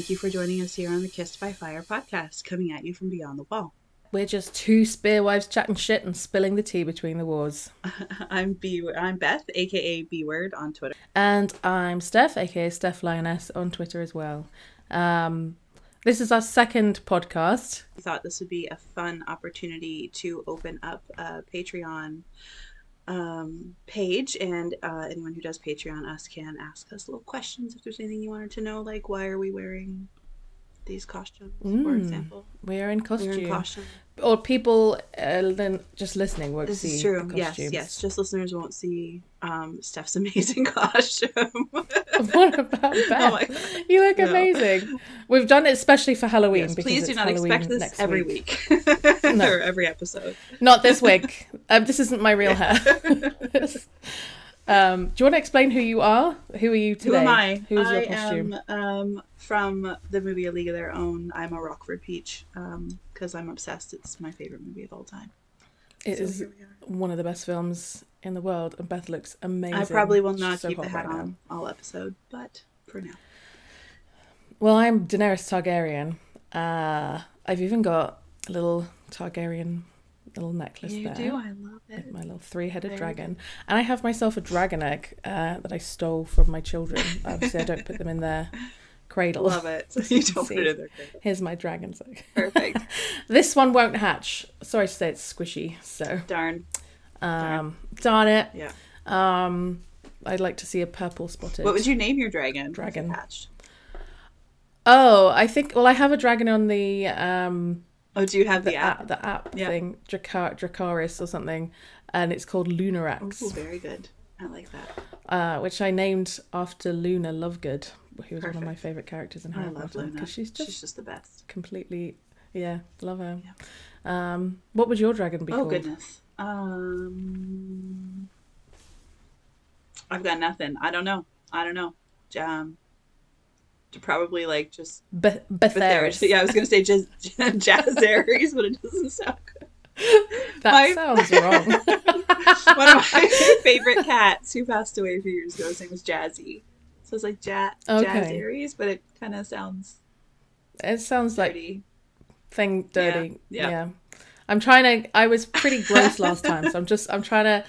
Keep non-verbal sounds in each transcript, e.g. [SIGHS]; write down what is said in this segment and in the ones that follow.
Thank you for joining us here on the Kissed by Fire podcast, coming at you from beyond the wall. We're just two spear wives chatting shit and spilling the tea between the wars. [LAUGHS] I'm B. I'm Beth, aka B Word, on Twitter. And I'm Steph, aka Steph Lioness, on Twitter as well. Um, this is our second podcast. I thought this would be a fun opportunity to open up a Patreon um, page, and uh, anyone who does Patreon us can ask us little questions if there's anything you wanted to know, like why are we wearing these costumes, for Mm. example. We are in costume. We're in costume. Or people uh, then just listening won't This see is true. Yes, yes. Just listeners won't see um, Steph's [LAUGHS] amazing costume. [LAUGHS] what about Beth? [LAUGHS] Oh. You look No. amazing. We've done it especially for Halloween. Yes, please do not Halloween expect this every week. week, No. or every episode. Not this wig. um, this isn't my real hair. um, do you want to explain who you are? Who are you today? Who am I? Who's I your costume? am um, from the movie A League of Their Own. I'm a Rockford Peach because I'm obsessed. It's my favorite movie of all time. It So is here we are. one of the best films in the world, and Beth looks amazing. I probably will not so keep the hat right now. on all episode, but for now. Well, I'm Daenerys Targaryen. Uh, I've even got a little Targaryen little necklace there. You there. do. I love it. with my little three-headed dragon, and I have myself a dragon egg uh, that I stole from my children. Obviously, I don't put them in their [LAUGHS] cradle. Love it. [LAUGHS] you don't put it in their cradle. Here's my dragon's egg. Perfect. [LAUGHS] This one won't hatch. Sorry to say it's squishy. So, Darn. um, darn it. Yeah. Um, I'd like to see a purple spotted. What would you name your dragon? Dragon. hatched? Oh, I think. Well, I have a dragon on the um Oh, do you have the the app, app? the app Yeah. thing, Dracar- Dracarys or something, and it's called Lunarax, Oh, very good. I like that. uh, which I named after Luna Lovegood, who was one of my favorite characters in I Harry love Potter Luna. because she's just she's just the best. completely, yeah, love her. Um, what would your dragon be Oh called? goodness. Um, I've got nothing. I don't know. I don't know. Um, probably like just Be- Betheris. Yeah, I was gonna say just [LAUGHS] Jazz Aries, but it doesn't sound good. [LAUGHS] That My- sounds wrong. [LAUGHS] One of my favorite cats who passed away a few years ago, his name was Jazzy. So it's like ja- Jazz Okay. Aries, but it kind of sounds it sounds like dirty. thing dirty. Yeah, Yeah, yeah. I'm trying to. I was pretty gross last time, so I'm just. I'm trying to.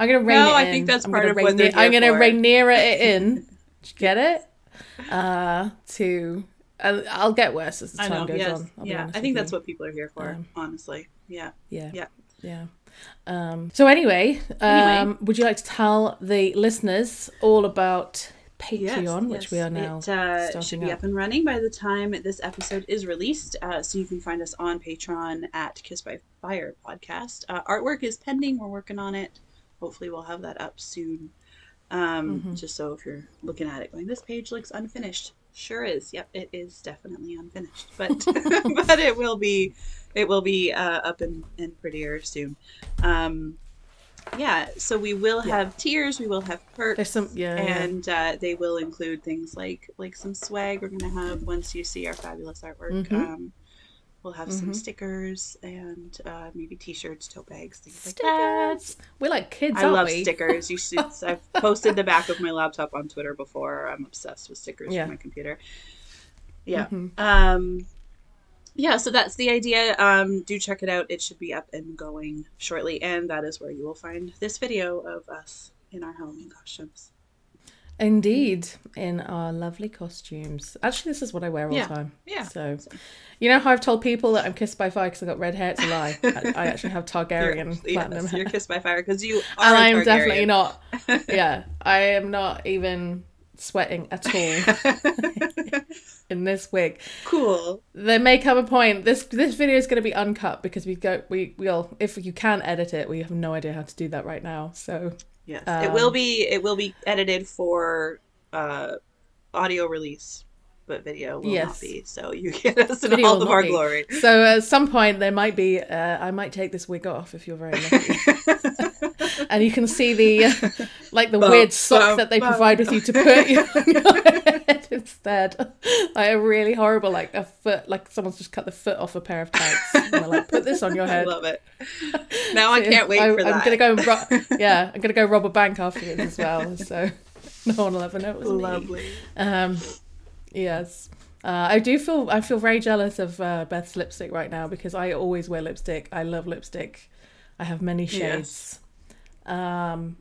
I'm gonna rein No, it I in. think that's I'm part of what they're Rainier- I'm gonna for. Rhaenyra it [LAUGHS] in. Did you get it? Uh, to. I'll, I'll get worse as the I time know. goes Yes. on. I'll yeah. I think that's you. what people are here for. Um, honestly. Yeah. Yeah. Yeah. Yeah. Um, so anyway, um, would you like to tell the listeners all about Patreon, which we are now It uh, should be up? up and running by the time this episode is released. Uh, so you can find us on Patreon at Kiss by Fire podcast. Uh, artwork is pending. We're working on it. Hopefully, we'll have that up soon. Um, Mm-hmm. Just so if you're looking at it going, this page looks unfinished. Sure is. Yep, it is definitely unfinished, but [LAUGHS] [LAUGHS] but it will be it will be uh, up and, and prettier soon. Um, yeah, so we will have tiers. We will have perks There's some, yeah, and uh, they will include things like like some swag we're gonna have once you see our fabulous artwork Mhm. um, we'll have some Mhm. stickers and uh, maybe t-shirts tote bags things like that. We're like kids, i aren't love we? stickers you should [LAUGHS] i've posted the back of my laptop on twitter before i'm obsessed with stickers Yeah. for my computer yeah Mhm. um yeah so that's the idea um do check it out it should be up and going shortly and that is where you will find this video of us in our halloween costumes Indeed, in our lovely costumes. Actually, this is what I wear all Yeah. the time. Yeah. So, you know how I've told people that I'm kissed by fire because I got red hair? It's a [LAUGHS] lie. I, I actually have Targaryen platinum yes, hair. you're kissed by fire because you are. and a I'm definitely not. [LAUGHS] Yeah, I am not even sweating at all [LAUGHS] in this wig. cool. There may come a point. This this video is going to be uncut because we go we will if you can edit it. We have no idea how to do that right now. So Yes, it will Um, be. It will be edited for uh, audio release, but video will Yes. not be. So you [LAUGHS] get us in Video all of our be. glory. so at some point there might be. Uh, I might take this wig off if you're very lucky. [LAUGHS] and you can see the [LAUGHS] like the Bum, weird sock bum, that they bum. provide with you to put your, on your head instead. Like a really horrible, like a foot, like someone's just cut the foot off a pair of tights. And they're like, put this on your head. I love it. Now I can't wait I, for that. I'm gonna go and ro- yeah, I'm gonna go rob a bank afterwards as well. So no one will ever know it was me. Lovely. Um, Yes. Uh, I do feel I feel very jealous of uh, Beth's lipstick right now because I always wear lipstick. I love lipstick. I have many shades. Um,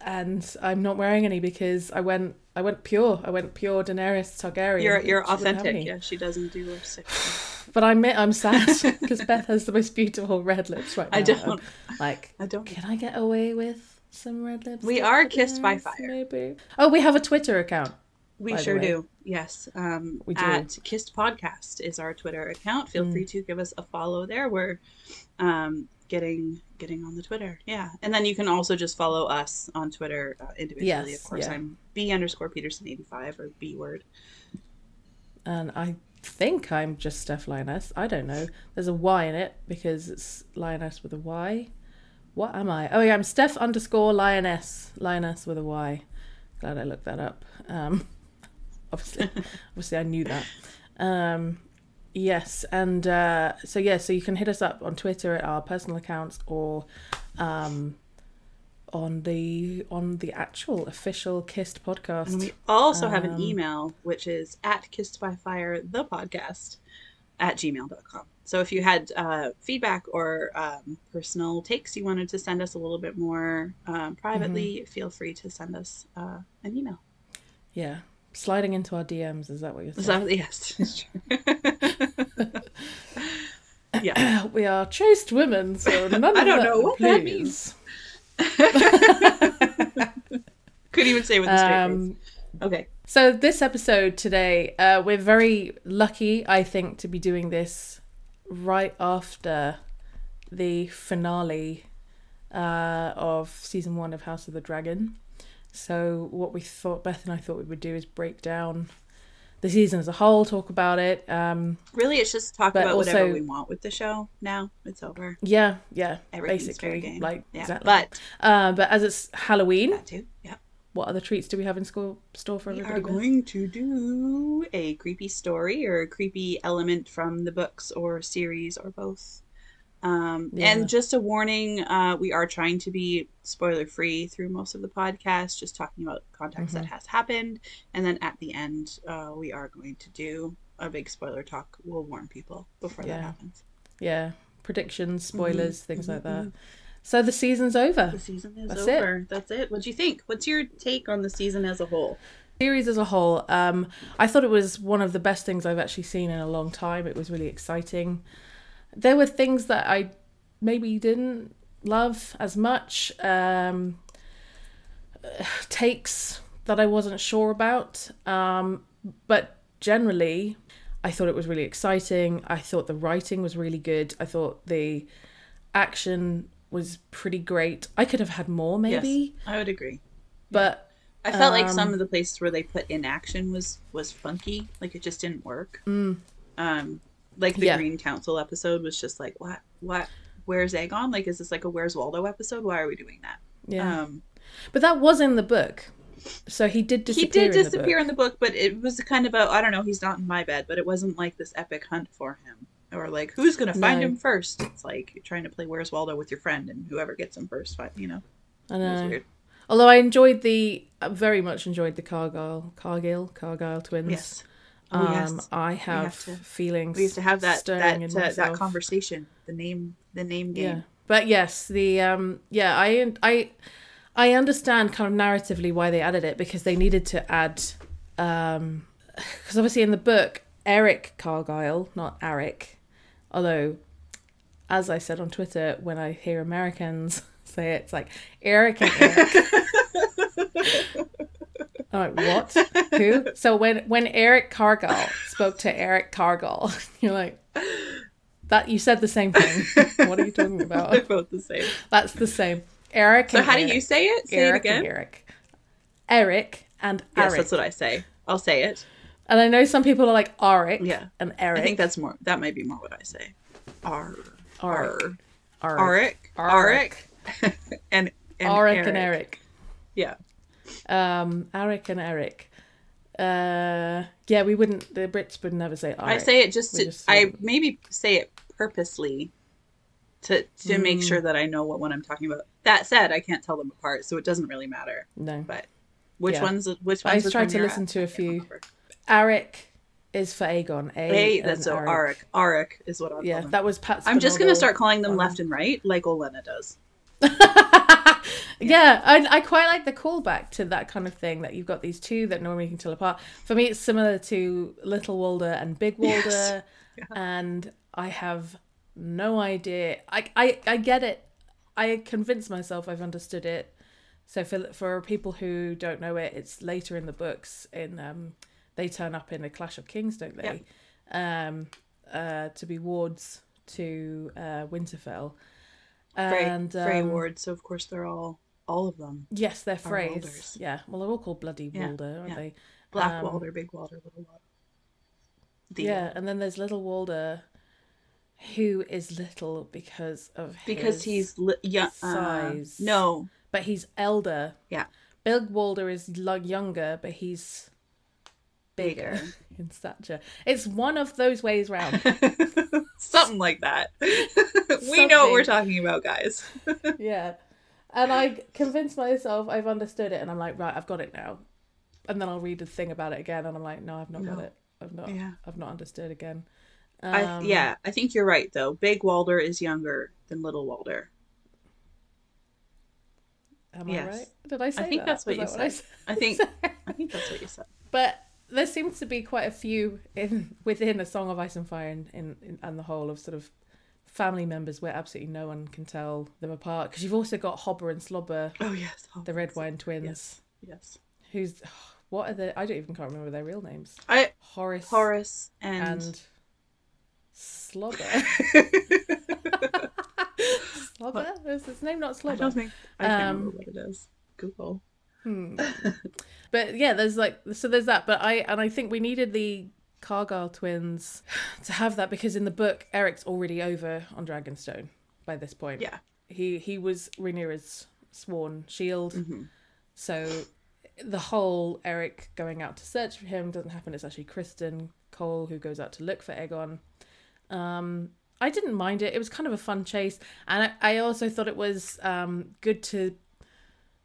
and I'm not wearing any because I went I went pure. I went pure Daenerys Targaryen. You're you're She authentic. Yeah, she doesn't do lipstick. [SIGHS] But I admit I'm sad [LAUGHS] because Beth has the most beautiful red lips right now. I don't. I'm like, I don't. can I get away with some red lips? We are kissed by fire. Maybe. Oh, we have a Twitter account. We sure do. Yes. Um, We do. Mm. at Kissed Podcast is our Twitter account. Feel free to give us a follow there. We're um, getting getting on the Twitter. Yeah, and then you can also just follow us on Twitter uh, individually. Yes, of course, yeah. I'm B underscore Peterson eighty five or B word. and I think I'm just Steph Lioness. I don't know. There's a Y in it because it's Lioness with a Y. What am I? Oh yeah, I'm Steph underscore Lioness. Lioness with a Y. Glad I looked that up. Um, obviously, [LAUGHS] obviously I knew that. Um, yes, and uh, so yeah, so you can hit us up on Twitter at our personal accounts or um, on the on the actual official Kissed podcast. And we also have an Um, email, which is at kissed by fire, the podcast at gmail.com. So if you had uh, feedback or um, personal takes you wanted to send us a little bit more um, privately, Mm-hmm. feel free to send us uh, an email. Yeah. Sliding into our DMs, is that what you're saying? that, yes. it's true. [LAUGHS] yeah. [LAUGHS] we are chaste women, so [LAUGHS] none of I don't that, know what that please. Couldn't even say with a straight. Um, Okay. so this episode today, uh, we're very lucky, I think, to be doing this right after the finale uh, of season one of House of the Dragon. So what we thought, Beth and I thought we would do is break down the season as a whole, talk about it. Um, Really, it's just talk about whatever we want with the show now. It's over. yeah, yeah, Everything's basically, game. like yeah. exactly. But Uh, but as it's Halloween, that too. Yeah. what other treats do we have in school store for We everybody? We are going to do a creepy story or a creepy element from the books or series or both. Um, Yeah. And just a warning, uh, we are trying to be spoiler free through most of the podcast, just talking about context Mm-hmm. that has happened. And then at the end, uh, we are going to do a big spoiler talk. We'll warn people before Yeah. that happens. Yeah, predictions, spoilers, things like that. mhm. So the season's over. The season is That's it. over. That's it. What do you think? What's your take on the season as a whole? Series as a whole, um, I thought it was one of the best things I've actually seen in a long time. It was really exciting. There were things that I maybe didn't love as much. Um, takes that I wasn't sure about. Um, but generally, I thought it was really exciting. I thought the writing was really good. I thought the action was pretty great. I could have had more, maybe, Yes, I would agree. but I felt like some Um, of the places where they put in action was was funky. Like it just didn't work. Um, like the. Yeah. Green Council episode was just like, what, what, where's Aegon? Like, is this like a Where's Waldo episode? Why are we doing that? yeah. Um, but that was in the book, so he did he disappear. did in disappear the in the book, but it was kind of a I don't know. He's not in my bed, but it wasn't like this epic hunt for him. Or like, who's gonna find No. him first? It's like you're trying to play Where's Waldo with your friend, and whoever gets him first, fight. You know, I it was know. weird. Although I enjoyed the, I very much enjoyed the Cargyll Cargyll, Cargyll twins. Yes. Um, Oh, yes. I have, have to- feelings. We used to have that that uh, that conversation. The name the name game. Yeah, but yes, the um, yeah, I I I understand kind of narratively why they added it because they needed to add, um, because obviously in the book Eric Cargyll, not Eric, although, as I said on Twitter, when I hear Americans [LAUGHS] say it, it's like Eric and Eric. [LAUGHS] I'm like, what? Who? [LAUGHS] So when when Eric Cargyll spoke to Eric Cargyll, [LAUGHS] you're like, that you said the same thing. [LAUGHS] What are you talking about? They're both the same. That's the same. Eric. So how do you say it? Say Eric it again. and Eric. Eric and Eric. Yes, Eric. that's what I say. I'll say it. and I know some people are like Eric Yeah. and Eric. I think that's more. That might be more what I say. R. R. Arik. Arik. Arik. and Arik and Eric. Yeah. Um, Eric and Eric. Uh, yeah, we wouldn't. The Brits would never say Eric. I say it just We to. just I maybe say it purposely. To to make Mm. sure that I know what one I'm talking about. That said, I can't tell them apart, so it doesn't really matter. no. But which Yeah. ones? Which I ones? which tried to listen at? to a few. Arik is for Aegon. A, and that's so Arik. Arik. Arik is what I'm Yeah, that was Pat. I'm just gonna start calling them left and right, like Olenna does. [LAUGHS] yeah, I, I quite like the callback to that kind of thing that you've got these two that normally can tell apart. For me, it's similar to Little Walder and Big Walder, [LAUGHS] Yes. and I have no idea. I, I I get it. I convinced myself I've understood it. So for for people who don't know it, it's later in the books. In um, they turn up in a Clash of Kings, don't they? Um, uh, to be wards to uh, Winterfell. Frey, And Frey um, Ward, so of course they're all all of them. Yes, they're Freys. Yeah, well, they're all called Bloody Yeah, Walder, aren't yeah. they? Black Um, Walder, Big Walder, Little Walder. The yeah, and then there's Little Walder, who is little because of his because he's li- young. size. no, but he's elder. Yeah. Big Walder is lo- younger, but he's bigger [LAUGHS] in stature. It's one of those ways round. [LAUGHS] something like that. [LAUGHS] we know what we're talking about, guys. yeah, and I convinced myself I've understood it, and I'm like, right, I've got it now. And then I'll read the thing about it again, and I'm like, no, I've not got it. I've not. Yeah. I've not understood again. I, Um, yeah, I think you're right though. Big Walder is younger than Little Walder. Am I right? Did I say I think that? that's what you that I said. I think I think that's what you said. But there seems to be quite a few in [LAUGHS] within a Song of Ice and Fire in, in, in and the whole of sort of family members where absolutely no one can tell them apart. Because you've also got Hobber and Slobber, Oh yes, oh, the Redwyne twins, Yes, yes. who's [SIGHS] what are they? I don't even can't remember their real names. I Horas, Horas and, and Slobber. [LAUGHS] [LAUGHS] Slobber is his name not I Slobber? don't think I can't Um, remember what it is. Google. Hmm. [LAUGHS] but yeah, there's like so there's that. But I and I think we needed the Cargyll twins [SIGHS] to have that because in the book Eric's already over on Dragonstone by this point. Yeah. He he was Rhaenyra's sworn shield. Mhm. So the whole Eric going out to search for him doesn't happen. It's actually Criston Cole who goes out to look for Aegon. Um, I didn't mind it. It was kind of a fun chase, and I, I also thought it was um, good to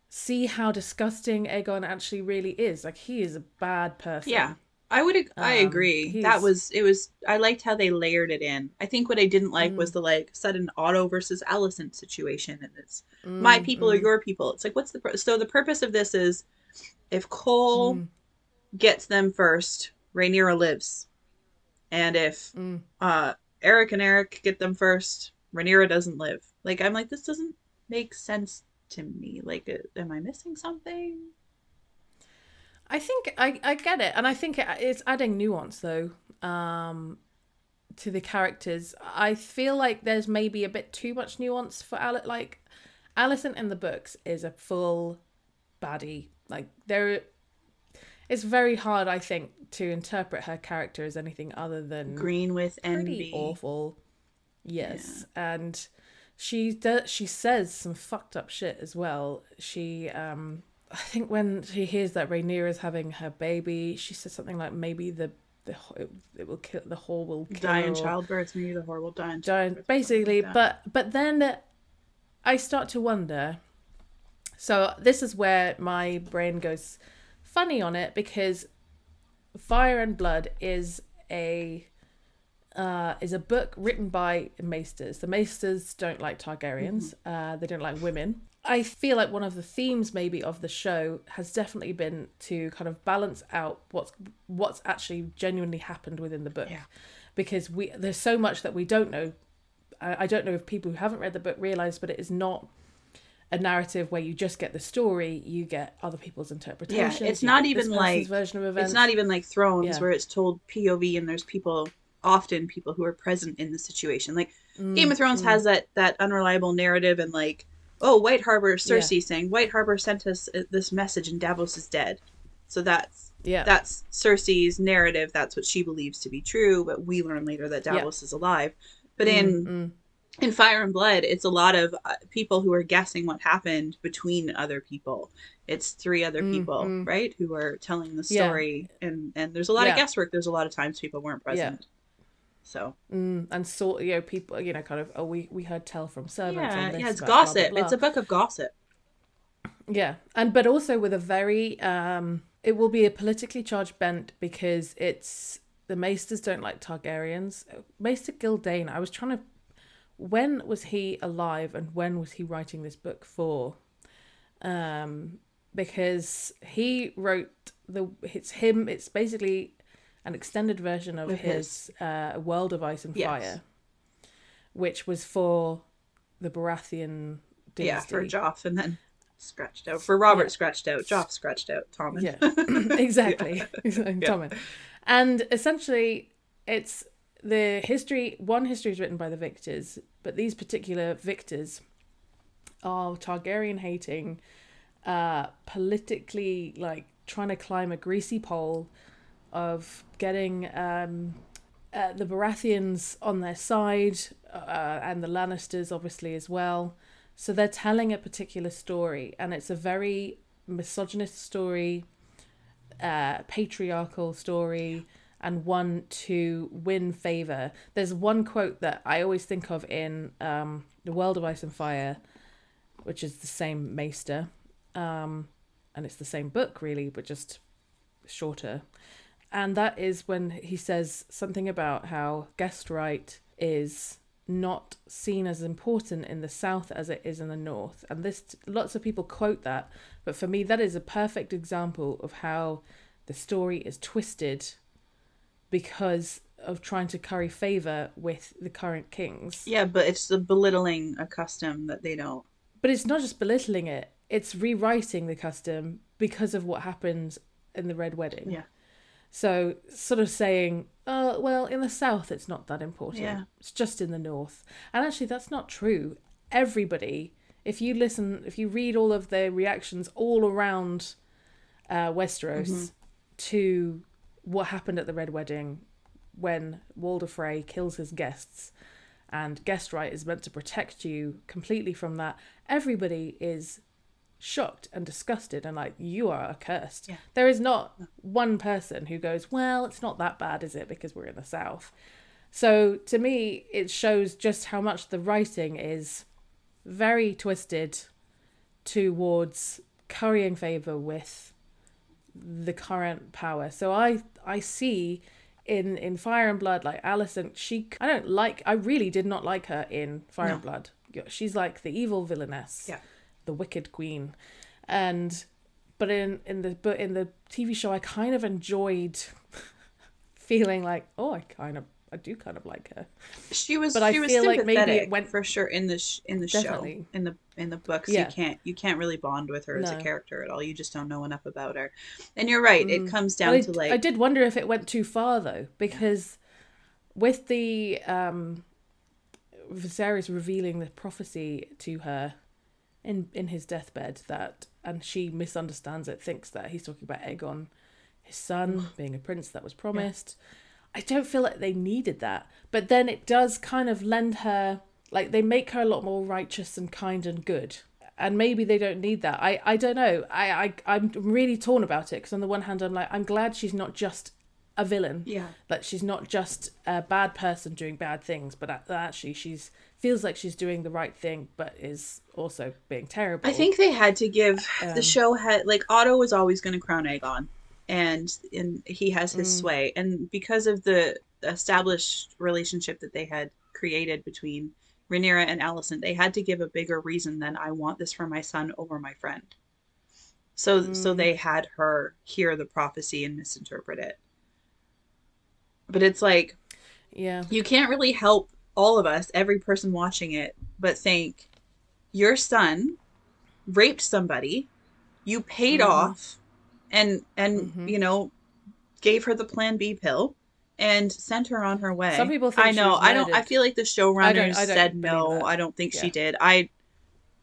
see how disgusting Aegon actually really is. Like he is a bad person. Yeah. I would ag- I Um, agree. he's- That was it was I liked how they layered it in. I think what I didn't like Mm. was the like sudden Otto versus Alicent situation and it's my Mm, people or mm, your people. It's like what's the pur- so the purpose of this is if Cole mm, gets them first, Rhaenyra lives. And if mm. uh Eric and Eric get them first, Rhaenyra doesn't live. Like I'm like this doesn't make sense to me. Like uh, am I missing something? I think I, I get it, and I think it, it's adding nuance though um, to the characters. I feel like there's maybe a bit too much nuance for Alec. Like Alicent in the books is a full baddie. Like there, it's very hard, I think, to interpret her character as anything other than Green with envy. awful. Yes, and she does. She says some fucked up shit as well. She, um, I think when she hears that Rhaenyra is having her baby, she says something like maybe the the it, it will kill the whore will kill Die in childbirth, maybe the horrible die in die in- childbirth, basically. like but but then I start to wonder. So this is where my brain goes funny on it because Fire and Blood is a uh, is a book written by Maesters. The Maesters don't like Targaryens. Uh, they don't like women. I feel like one of the themes maybe of the show has definitely been to kind of balance out what's what's actually genuinely happened within the book, Yeah. because we there's so much that we don't know. I, I don't know if people who haven't read the book realize, but it is not a narrative where you just get the story. You get other people's interpretations. Yeah, it's not even like- version of events. It's not even like Thrones Yeah. where it's told POV and there's people often people who are present in the situation. Like Mm, Game of Thrones mm. has that that unreliable narrative and like oh White Harbor Cersei saying White Harbor sent us uh, this message and Davos is dead. So that's yeah. that's Cersei's narrative. That's what she believes to be true, but we learn later that Yeah. Davos is alive. But Mm, in mm. in Fire and Blood, it's a lot of uh, people who are guessing what happened between other people. It's three other Mm, people, mm. right, who are telling the Yeah. story, and and there's a lot of guesswork. There's a lot of times people weren't Yeah. So Mm, and sort you know people you know kind of oh we we heard tell from servants yeah, yeah, it's about blah, blah, gossip. blah. It's a book of gossip. yeah and but also with a very um it will be a politically charged bent because it's the Maesters don't like Targaryens. Maester Gyldayn, I was trying to. When was he alive and when was he writing this book for? Um, because he wrote the it's him. It's basically an extended version of Of his, uh, World of Ice and Yes. Fire, which was for the Baratheon dynasty. Yeah, for Joff and then scratched out. For Robert Yeah. scratched out. Joff scratched out. Tommen. Yeah, [LAUGHS] exactly. [LAUGHS] [LAUGHS] Tommen. And essentially, it's the history. One history is written by the victors, but these particular victors are Targaryen hating, uh, politically like trying to climb a greasy pole of getting um, uh, the Baratheons on their side uh, and the Lannisters obviously as well. So they're telling a particular story, and it's a very misogynist story, uh, patriarchal story, and one to win favor. There's one quote that I always think of in um, The World of Ice and Fire, which is the same Maester, um, and it's the same book really, but just shorter. And that is when he says something about how guest right is not seen as important in the south as it is in the north and this lots of people quote that but for me that is a perfect example of how the story is twisted because of trying to curry favor with the current kings Yeah, but it's the belittling a custom that they don't. but it's not just belittling it it's rewriting the custom because of what happened in the red wedding Yeah. So sort of saying oh well in the south it's not that important Yeah. it's just in the north and actually that's not true everybody if you listen if you read all of the reactions all around uh, westeros Mm-hmm. to what happened at the red wedding when walder frey kills his guests and guest right is meant to protect you completely from that everybody is shocked and disgusted and like you are accursed. Yeah. there is not one person who goes well it's not that bad is it? Because we're in the south. So to me it shows just how much the writing is very twisted towards currying favor with the current power. So i i see in in fire and blood like alicent she i don't like i really did not like her in fire and blood. She's like the evil villainess. Yeah. The wicked queen and but in in the but in the tv show i kind of enjoyed [LAUGHS] feeling like oh i kind of i do kind of like her She was. But I was feel like maybe it went- for sure in the sh- in the show in the in the books. Yeah. You can't you can't really bond with her as a character at all. You just don't know enough about her. And you're right. It Mm. comes down I, to like I did wonder if it went too far though, because with the um, Viserys revealing the prophecy to her in in his deathbed that, and she misunderstands it, thinks that he's talking about Aegon, his son being a prince that was promised. I don't feel like they needed that, but then it does kind of lend her like they make her a lot more righteous and kind and good. And maybe they don't need that. I, I don't know. I, I I'm really torn about it because on the one hand I'm like I'm glad she's not just a villain. yeah. That she's not just a bad person doing bad things, but actually she's feels like she's doing the right thing, but is also being terrible. I think they had to give Um, the show had like Otto was always going to crown Aegon, and and he has his Mm. sway, and because of the established relationship that they had created between Rhaenyra and Alicent, they had to give a bigger reason than I want this for my son over my friend. So so Mm. they had her hear the prophecy and misinterpret it. But it's like yeah, you can't really help all of us, every person watching it, but think your son raped somebody, you paid Mhm. off, and and Mhm. you know gave her the Plan B pill and sent her on her way. Some people think I know. I don't. I feel like the showrunners said no. that. I don't think she did. I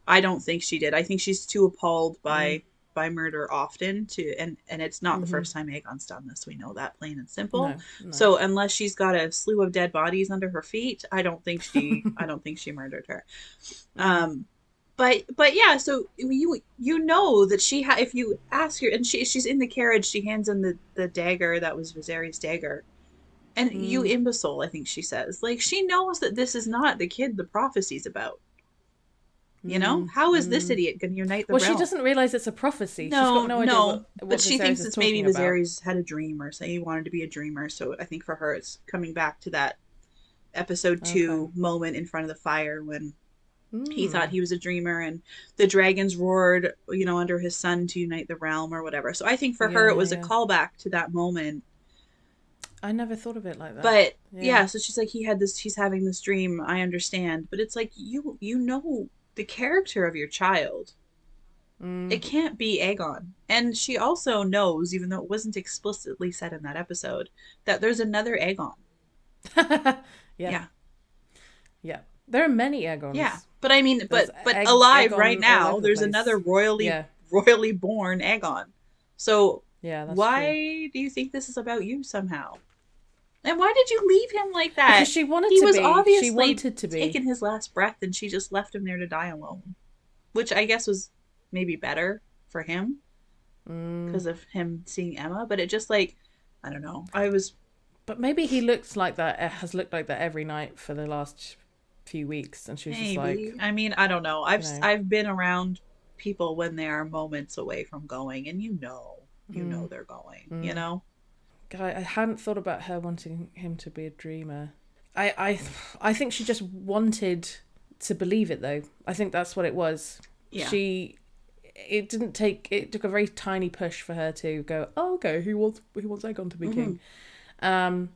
I don't think she did. I think she's too appalled by Mm. By murder often to and and it's not the Mhm. first time Aegon's done this. We know that plain and simple. No, no. So unless she's got a slew of dead bodies under her feet, I don't think she [LAUGHS] I don't think she murdered her. Um but but yeah, so you you know that she ha- if you ask her and she she's in the carriage, she hands him the the dagger that was Viserys' dagger. And you Mm. imbecile, I think she says. Like she knows that this is not the kid the prophecy's about. You know, how is this idiot going to unite the Mm. Well, realm? she doesn't realize it's a prophecy. No, She's got no, idea no, what, what but she Viserys thinks it's maybe about. Viserys had a dream or say he wanted to be a dreamer. So I think for her, it's coming back to that episode two moment in front of the fire when he Mm. thought he was a dreamer and the dragons roared, you know, under his son to unite the realm or whatever. So I think for her, it was yeah. a callback to that moment. I never thought of it like that. But yeah. Yeah. so she's like, he had this, he's having this dream. I understand, but it's like you, you know, the character of your child. Mm. It can't be Aegon. And she also knows, even though it wasn't explicitly said in that episode, that there's another Aegon. [LAUGHS] yeah. Yeah. yeah. There are many Aegons. Yeah. But I mean, but but Aeg- alive Aegon right now, the there's place. another royally Yeah. royally born Aegon. So Yeah. Why true. do you think this is about you somehow? And why did you leave him like that? Because she wanted he to was be. obviously she wanted to be. taking his last breath, and she just left him there to die alone, which I guess was maybe better for him Mm. because of him seeing Aemma. But it just like I don't know. I was But maybe he looks like that. uh, Has looked like that every night for the last few weeks, and she was just like, I mean, I don't know. I've know. I've been around people when they are moments away from going, and you know, you Mm. know they're going. You know. "Guy, I hadn't thought about her wanting him to be a dreamer. I, I, I think she just wanted to believe it, though. I think that's what it was. Yeah. She, it didn't take. It took a very tiny push for her to go. Oh, okay. Who wants? Who wants Aegon to be king? Um,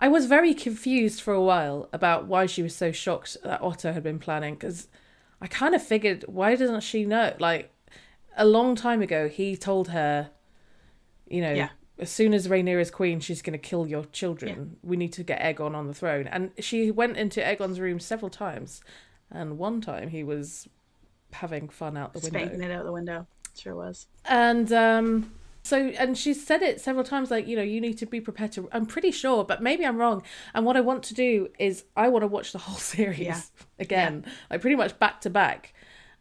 I was very confused for a while about why she was so shocked that Otto had been planning because I kind of figured why doesn't she know? Like a long time ago, he told her, you know, Yeah. As soon as Rhaenyra is queen, she's going to kill your children. We need to get Aegon on the throne. And she went into Aegon's room several times, and one time he was having fun out the window. Spanking it out the window. Sure was. And um so and she said it several times like, you know, you need to be prepared to I'm pretty sure, but maybe I'm wrong. And what I want to do is I want to watch the whole [LAUGHS] series Yeah. again. Like pretty much back to back.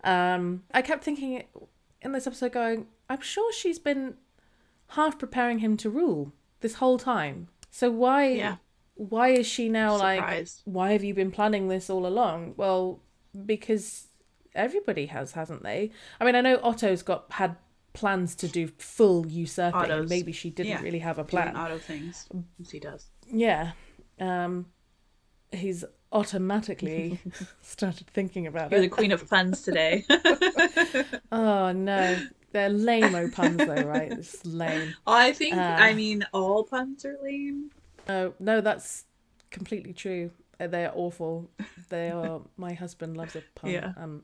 Um I kept thinking in this episode going, I'm sure she's been half preparing him to rule this whole time. So why Yeah. why is she now like why have you been planning this all along? Well, because everybody has, hasn't they? I mean, I know Otto's got had plans to do full usurping. Otto's- Maybe she didn't yeah, really have a plan. auto things. Yes, he does. Yeah. Um he's automatically [LAUGHS] started thinking about You're the queen of plans today. [LAUGHS] [LAUGHS] Oh no. They're lame puns though, right? It's lame. I think. Uh. I mean, all puns are lame. No, no, that's completely true. Uh, They are awful. They are. My husband loves a pun, Yeah. and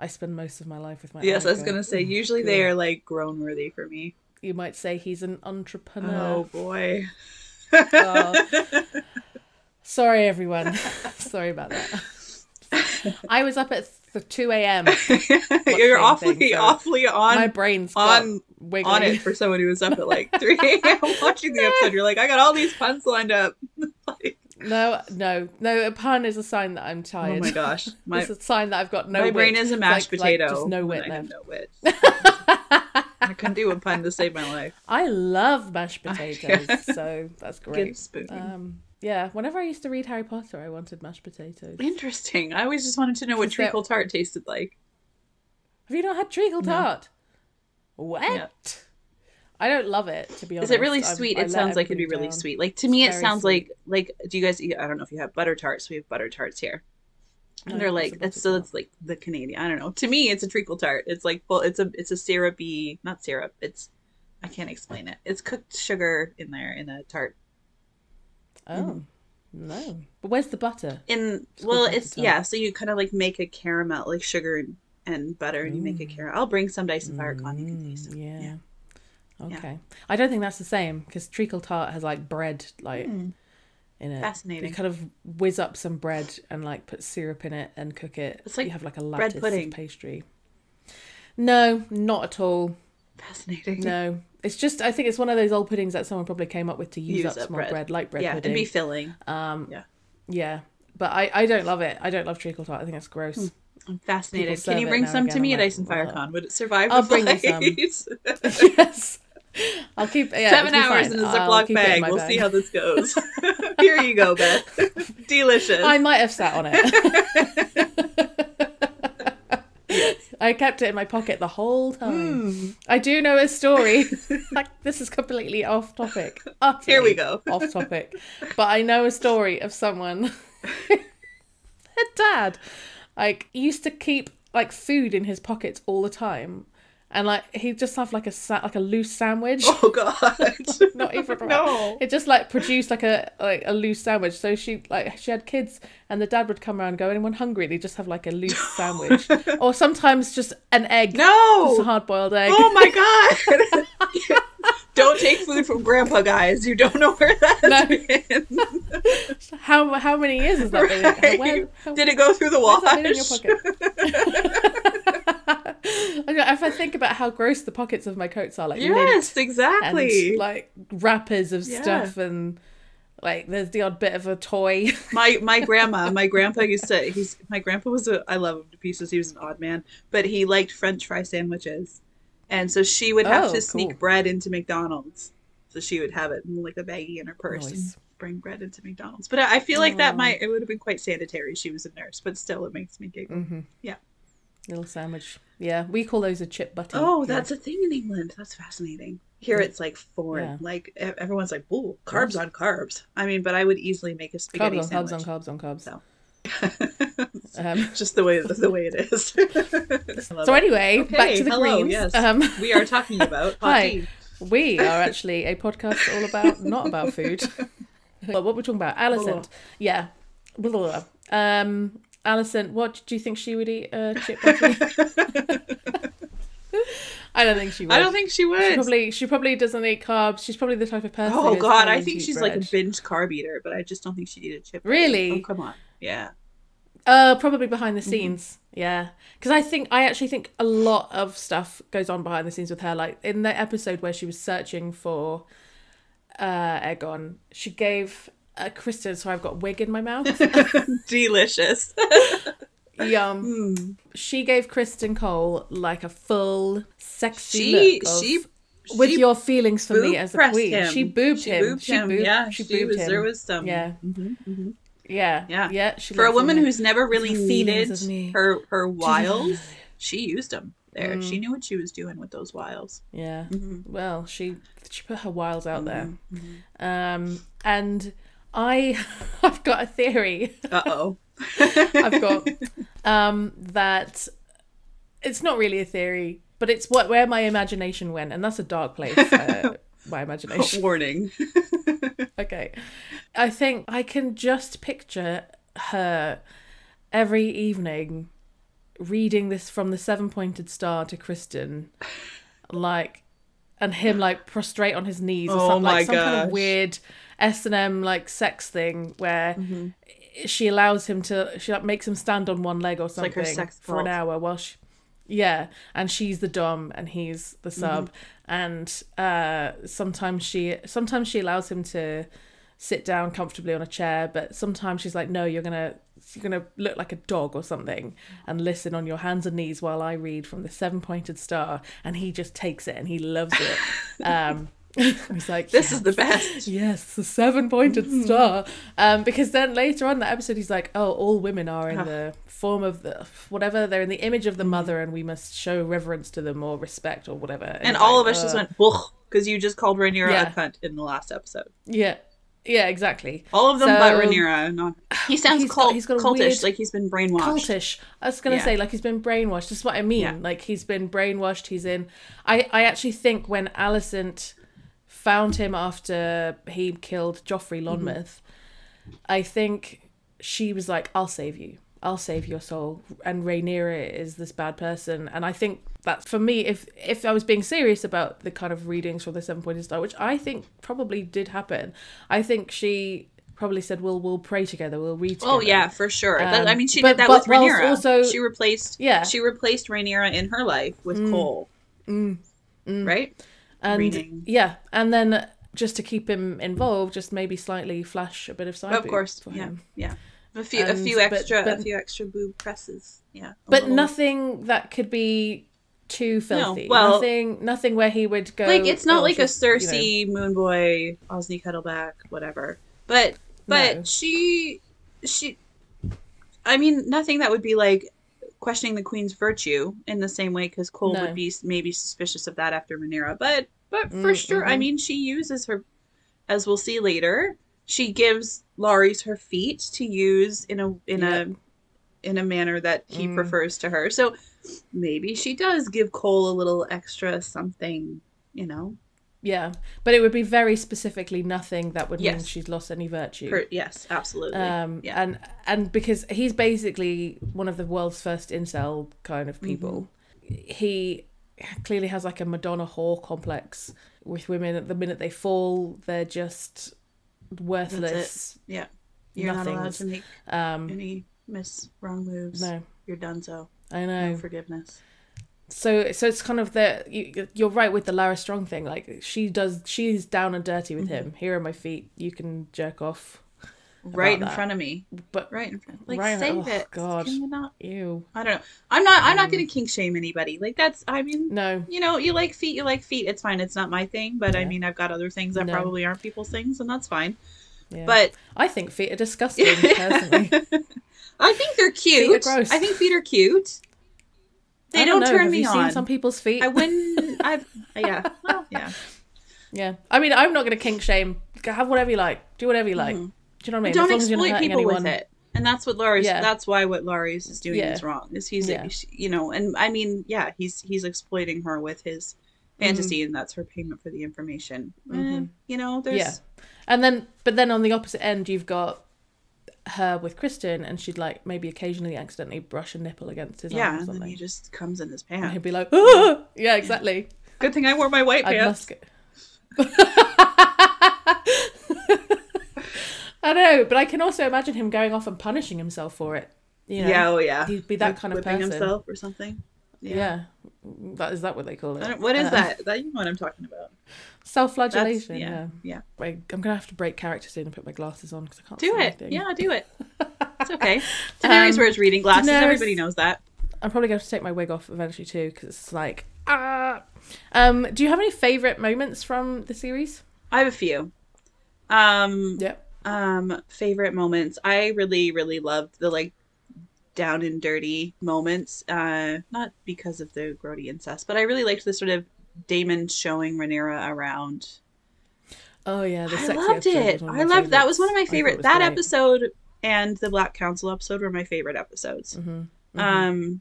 I spend most of my life with my. Yes, I was gonna say. "Oh, Usually they are like groan worthy for me. You might say he's an entrepreneur. Oh boy. Oh. [LAUGHS] Sorry, everyone. [LAUGHS] Sorry about that. I was up at th- two a.m. [LAUGHS] You're awfully, thing, so awfully on My brain's on on it for someone who was up at like 3 [LAUGHS] a.m. watching the episode. You're like, I got all these puns lined up. [LAUGHS] like, No, no, no. A pun is a sign that I'm tired. oh my gosh, my it's a sign that I've got no. my wit. brain is a mashed like- like potato. just no wit I have left. no wit. I couldn't do a pun to save my life. I love mashed potatoes, so that's Good great. spoon. Um, yeah, whenever I used to read Harry Potter, I wanted mashed potatoes. Interesting. I always just wanted to know what treacle tart tasted like. Have you not had treacle No. tart? What? I don't love it to be honest. Is it really sweet? I it sounds like it'd be really down. sweet. Like to me, it sounds sweet. like like. Do you guys eat? I don't know if you have butter tarts. We have butter tarts here. No, And they're like it's so it's like the Canadian. I don't know. To me, it's a treacle tart. It's like well, it's a it's a syrupy, not syrup. It's I can't explain it. It's cooked sugar in there in a tart. Oh mm. no, but where's the butter? In It's well, it's yeah. So you kind of like make a caramel, like sugar and, and butter, and you make a mm. caramel. I'll bring some dice and fire con. You can mm, taste it. Mm, yeah. Yeah. Okay. I don't think that's the same because treacle tart has like bread like in it. Fascinating. You kind of whiz up some bread and like put syrup in it and cook it. It's like you have like a bread lattice pudding. of pastry. No, not at all. Fascinating. No, it's just I think it's one of those old puddings that someone probably came up with to use, Use up up small bread. bread. like bread yeah, pudding. and be filling. um, yeah. yeah, but I I don't love it. I don't love treacle tart. I think it's gross. Hmm. I'm fascinated. Can you bring some to me I'm at Ice and Fire Con? Would it survive I'll bring you some. [LAUGHS] [LAUGHS] yes, I'll keep yeah, Seven hours fine. in a Ziploc keep it in bag. We'll bag. see how this goes. [LAUGHS] Here you go, Beth. Delicious. I might have sat on it. I kept it in my pocket the whole time. Hmm. I do know a story. [LAUGHS] like this is completely off topic. Utterly Here we go. [LAUGHS] off topic. But I know a story of someone. [LAUGHS] Her dad, like, used to keep like food in his pockets all the time, and like he'd just have like a sa- like a loose sandwich. Oh God. Not even No. It just like produced like a like a loose sandwich. So she like she had kids, and the dad would come around and go, "Anyone hungry?" And he'd just have like a loose sandwich, or sometimes just an egg, No! just a hard boiled egg. Oh my God. [LAUGHS] don't take food from Grandpa, guys. You don't know where that's No. [LAUGHS] been. [LAUGHS] How how many years is that been? Right. Where- how- Did it go through the wash? in your pocket? If I think about how gross the pockets of my coats are, like yes, and exactly. like wrappers of Yeah. stuff, and like there's the odd bit of a toy. [LAUGHS] my my grandma, my grandpa used to. He's my grandpa was a. I love him to pieces. He was an odd man, but he liked French fry sandwiches, and so she would have Oh, to sneak cool. bread into McDonald's. So she would have it in like a baggie in her purse and bring bread into McDonald's. But I I feel like that Oh. might it would have been quite sanitary. She was a nurse, but still, it makes me giggle. Mm-hmm. Yeah. Little sandwich. Yeah, we call those a chip butty. Oh, that's a thing in England. That's fascinating. Here it's like foreign. Yeah. Like everyone's like, "Ooh, carbs on carbs." I mean, but I would easily make a spaghetti carbs on carbs on carbs on carbs. So. Um, [LAUGHS] Just the way the way it is. [LAUGHS] So anyway, Okay, back to the hello, greens. yes. Um, we are talking [LAUGHS] about Hi. tea. we are actually a podcast all about not about food. But what we're talking about, Alicent. Yeah. Blah, blah, blah. Um, Alicent, what do you think she would eat? Uh, chip? [LAUGHS] I don't think she would. I don't think she She would. probably she probably doesn't eat carbs. She's probably the type of person. oh God, I think she's like a binge carb eater, but I just don't think she'd eat a chip. Really? Oh come on. Yeah. Uh, probably behind Mm-hmm. the scenes. Yeah, because I think I actually think a lot of stuff goes on behind the scenes with her. Like in the episode where she was searching for uh Aegon, she gave uh, Criston. So I've got wig in my mouth. [LAUGHS] Delicious. [LAUGHS] Yum. Mm. She gave Criston Cole like a full sexy She look of, she with she your feelings for me as a queen. him. She boobed She him. boobed she him. yeah, she she boobed was, him. There was some. Yeah. Mhm, mhm. Yeah, Yeah. yeah. She For a woman who's never really needed her her wiles, she used them there. Mm. She knew what she was doing with those wiles. yeah. Mhm. Well, she she put her wiles out there. Mhm. Um, and I, [LAUGHS] I've got a theory. Uh oh. [LAUGHS] I've got um, that it's not really a theory, but it's what where my imagination went, and that's a dark place. Uh, [LAUGHS] my imagination. warning. [LAUGHS] Okay, I think I can just picture her every evening reading this from the seven pointed star to Criston, like, and him like prostrate on his knees or Oh something, like some kind of weird S and M like sex thing where Mm-hmm. She allows him to she like makes him stand on one leg or like something sex for an hour while she yeah and she's the dom and he's the sub. And uh sometimes she sometimes she allows him to sit down comfortably on a chair but sometimes she's like no you're gonna you're gonna look like a dog or something and listen on your hands and knees while i read from the seven pointed star. And he just takes it and he loves it. [LAUGHS] Um he's like This "Yeah, is the best. Yes, the seven pointed Mm. star. Um, because then later on in the episode, he's like, "Oh, all women are in the form of the whatever. They're in the image of the mother, and we must show reverence to them or respect or whatever." And it's all like, of us just uh, went because you just called Rhaenyra Yeah. a cunt in the last episode. "Yeah, yeah, exactly." All of them So- but Rhaenyra. Not [SIGHS] he sounds He's got- cult, he's got cultish, weird- like he's been brainwashed. Cultish. I was gonna Yeah. say like he's been brainwashed. That's what I mean. Yeah. Like he's been brainwashed. He's in. I I actually think when Alicent found him after he killed Joffrey Mm-hmm. Lonmouth, I think she was like, "I'll save you. I'll save your soul." And Rhaenyra is this bad person, and I think that for me, if if I was being serious about the kind of readings from the Seven Pointed Star, which I think probably did happen, I think she probably said, "We'll we'll pray together. We'll read together." Oh yeah, for sure. that, I Um, mean, she but- did that with Rhaenyra. also- she replaced. Yeah. she replaced Rhaenyra in her life with Cole. Right. And reading. yeah, and then just to keep him involved, just maybe slightly flash a bit of side of course. for Yeah. him. Yeah. A few, a And- few but- extra, a few extra boob presses. Yeah. but little- nothing that could be too filthy. well- nothing, nothing where he would go. like it's not "Oh, like a she's," you know. Cersei, Moon Boy, Osney Kettleblack, whatever. But but No. she she I mean nothing that would be like questioning the queen's virtue in the same way because Cole No. would be maybe suspicious of that after Rhaenyra. But but for Mm, sure, I mhm. mean, she uses her, as we'll see later. She gives Larys her feet to use in a in Yep. a in a manner that he Mm. prefers to her. So maybe she does give Cole a little extra something, you know. Yeah, but it would be very specifically nothing that would mean she's lost any virtue. Per- yes, absolutely. um, yeah. and and because he's basically one of the world's first incel kind of people, Mm-hmm. he clearly has like a Madonna whore complex with women. At the minute they fall, they're just worthless. yeah. You're not allowed to make Um, any miss wrong moves. no, You're done so. I No know. forgiveness. So so it's kind of the you, you're right with the Larys Strong thing. Like she does, she's down and dirty with Mm-hmm. him. Here are my feet. You can jerk off. Right in that. front of me. But Right in front. Like Right save oh, it. God. Can you not? ew, I don't know. I'm not. I'm not Mm. going to kink shame anybody. Like that's. I mean, no. you know, you like feet. You like feet. It's fine. It's not my thing. But I mean, I've got other things that No. probably aren't people's things, and that's fine. Yeah. But I think feet are [LAUGHS] disgusting personally. I think they're cute. gross. I think feet are cute. They don't, know. turn Have me you on. Seen some people's feet. I wouldn't. [LAUGHS] I yeah. Well, yeah. Yeah, I mean, I'm not going to kink shame. Have whatever you like. Do whatever you like. Do you know what I mean? Mm-hmm. don't as long as you're not exploit people anyone. with it. And that's what Larys. Yeah. That's why what Larys is doing Yeah. is wrong. Is he's Yeah. you know, and I mean, yeah, he's he's exploiting her with his fantasy, and that's her payment for the information. Eh, Mhm. you know, there's Yeah. And then, but then on the opposite end, you've got her with Criston, and she'd like maybe occasionally accidentally brush a nipple against his yeah, arm or and then he just comes in his and pants. he'd be like, "Ah!" yeah, exactly. Good thing I wore my white I'd pants. [LAUGHS] I know, but I can also imagine him going off and punishing himself for it. You know? Yeah, oh yeah. He'd be that kind of person. himself or something. Yeah. That is that what they call it? What is Uh, that? [LAUGHS] That you know what I'm talking about? Self-flagellation. yeah, yeah. yeah. Wait, I'm gonna have to break character soon and put my glasses on because I can't Do it. anything. Yeah, do it. It's [LAUGHS] okay. Daenerys Um, wears reading glasses. Daenerys- Everybody knows that. I'm probably going to, have to take my wig off eventually too because it's like ah. Um, do you have any favorite moments from the series? I have a few. Um, Yep. um, favorite moments. I really, really loved the like down and dirty moments. Uh, not because of the grody incest, but I really liked the sort of Daemon showing Rhaenyra around. Oh yeah, the I loved it. was one of I loved that was one of my I thought it favorite. That great. episode and the Black Council episode were my favorite episodes. Mhm. Um,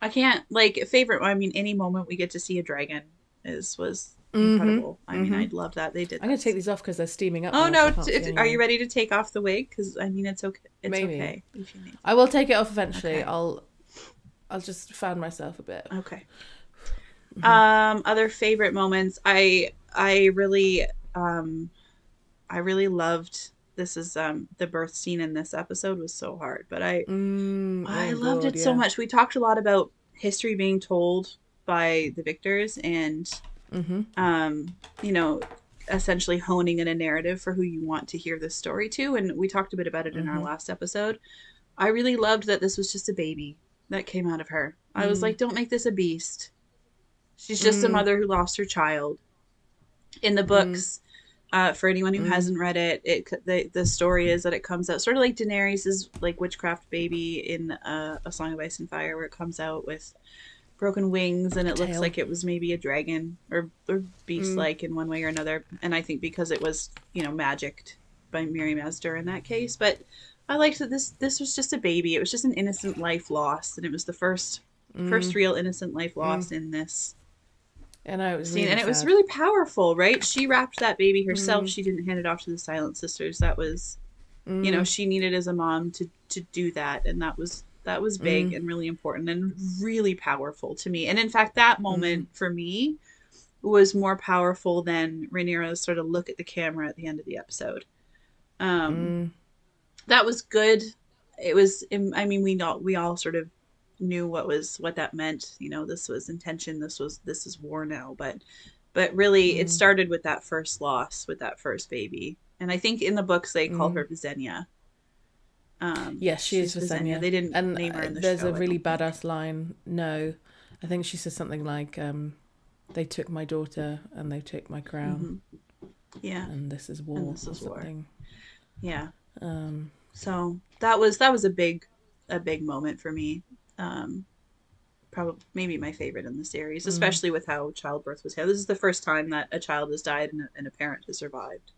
I can't like favorite. I mean, any moment we get to see a dragon is was Mhm, incredible. I mean, mhm. I love that they did. I'm gonna take these off because they're steaming up. Oh no! I t- are you ready to take off the wig? Because I mean, it's okay. It's Maybe. okay if you need. I will take it off eventually. Okay. I'll I'll just fan myself a bit. Okay. Mm-hmm. Um, other favorite moments. I I really um, I really loved. This is um the birth scene in this episode was so hard, but I Mm, I oh, loved God, it so much. We talked a lot about history being told by the victors and Mhm. um, you know, essentially honing in a narrative for who you want to hear this story to. And we talked a bit about it in our Mhm. last episode. I really loved that this was just a baby that came out of her. I was Mm. like, don't make this a beast. She's just a Mm. mother who lost her child. In the books, uh, for anyone who Mm. hasn't read it, it the the story is that it comes out sort of like Daenerys' like witchcraft baby in uh, A Song of Ice and Fire, where it comes out with broken wings and it looks like it was maybe a dragon or or Mm. beast like in one way or another. And I think because it was you know magicked by Mirri Maz Duur in that case, but I liked that this this was just a baby. It was just an innocent life lost, and it was the first Mm. first real innocent life lost in this and I was really and it was really powerful, right? She wrapped that baby herself. Mm. She didn't hand it off to the Silent Sisters. That was, you know, Mm. she needed as a mom to to do that, and that was that was big Mm. and really important and really powerful to me. And in fact, that Mm. moment for me was more powerful than Rhaenyra's sort of look at the camera at the end of the episode. Um, Mm. that was good. It was. I mean, we all we all sort of knew what was what that meant. You know, this was intention. This was this is war now. But but really, it Mm. started with that first loss, with that first baby. And I think in the books they call Mm. her Visenya. Um, Yes, she is Visenya. They didn't and name her uh, in the there's show. a I really badass line. No, I think she says something like, um, "They took my daughter and they took my crown, Yeah, and this is war." this or is war. something. yeah. Um, So that was that was a big a big moment for me. Um, probably maybe my favorite in the series, especially with how childbirth was handled. This is the first time that a child has died and a, and a parent has survived.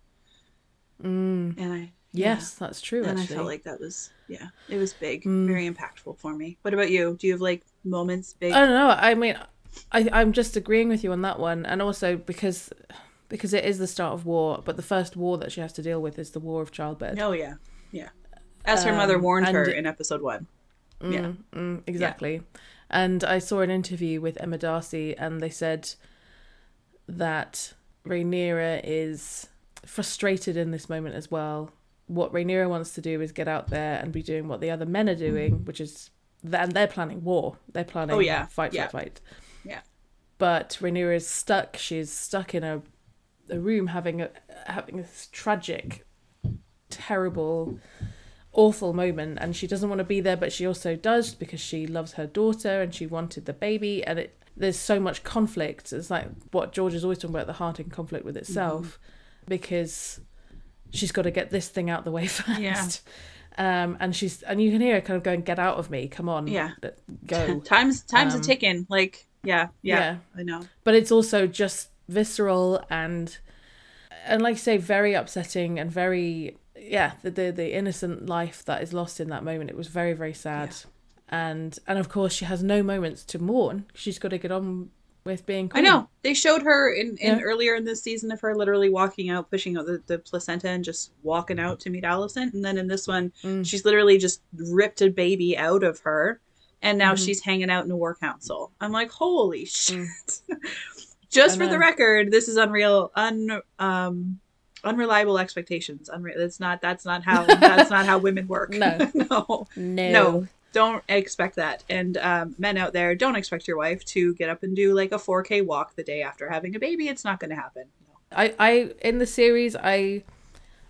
Mm. And I Yes, that's true. yeah. and I felt like that was yeah, it was big, Mm. very impactful for me. What about you? Do you have like moments big? I don't know. I mean, I I'm just agreeing with you on that one, and also because because it is the start of war, but the first war that she has to deal with is the war of childbirth. oh yeah, yeah. As her mother Um, warned her in episode one. yeah. Mm, mm, exactly. And I saw an interview with Emma Darcy, and they said that Rhaenyra is frustrated in this moment as well. What Rhaenyra wants to do is get out there and be doing what the other men are doing, mm-hmm. which is, and they're planning war. They're planning Oh, yeah. fight, Yeah. fight, fight. Yeah. But Rhaenyra is stuck. She's stuck in a, a room having a having this tragic, terrible awful moment and she doesn't want to be there but she also does because she loves her daughter and she wanted the baby and it there's so much conflict it's like what george is always talking about the heart in conflict with itself mm-hmm. because she's got to get this thing out the way [LAUGHS] first Yeah. um and she's and you can hear her kind of going get out of me come on Yeah. go [LAUGHS] time's time's Um, a ticking. Like yeah, yeah, yeah. I know. but it's also just visceral and and like you say very upsetting and very yeah the, the the innocent life that is lost in that moment it was very very sad and and of course she has no moments to mourn she's got to get on with being I know they showed her in, in Yeah. earlier in this season of her literally walking out, pushing out the, the placenta and just walking out to meet Alicent. And then in this one, Mm. she's literally just ripped a baby out of her, and now Mhm. she's hanging out in a war council. I'm like, holy shit! Mm. [LAUGHS] just for the record, this is unreal, un um, unreliable expectations. Unreal. That's not. That's not how. [LAUGHS] that's not how women work. No. [LAUGHS] no. no No, don't expect that. And um, men out there, don't expect your wife to get up and do like a 4K walk the day after having a baby. It's not going to happen. I, I in the series I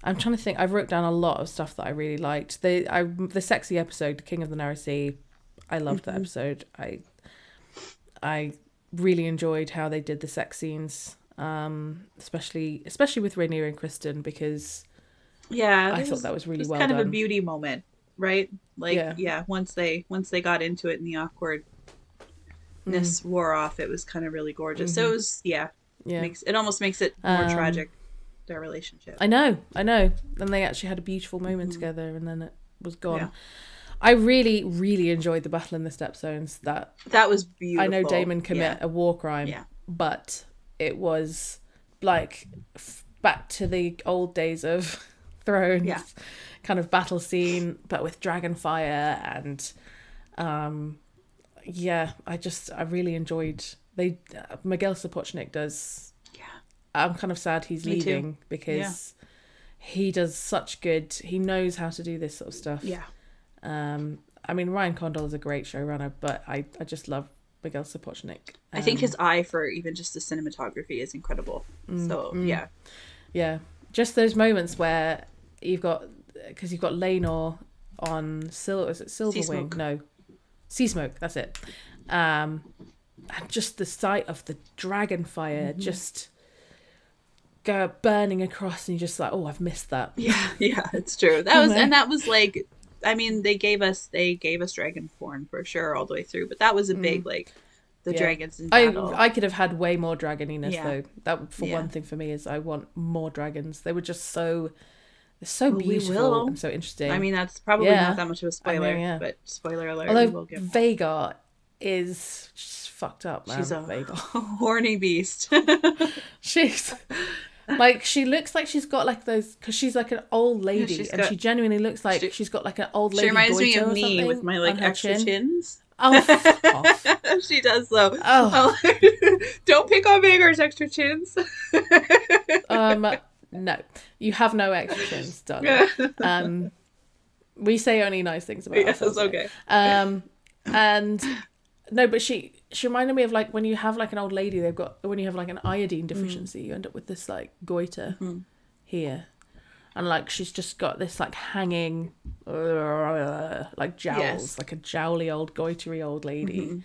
I'm trying to think I wrote down a lot of stuff that I really liked. The I the sexy episode, King of the Narrow Sea, I loved that episode. I I really enjoyed how they did the sex scenes. Um especially especially with Rhaenyra and Criston because Yeah, I thought that was really was well kind of a beauty moment, right? Like, yeah. Yeah. once they once they got into it and the awkwardness Mm. wore off, it was kind of really gorgeous. So it was, yeah, Mm-hmm. yeah. makes it almost makes it more Um, tragic their relationship. I know, I know. And they actually had a beautiful moment together and then it was gone. Yeah. I really, really enjoyed the battle in the stepstones. That that was beautiful. I know Daemon commit Yeah. a war crime, Yeah. but it was like f- back to the old days of [LAUGHS] Thrones Yeah. Kind of battle scene, but with dragon fire and um, yeah, I just I really enjoyed they uh, Miguel Sapochnik does. Yeah. I'm kind of sad he's Me too. leaving because he does such good. He knows how to do this sort of stuff. Yeah. Um, I mean, Ryan Condal is a great showrunner, but I, I just love Miguel Sapochnik. I think Um, his eye for even just the cinematography is incredible. Mm, so, yeah. yeah, just those moments where you've got because you've got Laenor on Sil is it Silverwing? No, Seasmoke. That's it. Um, and just the sight of the dragon fire Mm-hmm. just go burning across, and you're just like, oh, I've missed that. [LAUGHS] Yeah, yeah, it's true. That was and that was like I mean, they gave us they gave us dragon Dragonborn for sure all the way through, but that was a big like the Mm. Yeah. dragons in I. I could have had way more dragoniness Yeah. though. That for Yeah. one thing for me is I want more dragons. They were just so they're so Well, we beautiful will. and so interesting. I mean, that's probably Yeah. not that much of a spoiler, I mean, yeah. but spoiler alert, we although get Vhagar is fucked up, man. she's a [LAUGHS] horny beast. [LAUGHS] She's like she looks like she's got like those because she's like an old lady she's and got- she genuinely looks like she- she's got like an old she lady. reminds me of or me with my like extra chin. chins. Oh, [LAUGHS] she does though. Oh. Don't pick on Vhagar's extra chins. um, no, you have no extra chins, [LAUGHS] darling. Um, we say only nice things about yes, ourselves. okay. Um, and no, but she she reminded me of like when you have like an old lady, they've got when you have like an iodine deficiency, you end up with this like goiter here, and like she's just got this like hanging uh, like jowls, Yes. like a jowly old goitery old lady.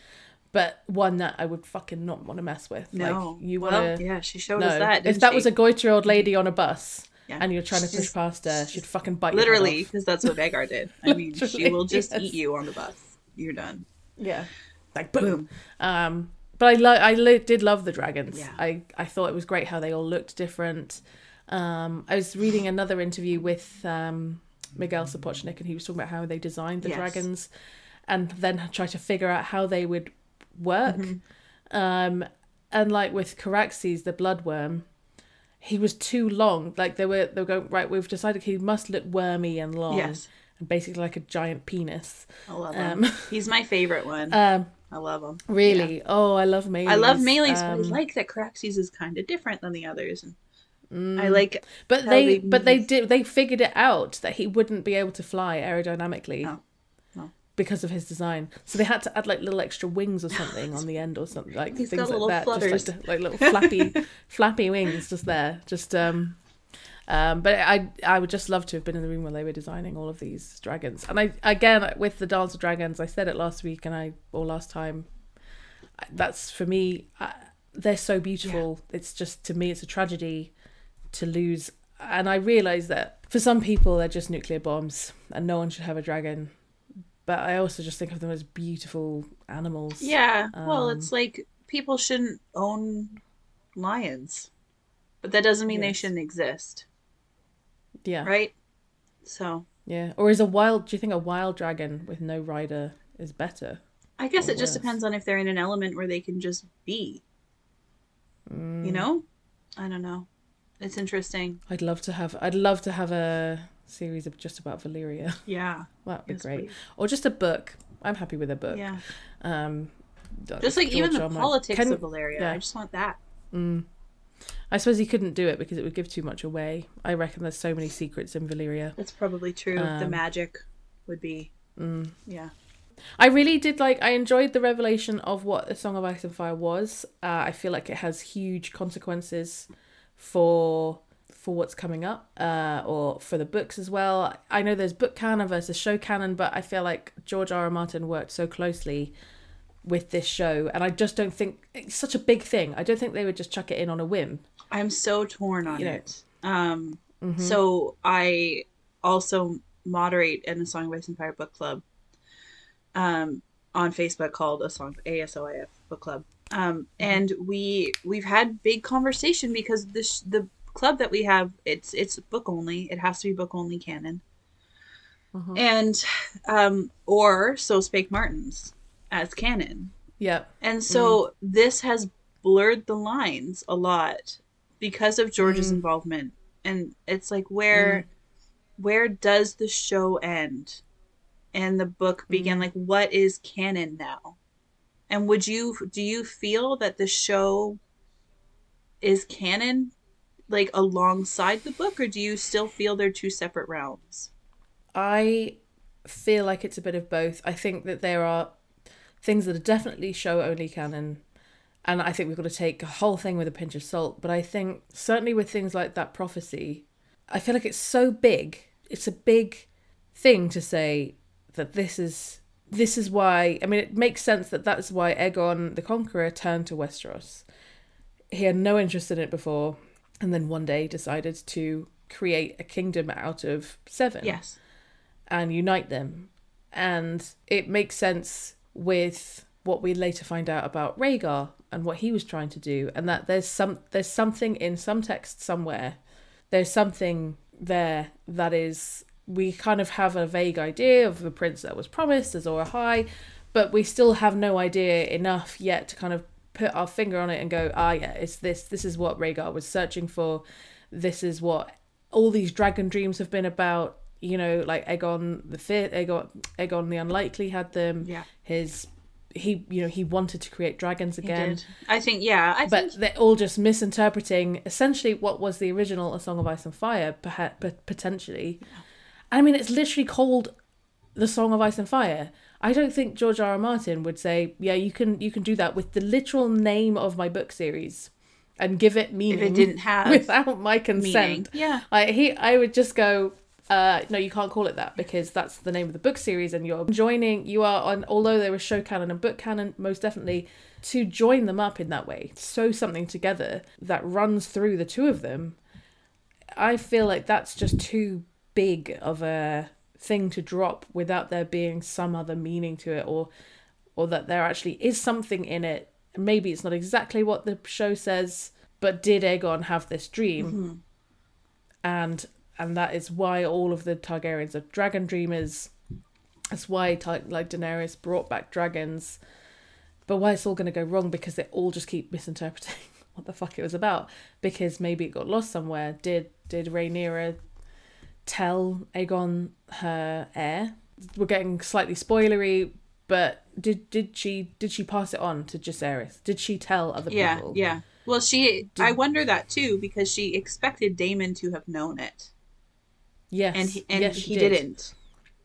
But one that I would fucking not want to mess with. No, like, you well, want to yeah, she showed no. us that. if that she? was a goiter old lady on a bus, Yeah. and you're trying to She's- push past her, she'd fucking bite your head Literally, because that's what Vhagar did. [LAUGHS] I mean, she will just yes. eat you on the bus. You're done. Yeah, like boom. Boom. Um, but I lo- I lo- did love the dragons. Yeah. I I thought it was great how they all looked different. Um, I was reading another interview with um, Miguel Sapochnik, and he was talking about how they designed the Yes. dragons, and then tried to figure out how they would work. Mm-hmm. Um, and like with Caraxes, the bloodworm, he was too long. Like they were they were going right. We've decided he must look wormy and long, Yes. and basically like a giant penis. I love him. Um, [LAUGHS] He's my favorite one. um, I love him. Really? Oh, I love Meleys. I love Meleys, but I Um, like that Caraxes is kind of different than the others. And I like but they, they but they did they figured it out that he wouldn't be able to fly aerodynamically No. Because of his design. So they had to add like little extra wings or something on the end or something like He's things got like little that. flutters. Just like, like little flappy [LAUGHS] flappy wings just there. Just um um, but I I would just love to have been in the room when they were designing all of these dragons. And I again with the Dance of Dragons, I said it last week and I or last time. That's for me. I, they're so beautiful. It's just to me, it's a tragedy to lose. And I realize that for some people, they're just nuclear bombs, and no one should have a dragon. But I also just think of them as beautiful animals. yeah. well, Um, it's like people shouldn't own lions, but that doesn't mean they shouldn't exist, yeah, right? So yeah. Or is a wild? Do you think a wild dragon with no rider is better? I guess it just depends on if they're in an element where they can just be. Mm. You know, I don't know. It's interesting. I'd love to have. I'd love to have a series of just about Valyria. [LAUGHS] Yeah. That'd be Yes, great. please. Or just a book. I'm happy with a book. Yeah. Um, Just like even George the R. Politics Can- of Valyria. yeah. I just want that. Mm. I suppose he couldn't do it because it would give too much away. I reckon there's so many secrets in Valyria. That's probably true. the Um, magic would be. Mm. Yeah. I really did like. I enjoyed the revelation of what A Song of Ice and Fire was. Uh, I feel like it has huge consequences for for what's coming up, uh, or for the books as well. I know there's book canon versus show canon, but I feel like George R. R. Martin worked so closely with this show, and I just don't think it's such a big thing. I don't think they would just chuck it in on a whim. I'm so torn on You know. it. Um, Mhm. So I also moderate in the Song of Ice and Fire book club um, on Facebook called a song ASOIF book club. Um, and we we've had big conversation because this the club that we have it's it's book only. It has to be book only canon. Mhm. And um, or so spake Martins as canon. Yep. And so this has blurred the lines a lot because of George's Mm. involvement. And it's like where where does the show end and the book begin? Mm. Like what is canon now? And would you do you feel that the show is canon like alongside the book or do you still feel they're two separate realms? I feel like it's a bit of both. I think that there are things that are definitely show only canon, and I think we've got to take a whole thing with a pinch of salt. But I think certainly with things like that prophecy, I feel like it's so big. It's a big thing to say that this is this is why. I mean, it makes sense that that's why Aegon the Conqueror turned to Westeros. He had no interest in it before, and then one day decided to create a kingdom out of seven Yes. and unite them. And it makes sense with what we later find out about Rhaegar and what he was trying to do, and that there's some there's something in some text somewhere. There's something there that is we kind of have a vague idea of the prince that was promised as Azor Ahai, but we still have no idea enough yet to kind of put our finger on it and go, ah, yeah, it's this. This is what Rhaegar was searching for. This is what all these dragon dreams have been about. You know, like Aegon the Fifth, Aegon, Aegon the Unlikely had them. Yeah. His, he, you know, he wanted to create dragons again. I think yeah, I but think they're all just misinterpreting essentially what was the original A Song of Ice and Fire, perha- but potentially. I mean, it's literally called The Song of Ice and Fire. I don't think George R. R. Martin would say, "Yeah, you can you can do that with the literal name of my book series, and give it meaning. if meaning it didn't [LAUGHS] have without my meaning. consent." Yeah. I he I would just go, uh, no, you can't call it that because that's the name of the book series, and you're joining. You are on, although there was show canon and book canon, most definitely to join them up in that way, sew something together that runs through the two of them. I feel like that's just too big of a thing to drop without there being some other meaning to it or or that there actually is something in it. Maybe it's not exactly what the show says, but did Aegon have this dream? Mm-hmm. And and that is why all of the Targaryens are dragon dreamers. That's why like Daenerys brought back dragons. But why it's all going to go wrong because they all just keep misinterpreting [LAUGHS] what the fuck it was about because maybe it got lost somewhere. Did did Rhaenyra tell Aegon her heir? We're getting slightly spoilery, but did did she did she pass it on to Jacaerys? Did she tell other Yeah, people? yeah. yeah. Well, she. I wonder that too because she expected Daemon to have known it, Yes. and he, and yes, he did. didn't.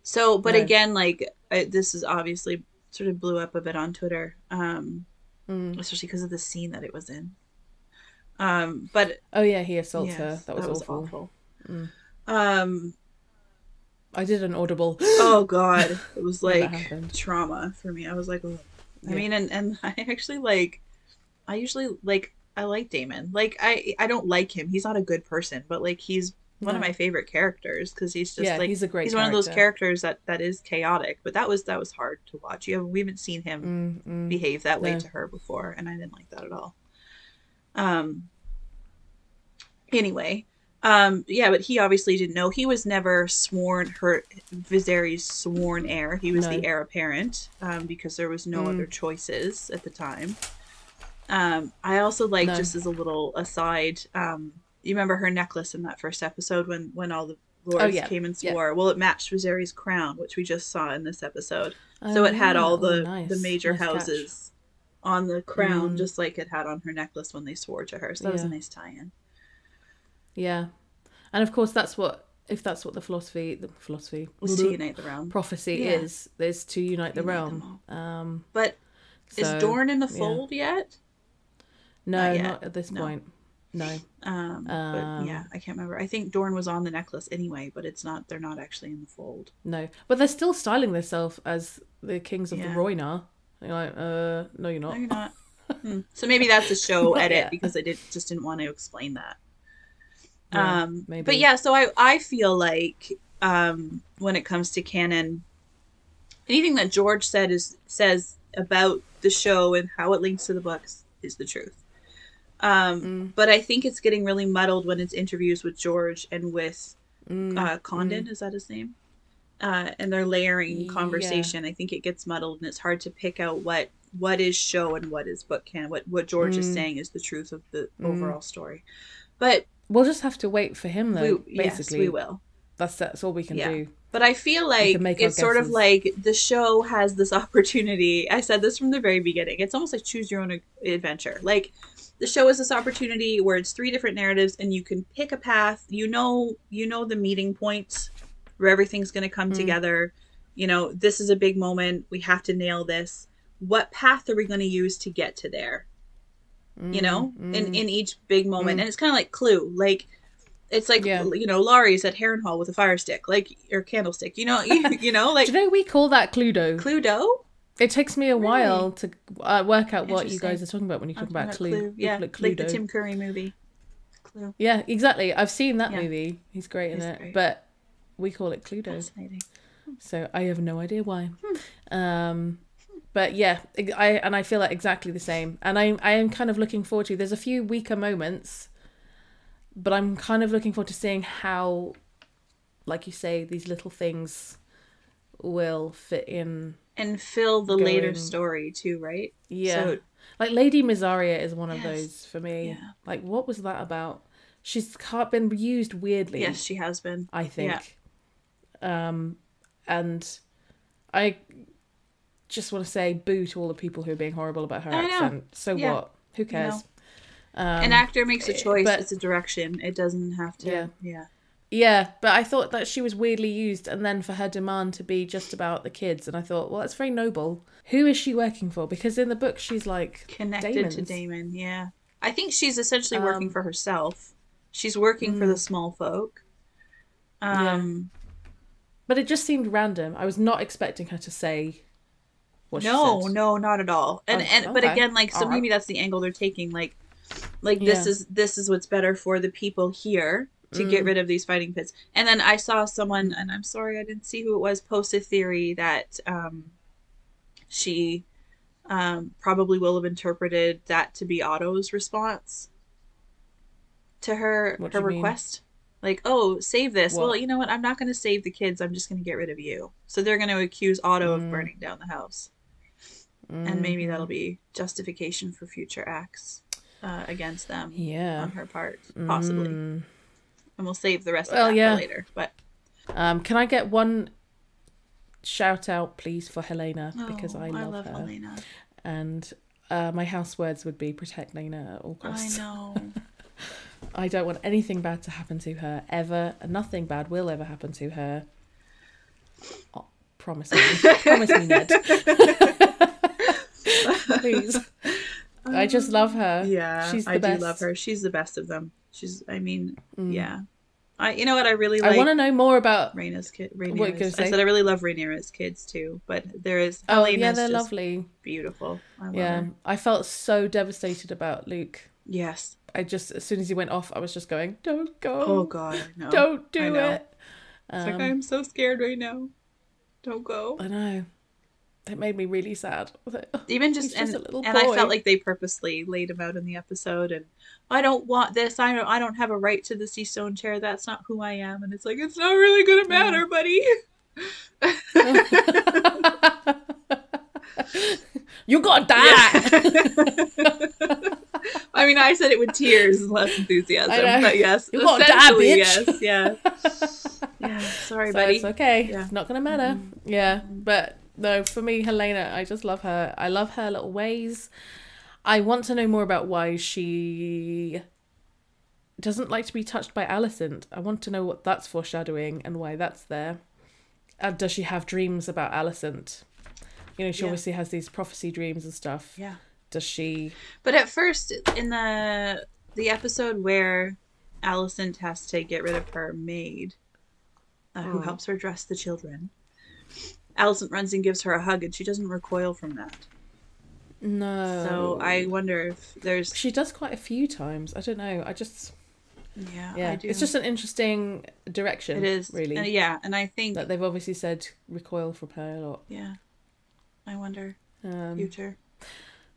So, but No. again, like I, this is obviously sort of blew up a bit on Twitter, um, Mm. especially because of the scene that it was in. Um, but Oh yeah, he assaults yes, her. That was awful. Mm. Um. I did an audible. Oh God, it was [LAUGHS] like trauma for me. I was like, oh. I Yeah. mean, and and [LAUGHS] I actually like. I usually like. I like Daemon. Like I. I don't like him. He's not a good person, but like he's one of my favorite characters because he's just yeah, like he's a great. he's one of those characters that that is chaotic. But that was that was hard to watch. You have, we haven't seen him Mm, mm. behave that way No. to her before, and I didn't like that at all. Um. Anyway, um, yeah, but he obviously didn't know. He was never sworn her Viserys' sworn heir. He was No. the heir apparent, um, because there was no Mm. other choices at the time. Um, I also like No. just as a little aside. Um, you remember her necklace in that first episode when when all the lords Oh, yeah, came and yeah. swore. Well, it matched Viserys' crown, which we just saw in this episode. So Oh, it had yeah. all Oh, the nice. the major Nice catch. houses on the crown, Mm. just like it had on her necklace when they swore to her. So that was a nice tie-in. Yeah, and of course that's what if that's what the philosophy the philosophy Was to unite the realm. prophecy Yeah. is is to unite the Unite realm. Um, But is Dorne in the yeah. fold yet? No, Not not, at this No. point. No. Um, but Um, yeah, I can't remember. I think Dorne was on the necklace anyway, but it's not. They're not actually in the fold. No, but they're still styling themselves as the kings of Yeah. the Rhoynar. You're like, uh, no, you're not. No, you're not. Hmm. So maybe that's a [LAUGHS] show edit yet. because I did just didn't want to explain that. Yeah, um, maybe. but yeah, so I I feel like um, when it comes to canon, anything that George said is says about the show and how it links to the books is the truth. Um, Mm. But I think it's getting really muddled when it's interviews with George and with Mm, uh, Condon. Is that his name? Uh, and they're layering Yeah. conversation. I think it gets muddled and it's hard to pick out what what is show and what is book canon. What what George is Mm. saying is the truth of the Mm. overall story. But We'll just have to wait for him, though. we, yes, basically, we will. that's that's all we can Yeah. do. But I feel like it's sort of like the show has this [LAUGHS] opportunity. I said this from the very beginning. It's almost like choose your own adventure. Like the show is this opportunity where it's three different narratives and you can pick a path. You know, you know the meeting points where everything's going to come Mm. together. You know, this is a big moment. We have to nail this. What path are we going to use to get to there? You know Mm, in mm. in each big moment Mm. and it's kind of like clue like it's like Yeah. you know larys at harrenhal with a fire stick like or candlestick you know [LAUGHS] you, you know like you know we call that Cluedo? cluedo It takes me a Really? while to uh, work out what you guys are talking about when you talk I'm about Clue. yeah Like like the tim curry movie clue Yeah, exactly. I've seen that Yeah. movie. He's great in He's it, great. but we call it Cluedo. So I have no idea why. Hmm. Um, but yeah, I and I feel like exactly the same. And I I am kind of looking forward to. There's a few weaker moments, but I'm kind of looking forward to seeing how, like you say, these little things will fit in. and fill the later story too right Yeah, So- like Lady Mysaria is one of Yes. those for me. Yeah. Like, what was that about? She's been used weirdly. yes she has been I think. Yeah. Um, and I just want to say boo to all the people who are being horrible about her know. accent. So Yeah. what? Who cares? Um, an actor makes a choice but- it's a direction it doesn't have to Yeah. yeah yeah, but I thought that she was weirdly used, and then for her demand to be just about the kids, and I thought, well, that's very noble. Who is she working for? Because in the book, she's like connected to Daemon's. daemon yeah i think she's essentially working Um, for herself she's working for the small folk um But it just seemed random. I was not expecting her to say no no not at all and Oh, and but again like so Alright. maybe that's the angle they're taking like like this is this is what's better for the people here to get rid of these fighting pits. And then I saw someone, and I'm sorry I didn't see who it was, post a theory that um, she um, probably will have interpreted that to be Otto's response to her What her you mean? request. Like, oh, save this. What? Well, you know what? I'm not going to save the kids. I'm just going to get rid of you. So they're going to accuse Otto Mm. of burning down the house, and maybe that'll be justification for future acts uh, against them Yeah. on her part, possibly. Mm. And we'll save the rest Well, of that yeah. for later. But Um, can I get one shout out, please, for Helaena because Oh, I love, her. Elena. And uh, my house words would be protect Lena at all costs. I know. [LAUGHS] I don't want anything bad to happen to her ever. and Nothing bad will ever happen to her. Oh, promise me. [LAUGHS] promise me, Ned. [LAUGHS] [LAUGHS] Please. I just love her. Yeah, She's the I best. do love her. She's the best of them. She's. I mean, yeah. I. You know what? I really Mm. I want to know more about. Raina's kid. You I said I really love Rhaenyra's kids too, but there is. Oh, Helaena's yeah, they're lovely. Beautiful. I love Yeah, her. I felt so devastated about Luke. Yes. I just, as soon as he went off, I was just going, "Don't go! Oh God. No. Don't do it!" It's like Um, I'm so scared right now. Don't go. I know. It made me really sad. Like, "Oh, Even just He's just and, and I felt like they purposely laid him out in the episode and I don't want this. I don't I don't have a right to the sea stone chair. That's not who I am. And it's like it's not really gonna matter, buddy. [LAUGHS] you gotta die! [LAUGHS] I mean, I said it with tears and less enthusiasm, but yes, You die, essentially, bitch. yes, yeah, [LAUGHS] yeah. Sorry, so buddy. it's okay. Yeah. It's not gonna matter. Mm-hmm. Yeah, but no, for me, Helaena, I just love her. I love her little ways. I want to know more about why she doesn't like to be touched by Alicent. I want to know what that's foreshadowing and why that's there. And does she have dreams about Alicent? You know, she Yeah. obviously has these prophecy dreams and stuff. Yeah, Does she? but at first, in the the episode where Alicent has to get rid of her maid, uh, who Mm. helps her dress the children, Alicent runs and gives her a hug, and she doesn't recoil from that. No. So I wonder if there's She does quite a few times. I don't know. I just yeah, yeah. I do. It's just an interesting direction. it is really and yeah, and I think that they've obviously said recoil from her a lot. yeah, I wonder Um, future.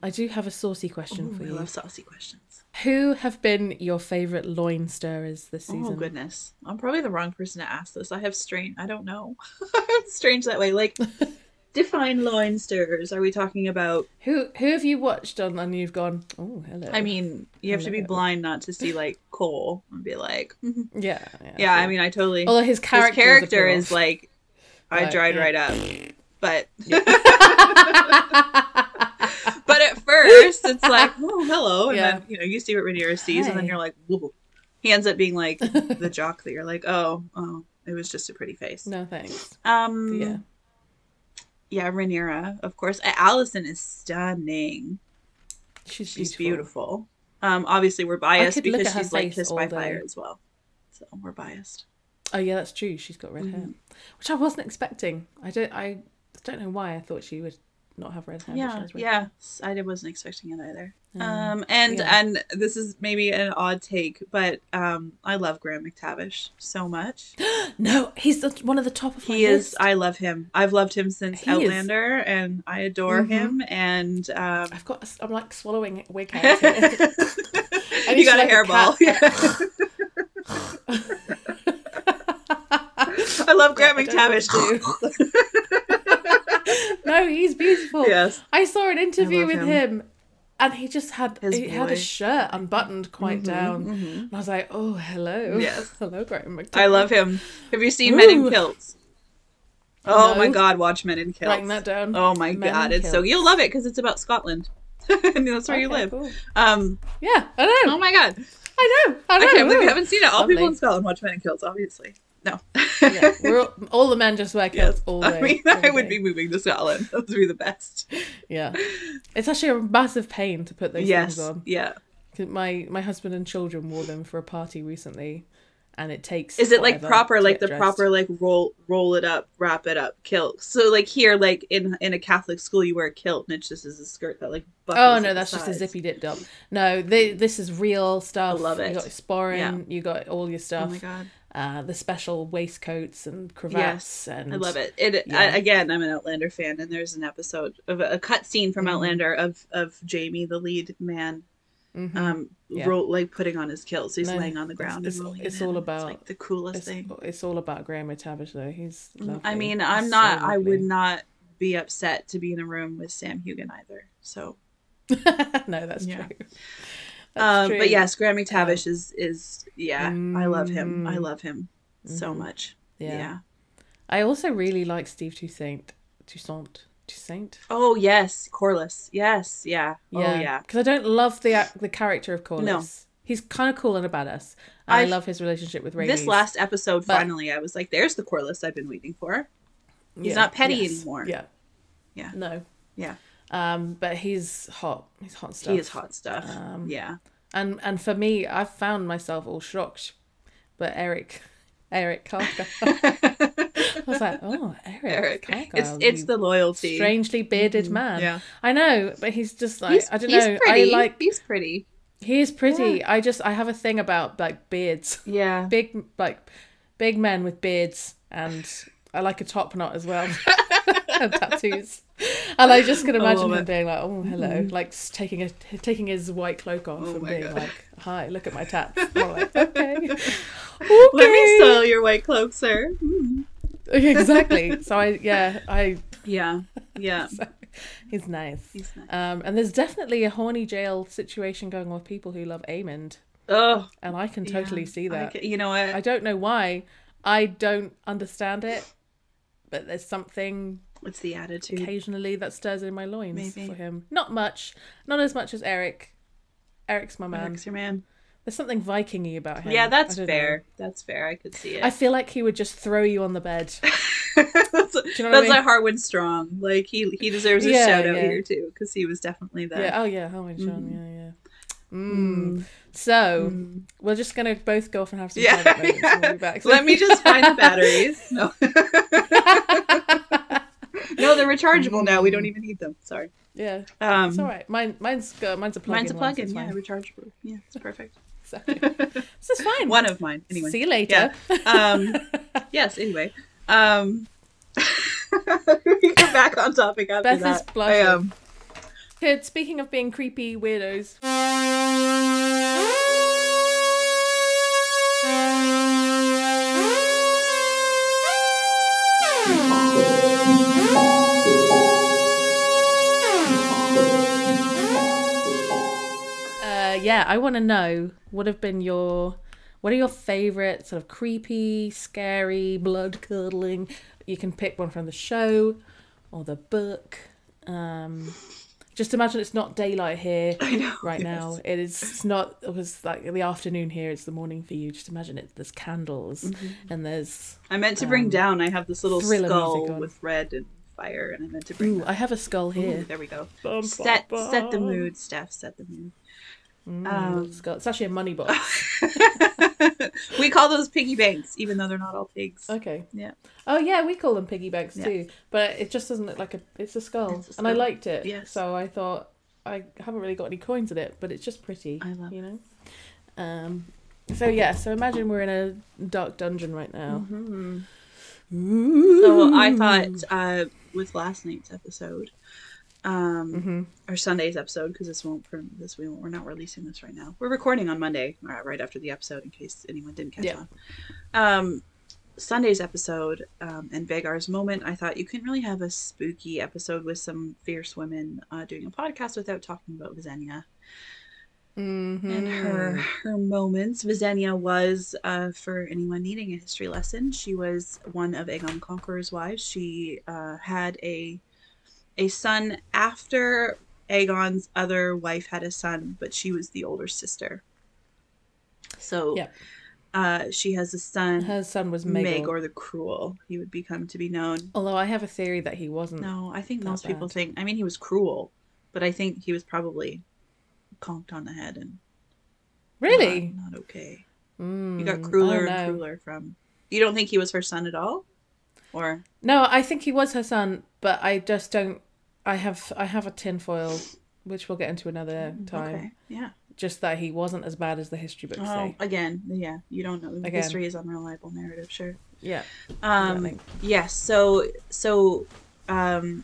I do have a saucy question Ooh, for I you. love saucy questions. Who have been your favourite loin stirrers this season? Oh goodness, I'm probably the wrong person to ask this. I have strange. I don't know. [LAUGHS] it's strange that way. Like, [LAUGHS] define loin stirrers. Are we talking about? Who who have you watched on and you've gone? Oh, hello. I mean, you have to be blind not to see like Cole and be like, mhm. [LAUGHS] yeah, yeah. yeah. I mean, I totally. although his His character, character is like, I Right, dried yeah. right up, but. But at first, it's like, [LAUGHS] oh, hello, and Yeah. then you know you see what Rhaenyra sees, and then you're like, whoa. He ends up being like [LAUGHS] the jock that you're like, oh, oh, it was just a pretty face. no thanks. Um, Yeah. yeah, Rhaenyra, of course. Alicent is stunning. She's, She's beautiful. beautiful. Um, obviously we're biased because she's like kissed by day. fire as well. So we're biased. Oh yeah, that's true. She's got red hair, Mm-hmm. which I wasn't expecting. I don't. I don't know why. I thought she would not have red hair. Yeah, red yeah. I did- wasn't expecting it either. Um, and yeah. and this is maybe an odd take, but um, I love Graham McTavish so much. [GASPS] No, he's the, one of the top of my He is. list. I love him. I've loved him since He is- Outlander, and I adore Mhm. him. And um, I've got. I'm like swallowing wig hairs. here. you got a like a hairball. [LAUGHS] [LAUGHS] I love Graham I what McTavish. to [LAUGHS] no, he's beautiful. yes. I saw an interview with him. him. and he just had His he had a shirt unbuttoned quite Mhm, down. mhm. And I was like, oh, hello. Yes. [LAUGHS] hello, Graham. I love him. Have you seen Men in Kilts? Oh No. my God! Watch Men in Kilts. Writing that down. Oh my Men God! It's so you'll love it because it's about Scotland, [LAUGHS] and that's where you live. cool. Um. Yeah, I know. Oh my God! I know. I I know. can't believe ooh. you haven't seen it. All Lovely. people in Scotland watch Men in Kilts, obviously. No. yeah, we're all, [LAUGHS] all the men just wear kilts yes. all day. I mean, I would be moving to Scotland. [LAUGHS] That would be the best. Yeah, it's actually a massive pain to put those yes. things on. Yeah, My my husband and children wore them for a party recently, and it takes. Is it like proper, like the dressed. proper, like roll roll it up, wrap it up kilt? So like here, like in in a Catholic school, you wear a kilt, and it's just as a skirt that like. Oh no, that's just a zippy dip dop. No, they, this is real stuff. love it. You got sporran, Yeah. you got all your Oh stuff. my god, uh, the special waistcoats and cravats, and I love it. It Yeah. I, again, I'm an Outlander fan, and there's an episode of a, cut scene from Mhm. Outlander of of Jamie, the lead man, Mhm. um, Yeah. roll, like putting on his kilt, so he's No, laying on the ground. it's- rolling it's all about- like the coolest it's, thing. it's all about Graham McTavish though. He's. Lovely. I mean, I'm so not. I would not be upset to be in a room with Sam Heughan either. So, [LAUGHS] no, that's Yeah. true. Um, but yes, Graham McTavish is is yeah. I love him. I Mm. love him so Mhm. much. yeah. yeah. I also really like Steve Toussaint. Toussaint. Toussaint. Oh yes, Corlys. Yes, yeah. Oh Yeah, yeah. Because I don't love the the character of Corlys. No. He's kind of cool and a badass. I love his relationship with Rhaenys. This last episode, But- finally, I was like, "There's the Corlys I've been waiting for." he's Yeah, not petty yes, anymore. Yeah. Yeah. No. Yeah. Um, but he's hot. He's hot stuff. He is hot stuff. Um, yeah. And and for me, I've found myself all shocked. But Eric, [LAUGHS] Eric Cargyll. [LAUGHS] I was like, oh, Eric, [LAUGHS] Eric. Cargyll. It's it's the loyalty. strangely bearded Mhm. man. Yeah. I know, but he's just like He's, I don't know. pretty. I like he's pretty. he is pretty. I just I have a thing about like beards, Yeah. big like big men with beards, and I like a top knot as well, [LAUGHS] and tattoos. And I just can imagine him it. being like, "Oh, hello," like taking a taking his white cloak off Oh and being God. like, "Hi, look at my tats." [LAUGHS] Like, okay, [LAUGHS] Let me Okay. soil your white cloak, sir. Mm. exactly. So I yeah I Yeah. Yeah. he's nice. He's nice. Um, and there's definitely a horny jail situation going on with people who love Aemond, Oh, and I can totally yeah. see that. you know what? I don't know why. I don't understand it, but there's something What's the attitude? occasionally that stirs in my loins Maybe. for him. Not much, not as much as Eric. Eric's my man. Eric's your man. There's something Vikingy about him. Yeah, that's fair. That's fair. I could see it. I feel like he would just throw you on the bed. [LAUGHS] that's you know what I mean? like Harwin Strong. Like he he deserves a Yeah, shout out yeah. here too because he was definitely that. Yeah. Oh yeah. And Sean. Mhm. Yeah. Yeah. Mm. So Mm. we're just gonna both go off and have some Yeah, private moments. yeah. We'll. [LAUGHS] Let me just find the [LAUGHS] batteries. No, [LAUGHS] no, they're rechargeable now. We don't even need them. Sorry. yeah. Um, it's all right. Mine, mine's got, mine's a plug-in. mine's a plug-in. it's Yeah, rechargeable. Yeah, it's perfect. [LAUGHS] Exactly. This is fine. One of mine. Anyway. See you later. [LAUGHS] Um, yes. Anyway. Um, we get back on topic after Beth is that. blushing. I, um, Kid, speaking of being creepy weirdos. Yeah, I want to know what have been your, what are your favorite sort of creepy, scary, blood curdling? You can pick one from the show or the book. Um, just imagine it's not daylight here know. [LAUGHS] right yes. now. It is. It's not. It was like the afternoon here. It's the morning for you. Just imagine it. There's candles Mm-hmm. and there's. I meant to bring Um, down. I have this little skull with red and fire, and I meant to bring. Ooh, I have a skull that. Ooh, here. there we go. Bum, Set bum, set the mood, Steph. Set the mood. Mm, Um, skull. It's actually a money box. [LAUGHS] we call those piggy banks, even though they're not all pigs. Okay. Yeah. Oh yeah, we call them piggy banks Yeah. too, but it just doesn't look like a. It's a skull, It's a and I liked it. Yes. So I thought I haven't really got any coins in it, but it's just pretty. I love you know. Um. So yeah. So imagine we're in a dark dungeon right now. Mhm. So I thought uh, with last night's episode, um, hmm or Sunday's episode, because this won't from this we won't, we're not releasing this right now. We're recording on Monday, uh, right after the episode, in case anyone didn't catch Yeah. on. Um, Sunday's episode um, and Vhagar's moment. I thought you couldn't really have a spooky episode with some fierce women uh, doing a podcast without talking about Visenya Mm-hmm. and her her moments. Visenya was, uh, for anyone needing a history lesson, she was one of Aegon Conqueror's wives. She uh, had a a son after Aegon's other wife had a son, but she was the older sister. So, Yep. uh, she has a son, Her son was Maegor. Maegor the Cruel. He would become to be known. Although I have a theory that he wasn't. No, I think most people think. I mean, he was cruel, but I think he was probably conked on the head and Really? not, not okay. you got Mm, crueler and crueler from. You don't think he was her son at all, or No, I think he was her son, but I just don't. I have I have a tinfoil, which we'll get into another time. okay, yeah. Just that he wasn't as bad as the history books Oh, say. again, yeah. You don't know. Again. History is unreliable narrative. Sure. Yeah. Um, yes. So so, um,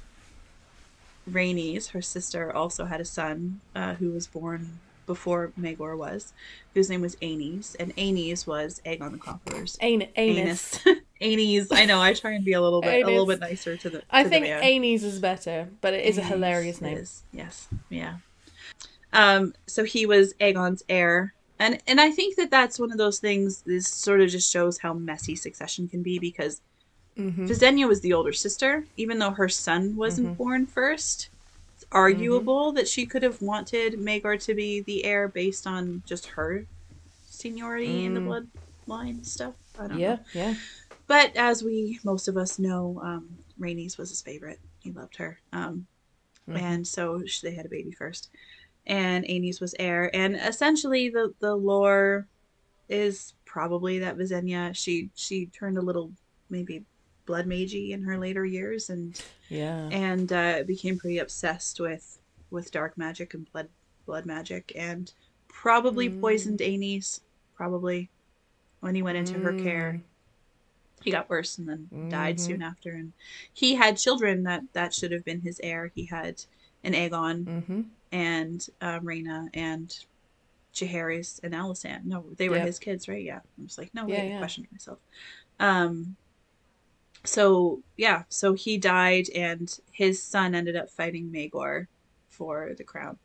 Rhaenys, her sister, also had a son uh, who was born before Maegor was, whose name was Aenys, and Aenys was Aegon the Conqueror's An- anus. Aenys. I know. I try and be a little bit a little bit nicer to the. To I the think man. Annie's is better, but it is a hilarious name. is- Yes. Yeah. Um. So he was Aegon's heir, and and I think that that's one of those things. This sort of just shows how messy succession can be because Visenya was the older sister, even though her son wasn't Mhm. born first. It's arguable that she could have wanted Maegor to be the heir based on just her seniority in the Mm. bloodline stuff. I don't Yeah, know. yeah. But as we most of us know, um, Rhaenys was his favorite. He loved her. Um, Mhm. And so sh- they had a baby first. And Aenys was heir. And essentially the, the lore is probably that Visenya, she she turned a little maybe blood magey in her later years and Yeah. and uh, became pretty obsessed with with dark magic and blood blood magic and probably Mm. poisoned Aenys probably when he went into her care Mm. he got worse and then died Mhm. soon after and he had children that that should have been his heir he had an Aegon Mm-hmm. and uh, Rhaena and Jaehaerys and Alysanne. No, they were Yep. his kids, right? Yeah. I was like, no, Yeah, wait, I yeah. questioned myself. Um, so yeah, so he died, and his son ended up fighting Maegor for the crown.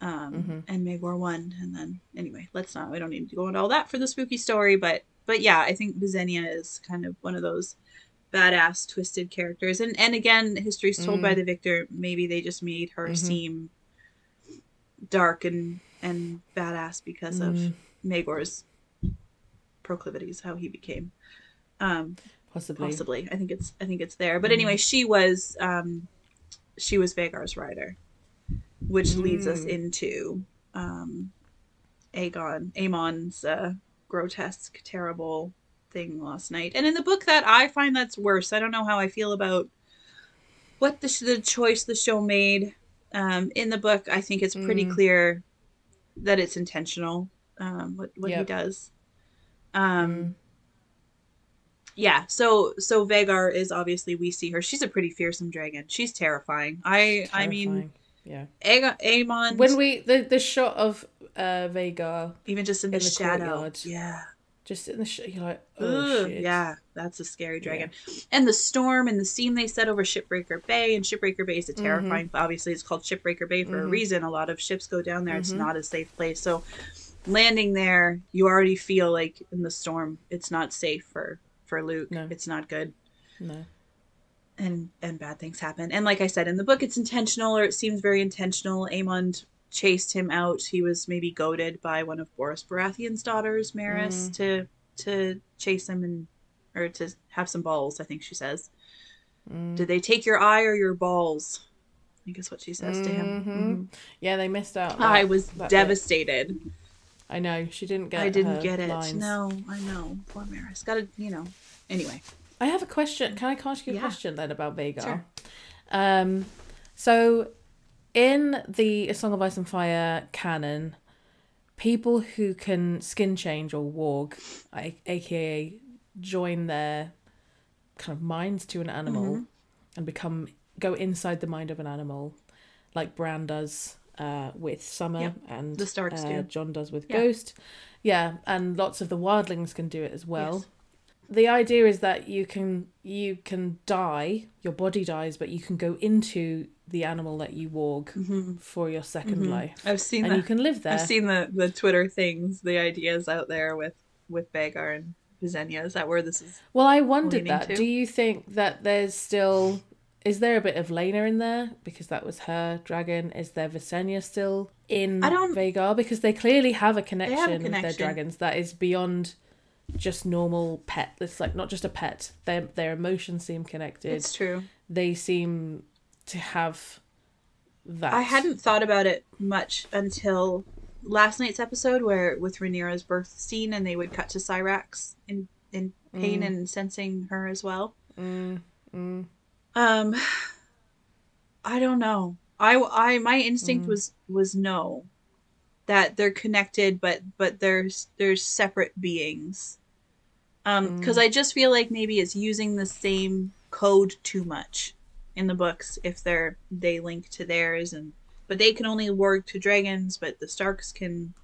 Um, Mhm. and Maegor won, and then anyway, let's not. We don't need to go into all that for the spooky story, but but yeah, I think Visenya is kind of one of those badass twisted characters and and again history's told Mm. by the victor maybe they just made her Mhm. seem dark and and badass because of Mm. Maegor's proclivities how he became um Possibly. possibly i think it's i think it's there but Mm. anyway she was um she was Vhagar's rider which leads us Mm. into um Aegon Aemond's uh grotesque terrible thing last night and in the book that I find that's worse I don't know how I feel about what the, sh- the choice the show made um in the book I think it's pretty Mm. clear that it's intentional um what what he does um Mm. Yeah so so Vhagar is obviously we see her. She's a pretty fearsome dragon. She's terrifying. I I mean yeah. Aegon, Aemond When we the the shot of uh Vhagar even just in the, in the shadow. courtyard. yeah. Just in the sh- you're like oh Ugh, shit. yeah that's a scary dragon. And the storm and the scene they set over Shipbreaker Bay and Shipbreaker Bay is a terrifying obviously it's called Shipbreaker Bay for a Mhm. reason. A lot of ships go down there. It's Mhm. not a safe place. So landing there you already feel like in the storm it's not safe for for Luke No. it's not good No. and and bad things happen. And like I said in the book, it's intentional, or it seems very intentional. Aemond chased him out. He was maybe goaded by one of Borros Baratheon's daughters, Maris, Mm. to to chase him and or to have some balls. I think she says. Mm. Did they take your eye or your balls? I think is what she says to him. Mhm. Mhm. Yeah, they missed out. I was devastated. bit. I know she didn't get. I didn't get it. lines. No, I know. Poor Maris. Got to, you know. Anyway. I have a question. Can I ask you a Yeah. question then about Vhagar? Sure. Um, so in the A Song of Ice and Fire canon, people who can skin change or warg, aka join their kind of minds to an animal Mm-hmm. and become go inside the mind of an animal, like Bran does uh, with Summer Yep. and The Starks uh, do. Jon does with Yeah. Ghost. Yeah, and lots of the wildlings can do it as well Yes. the idea is that you can you can die your body dies but you can go into the animal that you warg Mhm. for your 2nd Mhm. life I've seen and that. you can live there I've seen the the Twitter things, the ideas out there with with Vhagar and Visenya. Is that where this is? well i wondered that to. do you think that there's still is there a bit of Laena in there? Because that was her dragon. Is there Visenya still in I don't- Vhagar because they clearly have a connection, with their dragons that is beyond just normal pet. It's like not just a pet. Their their emotions seem connected. It's true. they seem to have that. I hadn't thought about it much until last night's episode where with Rhaenyra's birth scene and they would cut to Syrax in in pain and sensing her as well. Mm, mm, Um, I don't know. I I my instinct Mm. was was no, that they're connected, but but there's there's separate beings. Um, because Mm. I just feel like maybe it's using the same code too much in the books if they're they link to theirs and but they can only warg to dragons, but the Starks can,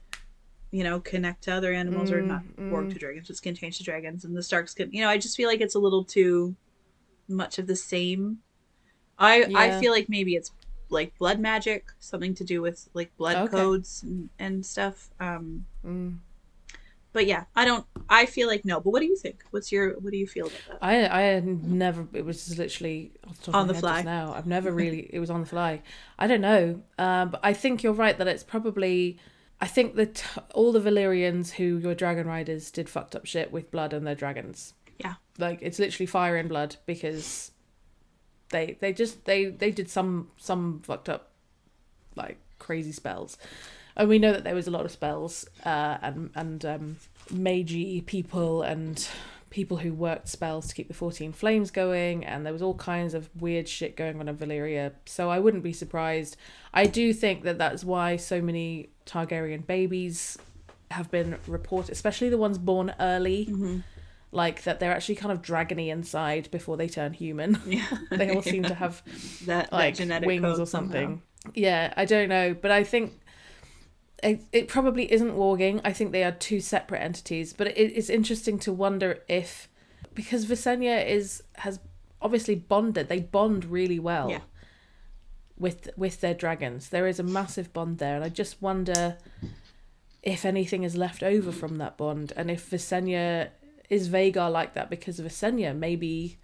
you know, connect to other animals or Mm, not warg mm. to dragons, just can change to dragons, and the Starks can. You know, I just feel like it's a little too much of the same. I I feel like maybe it's like blood magic, something to do with like blood Okay. codes and, and stuff. Um, mm. but yeah, I don't. I feel like no. But what do you think? What's your what do you feel about that? I I never. It was just literally the On the fly. Just now, I've never really. [LAUGHS] It was on the fly. I don't know. Um, but I think you're right that it's probably. I think that all the Valyrians who your dragon riders did fucked up shit with blood and their dragons. Yeah. Like it's literally fire and blood because they they just they they did some some fucked up like crazy spells. And we know that there was a lot of spells uh, and and um, magey people and people who worked spells to keep the 14 flames going and there was all kinds of weird shit going on in Valyria so I wouldn't be surprised I do think that that's why so many Targaryen babies have been reported especially the ones born early Mm-hmm. Like that they're actually kind of dragony inside before they turn human Yeah, [LAUGHS] [LAUGHS] they all seem to have [LAUGHS] that, like that genetic wings or something. somehow. Yeah, I don't know, but I think it, it probably isn't warging. I think they are two separate entities, but it, it's interesting to wonder if because Visenya is has obviously bonded. They bond really well. Yeah. With with their dragons, there is a massive bond there, and I just wonder if anything is left over from that bond, and if Visenya is Vhagar like that because of Visenya. Maybe,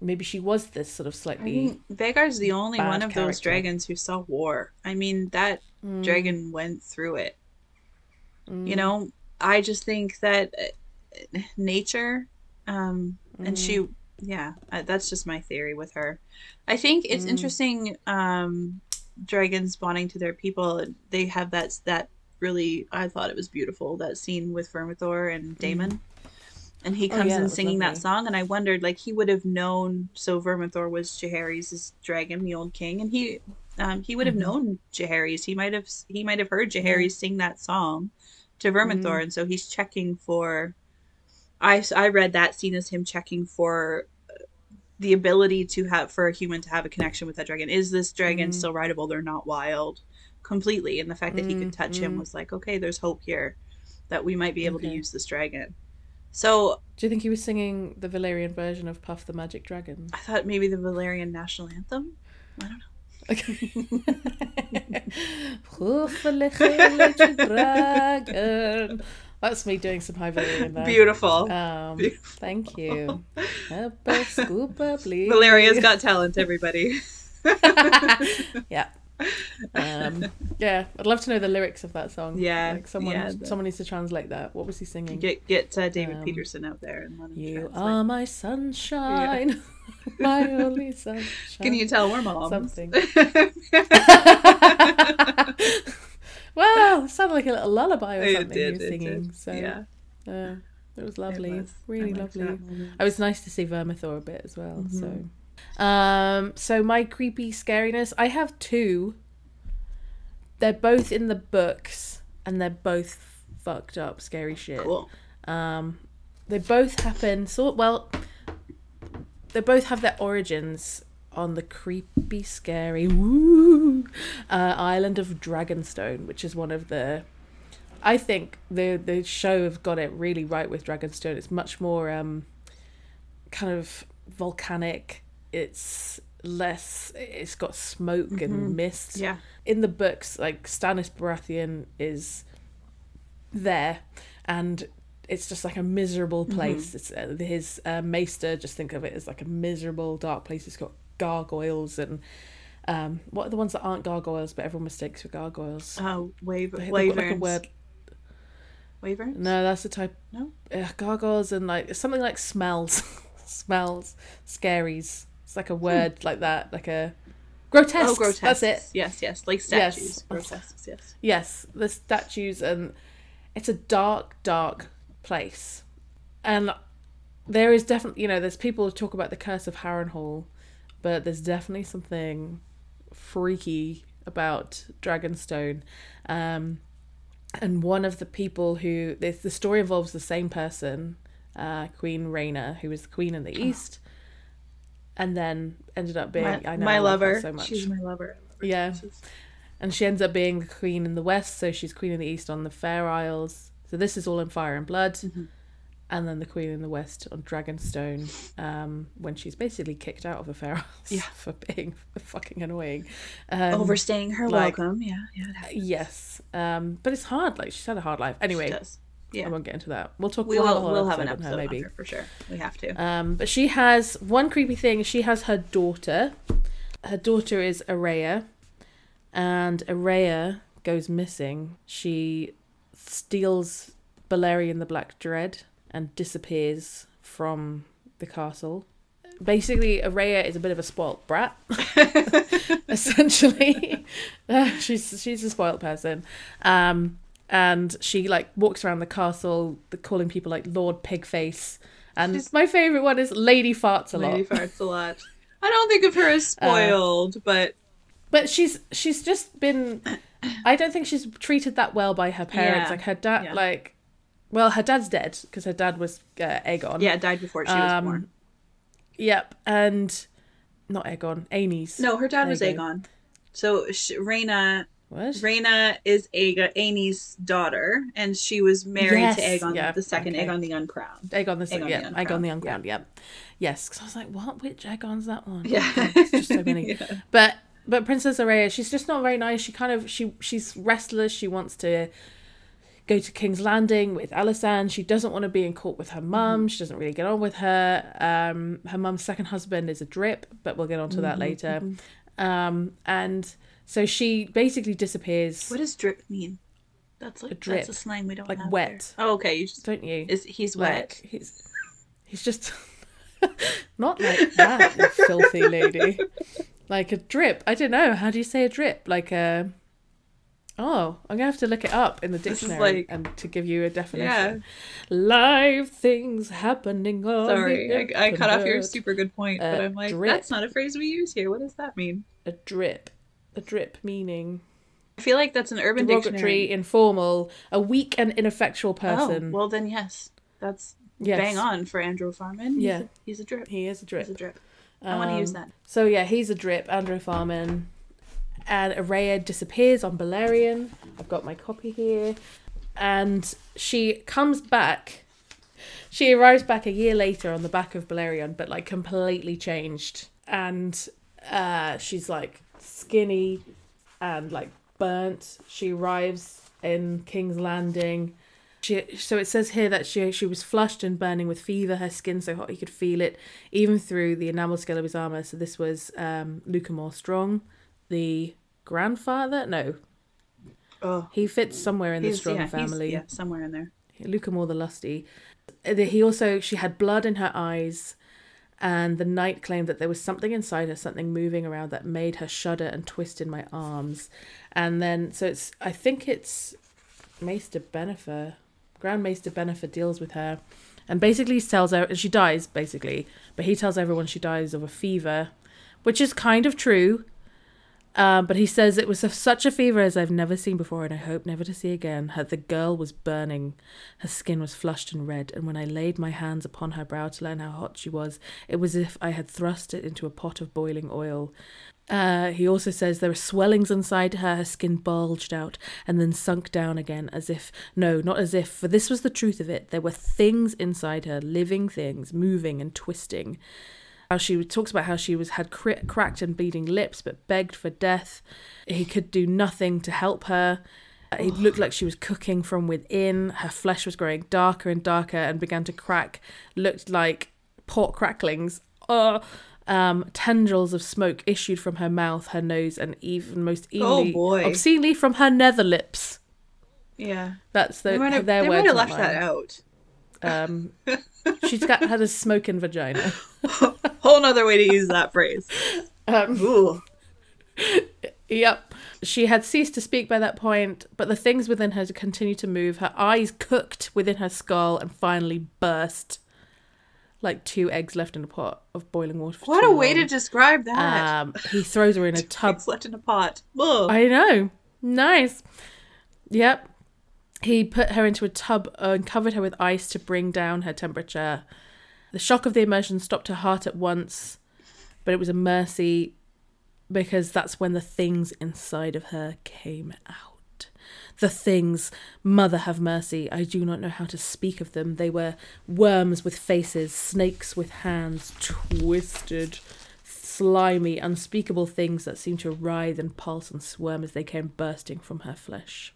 maybe she was this sort of I slightly. think Vhagar's the only one of those dragons who saw war. I mean, that Mm. dragon went through it. Mm. You know, I just think that uh, nature, um, and Mm. she, yeah, uh, that's just my theory with her. I think it's Mm. interesting. Um, dragons bonding to their people. They have that that really. I thought it was beautiful that scene with Vermithor and Daemon. And he Oh, comes yeah, in singing that song, and I wondered, like, he would have known. So Vermithor was Jaehaerys' dragon, the old king, and he, um, he would have Mhm. known Jaehaerys. He might have, he might have heard Jaehaerys sing that song to Vermithor, Mhm. and so he's checking for. I I read that scene as him checking for uh, the ability to have for a human to have a connection with that dragon. Is this dragon Mhm. still rideable? They're not wild completely, and the fact that he could touch him Mhm. was like, okay, there's hope here that we might be able to use this dragon. So Do you think he was singing the Valyrian version of Puff the Magic Dragon? I thought maybe the Valyrian national anthem. I don't know. [LAUGHS] Puff the magic dragon. That's me doing some high Valyrian there. Beautiful. Um, Beautiful. Thank you. Help us scoop up, please. Valyria's got talent, everybody. [LAUGHS] yeah. Um, yeah, I'd love to know the lyrics of that song. Yeah, like someone, yeah, the- someone needs to translate that. What was he singing? Get get uh, David Um, Peterson out there and let him you translate. are my sunshine, [LAUGHS] my only sunshine. Can you tell we're moms? something? [LAUGHS] well, it sounded like a little lullaby or something did, were it singing. did. So yeah, uh, it was lovely, It was. really I lovely. It was nice to see Vermithor a bit as well. Mhm. So, um, so my creepy scariness. I have two. They're both in the books, and they're both fucked up, scary shit. Cool. Um, they both happen. So well, they both have their origins on the creepy, scary woo, uh, island of Dragonstone, which is one of the. I think the the show have got it really right with Dragonstone. It's much more um, kind of volcanic. It's less. It's got smoke Mhm. and mist Yeah. in the books, like Stannis Baratheon is there, and it's just like a miserable place. It's uh, his uh, maester. Just think of it as like a miserable, dark place. It's got gargoyles and um, what are the ones that aren't gargoyles, but everyone mistakes for gargoyles? Uh, wave They- like a word. No, that's the type. No? uh, gargoyles and like something like smells, [LAUGHS] smells, scaries. It's like a word like that, like a grotesque. Oh, grotesques. That's it. Yes, yes, like Yes. statues. [LAUGHS] Grotesques. Yes. Yes, the statues, and it's a dark, dark place. And there is definitely, you know, there's people who talk about the curse of Harrenhal, but there's definitely something freaky about Dragonstone. Um, and one of the people who this, the story involves the same person, uh, Queen Rhaena, who was the queen in the east, and then ended up being My, I know my I lover. so much. She's my lover. Yeah. And she ends up being the queen in the west, so she's queen in the east on the Fair Isles. So this is all in Fire and Blood. Mm-hmm. And then the queen in the west on Dragonstone, um, when she's basically kicked out of the Fair Isles Yeah. [LAUGHS] for being fucking annoying. Um, Overstaying her like- welcome. Yeah, yeah. Yes, um, but it's hard. Like she's had a hard life. Anyway. Yeah. I won't get into that. We'll talk. We will. have a whole We'll have an episode episode on on her, maybe. her for sure. We have to. Um, but she has one creepy thing. She has her daughter. Her daughter is Aerea, and Aerea goes missing. She steals Balerion the Black Dread and disappears from the castle. Basically, Aerea is a bit of a spoilt brat. [LAUGHS] [LAUGHS] Essentially, Uh, [LAUGHS] she's she's a spoilt person. Um, and she like walks around the castle, the, calling people like Lord Pigface. And She's- my favorite one is Lady Farts a lot. Lady farts a lot. I don't think of her as [LAUGHS] spoiled, but But she's she's just been. I don't think she's treated that well by her parents. Yeah. Like her dad, Yeah. like, well, her dad's dead because her dad was uh, Aegon. yeah, died before she was Um, born. Yep, and not Aegon, Aenys. No, her dad there was. Aegon. So sh- Rhaena, What? Rhaena is Aegon, Aenys' daughter, and she was married Yes, to Aegon yeah, the second, okay. Aegon the Uncrowned. Aegon the the yeah, Aegon the Uncrowned. Yep. Yes, because I was like, what? Which Aegon's that one? Yeah. Oh, it's just so [LAUGHS] many. Yeah. But but Princess Aerea, she's just not very nice. She kind of she she's restless. She wants to go to King's Landing with Alysanne. She doesn't want to be in court with her mum. She doesn't really get on with her. Um, her mum's second husband is a drip, but we'll get onto that later. Um, and so she basically disappears. What does drip mean? That's like a drip. that's a slang we don't Like have wet. Oh, okay. You just Don't you? is he's wet. Like, he's he's just [LAUGHS] not like that, you filthy lady. Like a drip. I don't know. How do you say a drip? Like a. Oh, I'm gonna have to look it up in the dictionary like- and to give you a definition. Yeah. Live things happening on Sorry, I, I cut off your super good point, but I'm like, drip. that's not a phrase we use here. What does that mean? A drip. A drip meaning I feel like that's an urban derogatory, dictionary. informal, a weak and ineffectual person. Oh, well then yes, that's yes. bang on for Androw Farman. He's Yeah. a, he's a drip. He is a drip. He's a drip. I want to use Um, that. So yeah, he's a drip, Androw Farman. And Aerea disappears on Balerion. I've got my copy here. And she comes back. She arrives back a year later on the back of Balerion, but like completely changed. And uh, she's like skinny and like burnt. She arrives in King's Landing. She, so it says here that she she was flushed and burning with fever, her skin so hot he could feel it, even through the enamel scale of his armor. So this was um, Lucamore Strong, the grandfather. No, Oh, he fits somewhere in the Strong yeah, family. yeah, somewhere in there. Lucamore the Lusty. Uh, He also she had blood in her eyes, and the knight claimed that there was something inside her, something moving around that made her shudder and twist in my arms. And then so it's I think it's Maester Benefer, Grand Maester Benefer deals with her, and basically tells her and she dies basically, but he tells everyone she dies of a fever, which is kind of true. Um, but he says it was of such a fever as I've never seen before, and I hope never to see again. Her, the girl was burning, her skin was flushed and red, and when I laid my hands upon her brow to learn how hot she was, it was as if I had thrust it into a pot of boiling oil. Uh, he also says there were swellings inside her, her skin bulged out and then sunk down again, as if, no, not as if, for this was the truth of it. There were things inside her, living things, moving and twisting. How she talks about how she was had cri- cracked and bleeding lips, but begged for death. He could do nothing to help her. It looked like she was cooking from within. Her flesh was growing darker and darker and began to crack. Looked like pork cracklings. Oh, um, tendrils of smoke issued from her mouth, her nose, and even most evenly, boy. obscenely from her nether lips. Yeah, That's the, they might have, their they words. might have left that out. Um, she's got had a smoking vagina. [LAUGHS] Whole nother way to use that phrase. Um, Ooh. Yep. She had ceased to speak by that point, but the things within her continued to move. Her eyes cooked within her skull and finally burst like two eggs left in a pot of boiling water. What a way to describe that. Um, he throws her in [LAUGHS] a tub. Eggs left in a pot. I know. Nice. Yep. He put her into a tub and covered her with ice to bring down her temperature. The shock of the immersion stopped her heart at once, but it was a mercy because that's when the things inside of her came out. The things, mother have mercy, I do not know how to speak of them. They were worms with faces, snakes with hands, twisted, slimy, unspeakable things that seemed to writhe and pulse and squirm as they came bursting from her flesh.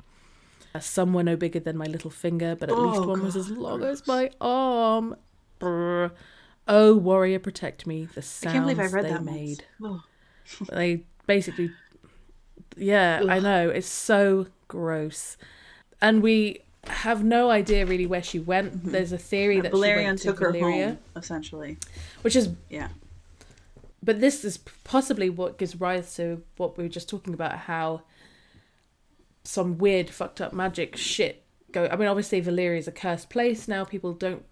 Some were no bigger than my little finger, but at oh, least Oh, one was as long as my arm. Brr. Oh, warrior, protect me! The I sounds can't believe I read they made. Once. They basically, yeah, I know it's so gross, and we have no idea really where she went. Mm-hmm. There's a theory Yeah, that Valerian she went to took her Valyria, home, essentially. which is Yeah. but this is possibly what gives rise to what we were just talking about how some weird fucked up magic shit go i mean obviously valyria is a cursed place now people don't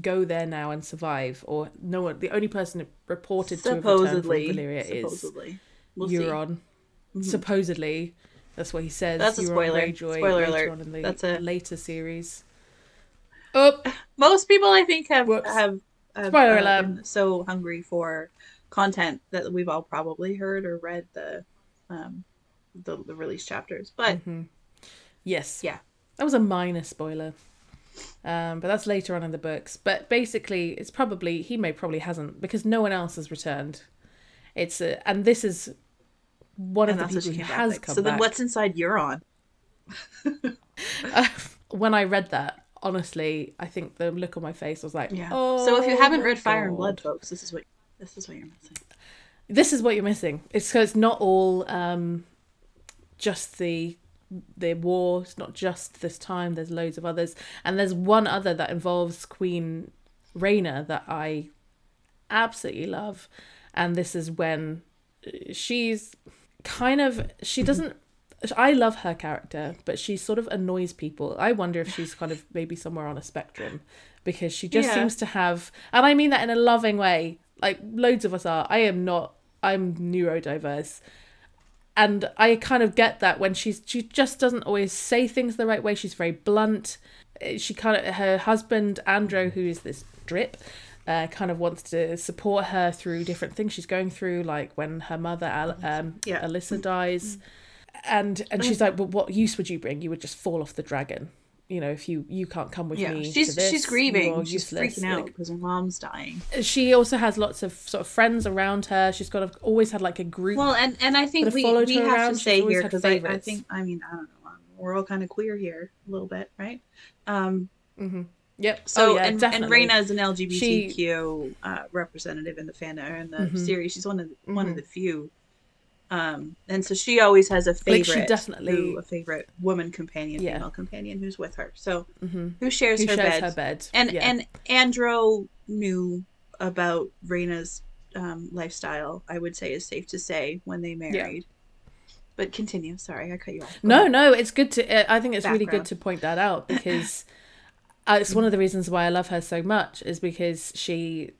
go there now and survive or no one the only person reported to have returned from supposedly. valyria is supposedly. We'll see. Mm-hmm. euron supposedly that's what he says That's a Euron spoiler. Greyjoy Spoiler alert. in the That's a- later series oh [SIGHS] Most people, I think, have Whoops. have, have Spoiler uh, alert. been so hungry for content that we've all probably heard or read the um the, the release chapters. But Mm-hmm. yes yeah, That was a minor spoiler. Um, but that's later on in the books. But basically, it's probably he may probably hasn't because no one else has returned. It's a, and this is one and of the people who has back. come So then, back. what's inside Euron? [LAUGHS] when I read that, honestly, I think the look on my face was like, Yeah. Oh, so if you haven't read Fire and Blood, folks, this is what this is what you're missing. this is what you're missing. It's because it's not all um, just the the war. It's not just this time. There's loads of others, and there's one other that involves Queen Rhaena that I absolutely love, and this is when uh, she's kind of she doesn't. I love her character, but she sort of annoys people. I wonder if she's kind of maybe somewhere on a spectrum because she just Yeah. seems to have, and I mean that in a loving way. Like loads of us are. I am not. I'm neurodiverse, and I kind of get that when she's she just doesn't always say things the right way. She's very blunt. Eh, She kind of her husband Androw, who is this drip, uh, kind of wants to support her through different things she's going through, like when her mother Al- um, Yeah. Alyssa dies, and and she's like, "But what use would you bring? You would just fall off the dragon." You know, if you you can't come with Yeah, me, she's this, she's grieving. She's freaking out Like, because her mom's dying. she also has lots of sort of friends around her. She's got a, always had like a group. Well, and and I think we, we have around. to say here because I, I think I mean I don't know um, we're all kind of queer here a little bit, right? Um, yep. so oh, yeah, and and. Rhaena is an LGBTQ uh, representative in the fandom in the Mhm. series. She's one of the, one of Mhm. the few. Um, and so she always has a favorite, Like, she definitely- who- a favorite woman companion, Yeah. female companion who's with her. So Mhm. who shares Who her shares bed? her bed? And yeah. and Androw knew about Rhaena's um, lifestyle. I would say is safe to say when they married. But continue. Sorry, I cut you off. Go No, ahead. no, it's good to. uh, I think it's really good to point that out because uh, it's one of the reasons why I love her so much is because she,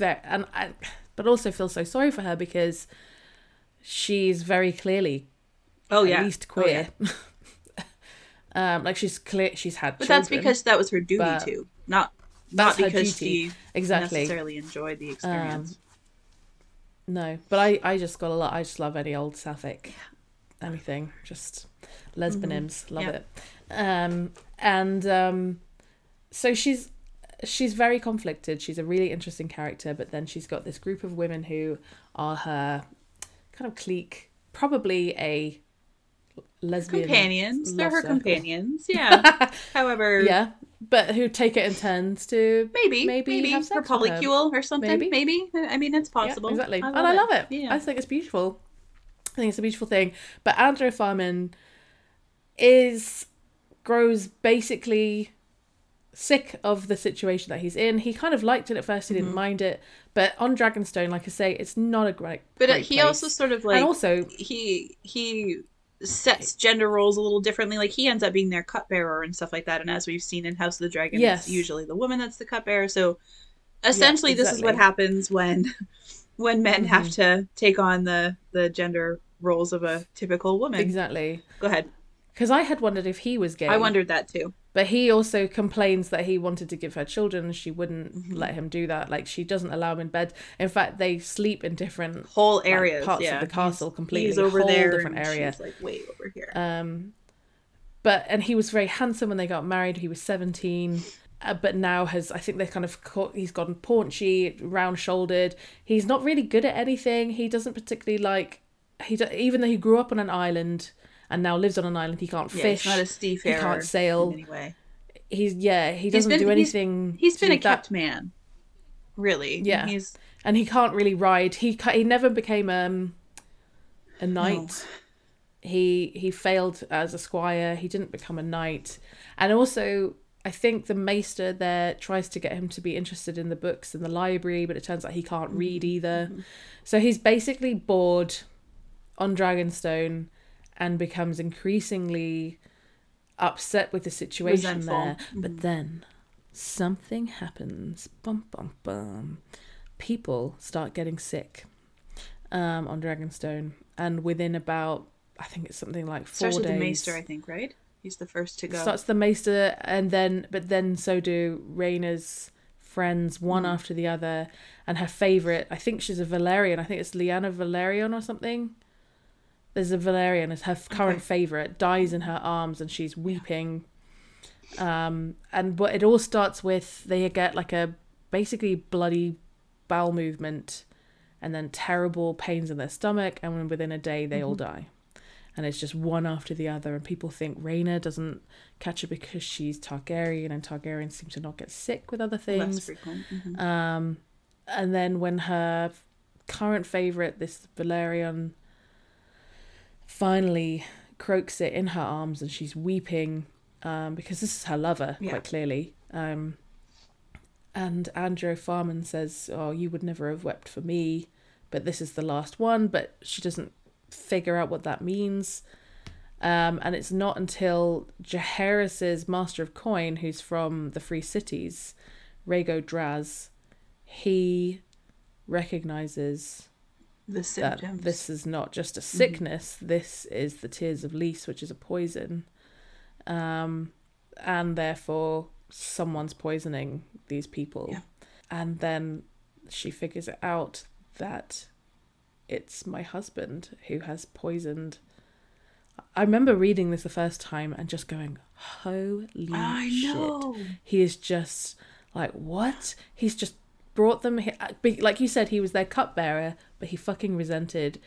and I, but also feel so sorry for her because she's very clearly Oh at yeah, least Oh, yeah. queer. [LAUGHS] um, like she's clear, she's had. But that's because that was her duty to, not not because she exactly. Um, necessarily enjoyed the experience. No, but I, I just got a lot. I just love any old sapphic, anything. Just lesbianisms, love Yeah. it. Um, and um, so she's she's very conflicted. She's a really interesting character, but then she's got this group of women who are her kind of clique, probably a lesbian companions, they're her circle. companions. Yeah. [LAUGHS] However, Yeah, but who take it in turns to maybe Maybe maybe, have sex polycule or something. Maybe. Maybe. I mean, it's Yeah, possible. exactly. I and I love it. Yeah. I think it's beautiful. I think it's a beautiful thing. But Androw Farman is grows basically sick of the situation that he's in. He kind of liked it at first. He didn't mind it, but on Dragonstone, like I say, it's not a great. But uh, great he place. also sort of like and also he he sets gender roles a little differently. Like he ends up being their cupbearer and stuff like that. And as we've seen in House of the Dragon, Yes. it's usually the woman that's the cupbearer. So essentially, this is what happens when [LAUGHS] when men have to take on the the gender roles of a typical woman. exactly Go ahead. because I had wondered if he was gay. I wondered that too. But he also complains that he wanted to give her children. She wouldn't Mm-hmm. let him do that. Like she doesn't allow him in bed. In fact, they sleep in different Whole like, areas, parts yeah. of the castle He's- completely. He's over whole there, different area. She's like way over here. Um, but and he was very handsome when they got married. He was seventeen, uh, but now has I think they kind of caught, he's gotten paunchy, round shouldered. He's not really good at anything. He doesn't particularly like he do, even though he grew up on an island and now lives on an island. He can't yeah, fish. he's not a seafarer. he can't sail. Anyway. He's yeah. He doesn't been- do he's- anything. He's been to a that- kept man. Really. Yeah. He's and he can't really ride. He he never became um a knight. No. He he failed as a squire. He didn't become a knight, and also I think the maester there tries to get him to be interested in the books in the library, but it turns out he can't read either. So he's basically bored on Dragonstone and becomes increasingly upset with the situation Resentful. there. But then something happens. Bum bum bum. People start getting sick um, on Dragonstone, and within about I think it's something like four starts days. the maester, I think, right? He's the first to go. Starts the Maester, and then but then so do Rhaena's friends, one Mm. after the other, and her favorite. I think she's a Velaryon. I think it's Liana Velaryon or something. There's a Velaryon as her current Okay. favorite dies in her arms, and she's weeping. Um, and what it all starts with, they get like a basically bloody bowel movement, and then terrible pains in their stomach, and within a day they all Mm-hmm. die and it's just one after the other. And people think Rhaena doesn't catch it because she's Targaryen, and Targaryens seem to not get sick with other things. Mhm. Um, and then when her current favorite, this Velaryon, finally croaks it in her arms, and she's weeping um, because this is her lover, Yeah. quite clearly. Um, and Androw Farman says, "Oh, you would never have wept for me, but this is the last one." But she doesn't figure out what that means. Um, and it's not until Jaehaerys's Master of Coin, who's from the Free Cities, Rego Draz, he recognizes The that symptoms. this is not just a sickness, this is the tears of Lys, which is a poison. Um, and therefore, someone's poisoning these people. Yeah. And then she figures it out that it's my husband who has poisoned. I remember reading this the first time and just going, holy I shit know. he is just like what he's just brought them he- uh, like you said he was their cupbearer but he fucking resented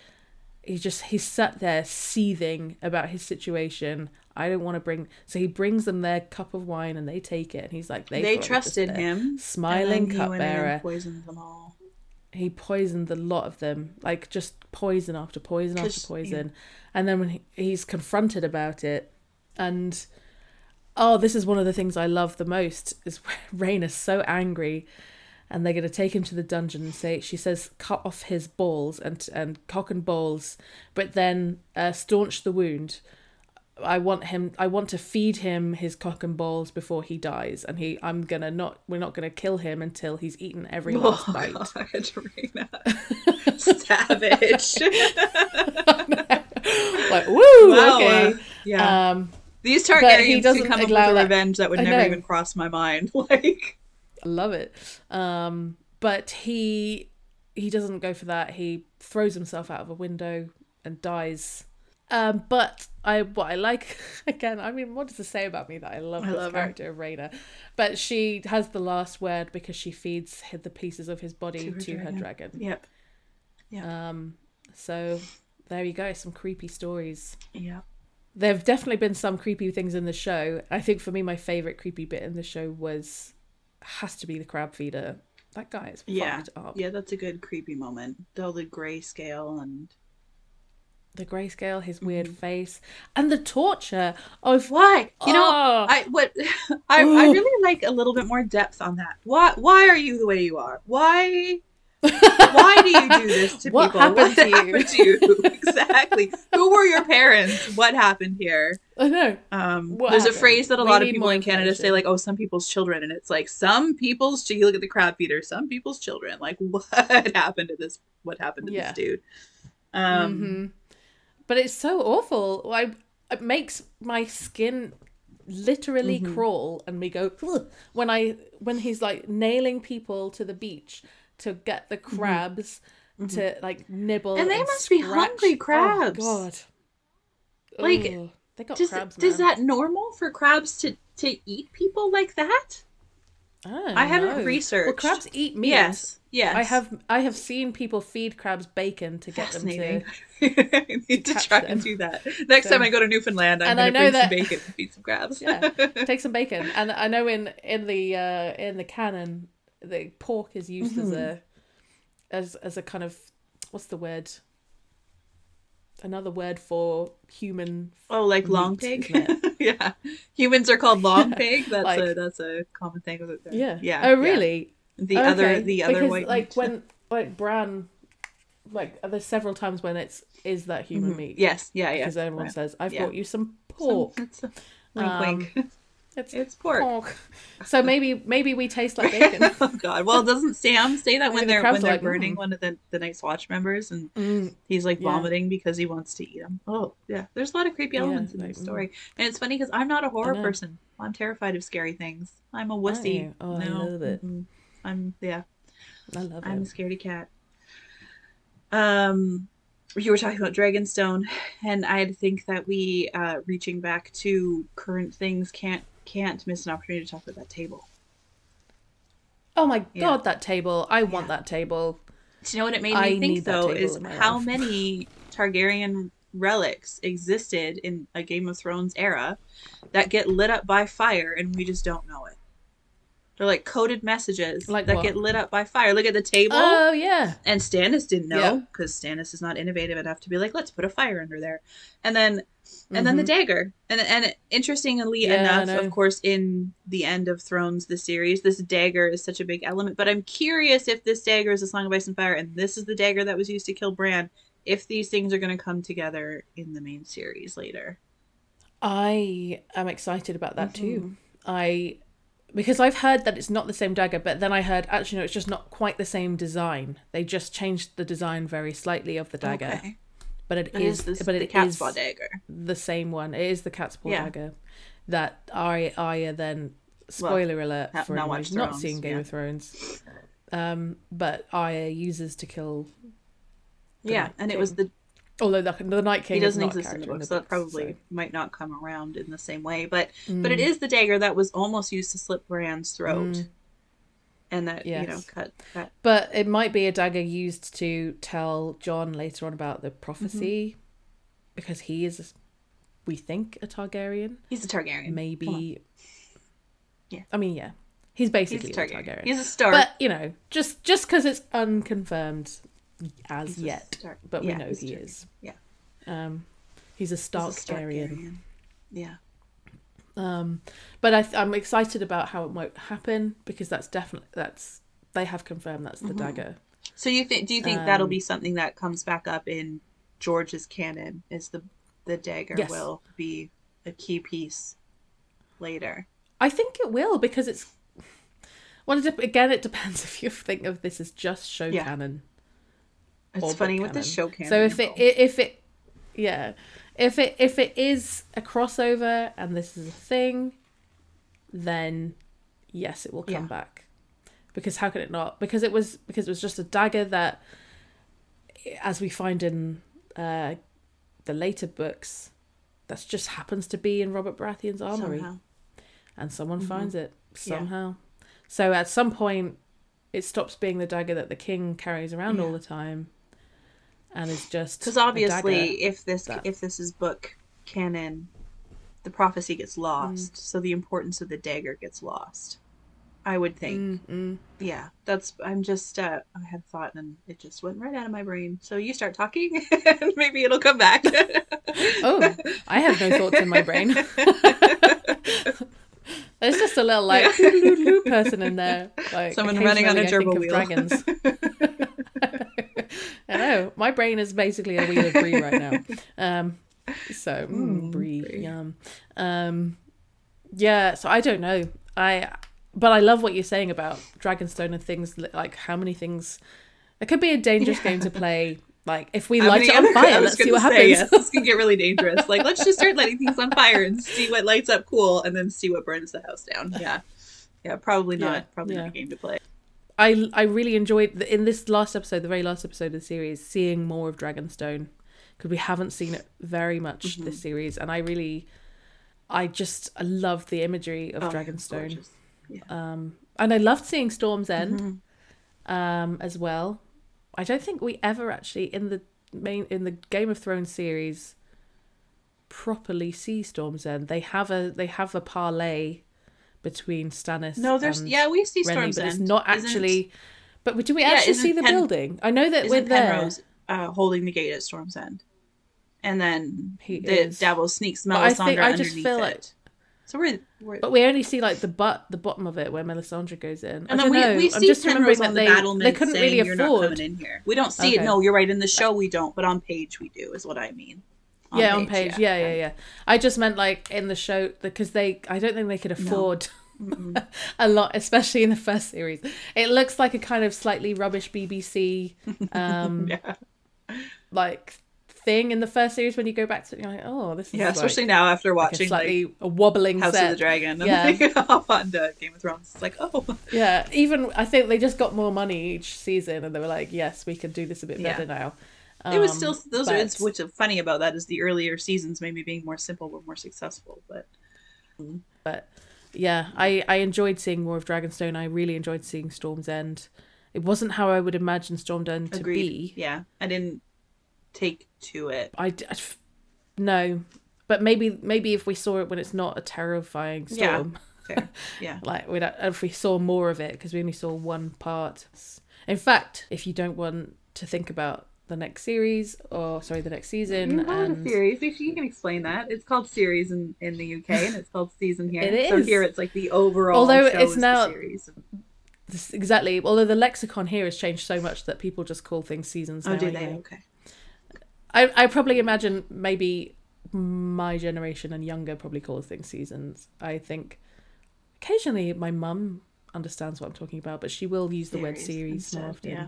he just he sat there seething about his situation. I don't want to bring so he brings them their cup of wine and they take it and he's like they, They, thought it was just trusted him. smiling and then he went in and cupbearer. poisoned them all. he poisoned a lot of them like just poison after poison after poison. And then when he, he's confronted about it and oh this is one of the things i love the most is [LAUGHS] Rain is so angry and they're going to take him to the dungeon and say she says cut off his balls and and cock and balls but then uh, staunch the wound I want him I want to feed him his cock and balls before he dies and he I'm gonna not we're not gonna kill him until he's eaten every last Oh, bite. [LAUGHS] God, Rhaena. [LAUGHS] Savage. [LAUGHS] like woo Wow, okay uh, yeah. um These Targaryens can come up with a revenge that would never even cross my mind. Like, I love it um but he he doesn't go for that he throws himself out of a window and dies um but I what I like [LAUGHS] again I mean what does it say about me that I love I this love her. character of Rhaena but she has the last word because she feeds the pieces of his body To to her her, dragon. dragon yep. um so there you go some creepy stories Yep. there have definitely been some creepy things in the show. I think for me, my favorite creepy bit in the show was has to be the crab feeder. That guy is Yeah. fucked up. Yeah, that's a good creepy moment. All the grayscale and the grayscale, his weird mm-hmm. face, and the torture of Why? You know, Oh. I what [LAUGHS] I, I really like a little bit more depth on that. Why why are you the way you are? Why why do you do this to [LAUGHS] What people? happened what to you? happened to you? [LAUGHS] exactly. Who were your parents? What happened here? I know. Um, there's a phrase that a We lot of people in Canada say, like, "Oh, some people's children," and it's like some people's. You look at the crab feeder. Some people's children. Like, [LAUGHS] what happened to this? What happened to Yeah. this dude? Um, Mhm. But it's so awful. I it makes my skin literally Mhm. crawl and me go "Ugh," when I when he's like nailing people to the beach to get the crabs to like nibble Mm-hmm. And they must be scratch. hungry Oh, crabs. God. Like, Ugh. they got Does, crabs. does man. that normal for crabs to to eat people like that? I, I haven't know. Well, researched. crabs eat meat. Yes. Yes. I have I have seen people feed crabs bacon to get them to [LAUGHS] I need to try them. and do that. Next So- time I go to Newfoundland, I'm And going I to know bring some that- bacon and feed some crabs. [LAUGHS] Yeah. [LAUGHS] take some bacon. And I know in in the uh, in the canon, the pork is used as Mm-hmm. a as as a kind of what's the word? Another word for human. oh, like long pig. [LAUGHS] yeah, humans are called long pig. That's a that's a common thing with it. Yeah. yeah. Oh, yeah. really? The Okay, other the other because, white like meat. when like Bran, like there's several times when it's is that human Mhm. meat. Yes, yeah, yeah. Because everyone right. says, "I've Yeah. bought you some Some- pork." it's a wink, Um, wink. It's It's pork. pork. So maybe maybe we taste like [LAUGHS] bacon. oh God! Well, doesn't Sam say that when they're crabs when they're like, burning "Mm." one of the the Night's Watch members and Mm, he's like Yeah. vomiting because he wants to eat them? Oh yeah, there's a lot of creepy Yeah, elements in like, this mm. story, and it's funny because I'm not a horror person. I'm terrified of scary things. I'm a wussy. Oh, I no, love it. I'm yeah. I love it. I'm a scaredy cat. Um, you were talking about Dragonstone, and I think that we, uh, reaching back to current things, can't can't miss an opportunity to talk about that table. Oh my Yeah. god, that table! I want Yeah. that table. Do you know what it made me I think though is how life. many Targaryen relics existed in a Game of Thrones era that get lit up by fire and we just don't know it. They're like coded messages Like that what? get lit up by fire. Look at the table. Oh yeah, And Stannis didn't know because Stannis is not innovative enough to be like, let's put a fire under there. And then and then the dagger. And and interestingly Mm-hmm. Yeah, enough, of course, in the end of Thrones, the series, this dagger is such a big element. But I'm curious if this dagger is a Song of Ice and Fire, and this is the dagger that was used to kill Bran. If these things are going to come together in the main series later. I am excited about that too. Mm-hmm. I because I've heard that it's not the same dagger, but then I heard actually no, it's just not quite the same design. They just changed the design very slightly of the dagger, Okay. But it But is is this but the cat's is paw dagger? the same one. It is the cat's paw Yeah. dagger that Arya, Arya then spoiler alert for not anyone not seen Game yeah. of Thrones. Um, but Arya uses to kill. Yeah, Night and it was the Although the, the Night King he doesn't is not a exist in the character book, so that probably so- might not come around in the same way. But but it Mm. the dagger that was almost used to slit Bran's throat, Mm. And that you know cut. But it might be a dagger used to tell Jon later on about the prophecy, Mm-hmm. because he is, we think, a Targaryen. He's a Targaryen. Maybe. Yeah. I mean, yeah, he's he's basically a a Targaryen. Targaryen. He's a Stark. but you know, just just because it's unconfirmed as He's yet, Stark. but we Yeah, know he is. Yeah. Um, he's a He's a Starkarian. Starkarian. Yeah. Um, but I th- I'm excited about how it might happen because that's definitely that's they have confirmed that's the Mhm. dagger. So you think? Do you think that'll Um, be something that comes back up in George's canon? Is the the dagger Yes. will be a key piece later? I think it will because it's. Well, it again, it depends [LAUGHS] if you think of this as just show Yeah. canon. It's funny with the show canon. So if it though. i- if it, yeah, if it if it is a crossover and this is a thing, then yes, it will come Yeah. back. Because how can it not? Because it was because it was just a dagger that, as we find in uh, the later books, that just happens to be in Robert Baratheon's armory somehow. and someone Mhm. finds it Yeah. somehow. So at some point, it stops being the dagger that the king carries around all the time, and is just Because obviously, if this that- if this is book canon, the prophecy gets Mm. lost. So the importance of the dagger gets lost. I would think. Mm, mm. Yeah, that's. I'm just. Uh, I had a thought and it just went right out of my brain. So you start talking, [LAUGHS] and maybe it'll come back. [LAUGHS] Oh, I have no thoughts in my brain. [LAUGHS] There's just a little like person in there, like Someone running on a occasionally I think gerbil wheel. Dragons. I know my brain is basically a wheel of brie right now. [LAUGHS] Um, so mm, brie, brie. yum. Um, yeah, so I don't know. I but I love what you're saying about Dragonstone and things like how many things. It could be a dangerous game to play. Like if we How light it on fire, let's see what say, happens. Yes, this can get really dangerous. Like, let's just start lighting things on fire and see what lights up cool, and then see what burns the house down. Yeah, yeah, probably not. Yeah, probably yeah. not a game to play. I I really enjoyed the, in this last episode, the very last episode of the series, seeing more of Dragonstone because we haven't seen it very much Mm-hmm. this series, and I really, I just I love the imagery of Oh, Dragonstone. Yeah. um, and I loved seeing Storm's End, Mhm. um, as well. I don't think we ever actually in the main in the Game of Thrones series properly see Storm's End. They have a they have a parlay between Stannis. No, there's and yeah, we see Renly, Storm's but it's not Isn't- actually. But do we actually isn't see the Pen- building? I know that we're there. Penrose uh, holding the gate at Storm's End, and then He the is. Davos sneaks But I Melisandre think- I just underneath feel it. like- so we're, we're But we only see like the butt, the bottom of it where Melisandre goes in. I and don't then we, know. we I'm see just Penrose remembering that the they they couldn't really "You're not afford. coming in here." We don't see Okay. it. No, you're right. In the show, we don't, but on page we do. Is what I mean. Yeah, on page. Yeah. yeah, yeah, I just meant like in the show because they. I don't think they could afford. Mm-mm. [LAUGHS] a lot, especially in the first series. It looks like a kind of slightly rubbish BBC um [LAUGHS] yeah, like thing in the first series when you go back to it, you're like, oh, this is yeah. like, Especially now after like a watching slightly like, a wobbling House set. of the Dragon. [LAUGHS] Yeah. And like, on to Game of Thrones. It's like, oh, Yeah, even I think they just got more money each season, and they were like, "Yes, we can do this a bit Yeah. better now." it was Um, still those are but- it's what's funny about that is the earlier seasons maybe being more simple were more successful, but but yeah, I I enjoyed seeing more of Dragonstone. I really enjoyed seeing Storm's End. It wasn't how I would imagine Storm's End to agreed. be. Yeah, I didn't take to it. I, no, but maybe maybe if we saw it when it's not a terrifying Yeah. storm, Fair. [LAUGHS] Yeah. like we if we saw more of it because we only saw one part. In fact, if you don't want to think about the next series or sorry the next season and series. You can explain that. It's called series in, in the UK and it's called season here. It So here it's like the overall. Although it's is now- series. This, exactly. Although the lexicon here has changed so much that people just call things seasons. Oh, now do they? Okay. I I probably imagine maybe my generation and younger probably call things seasons. I think occasionally my mum understands what I'm talking about, but she will use the word Series series more often. yeah.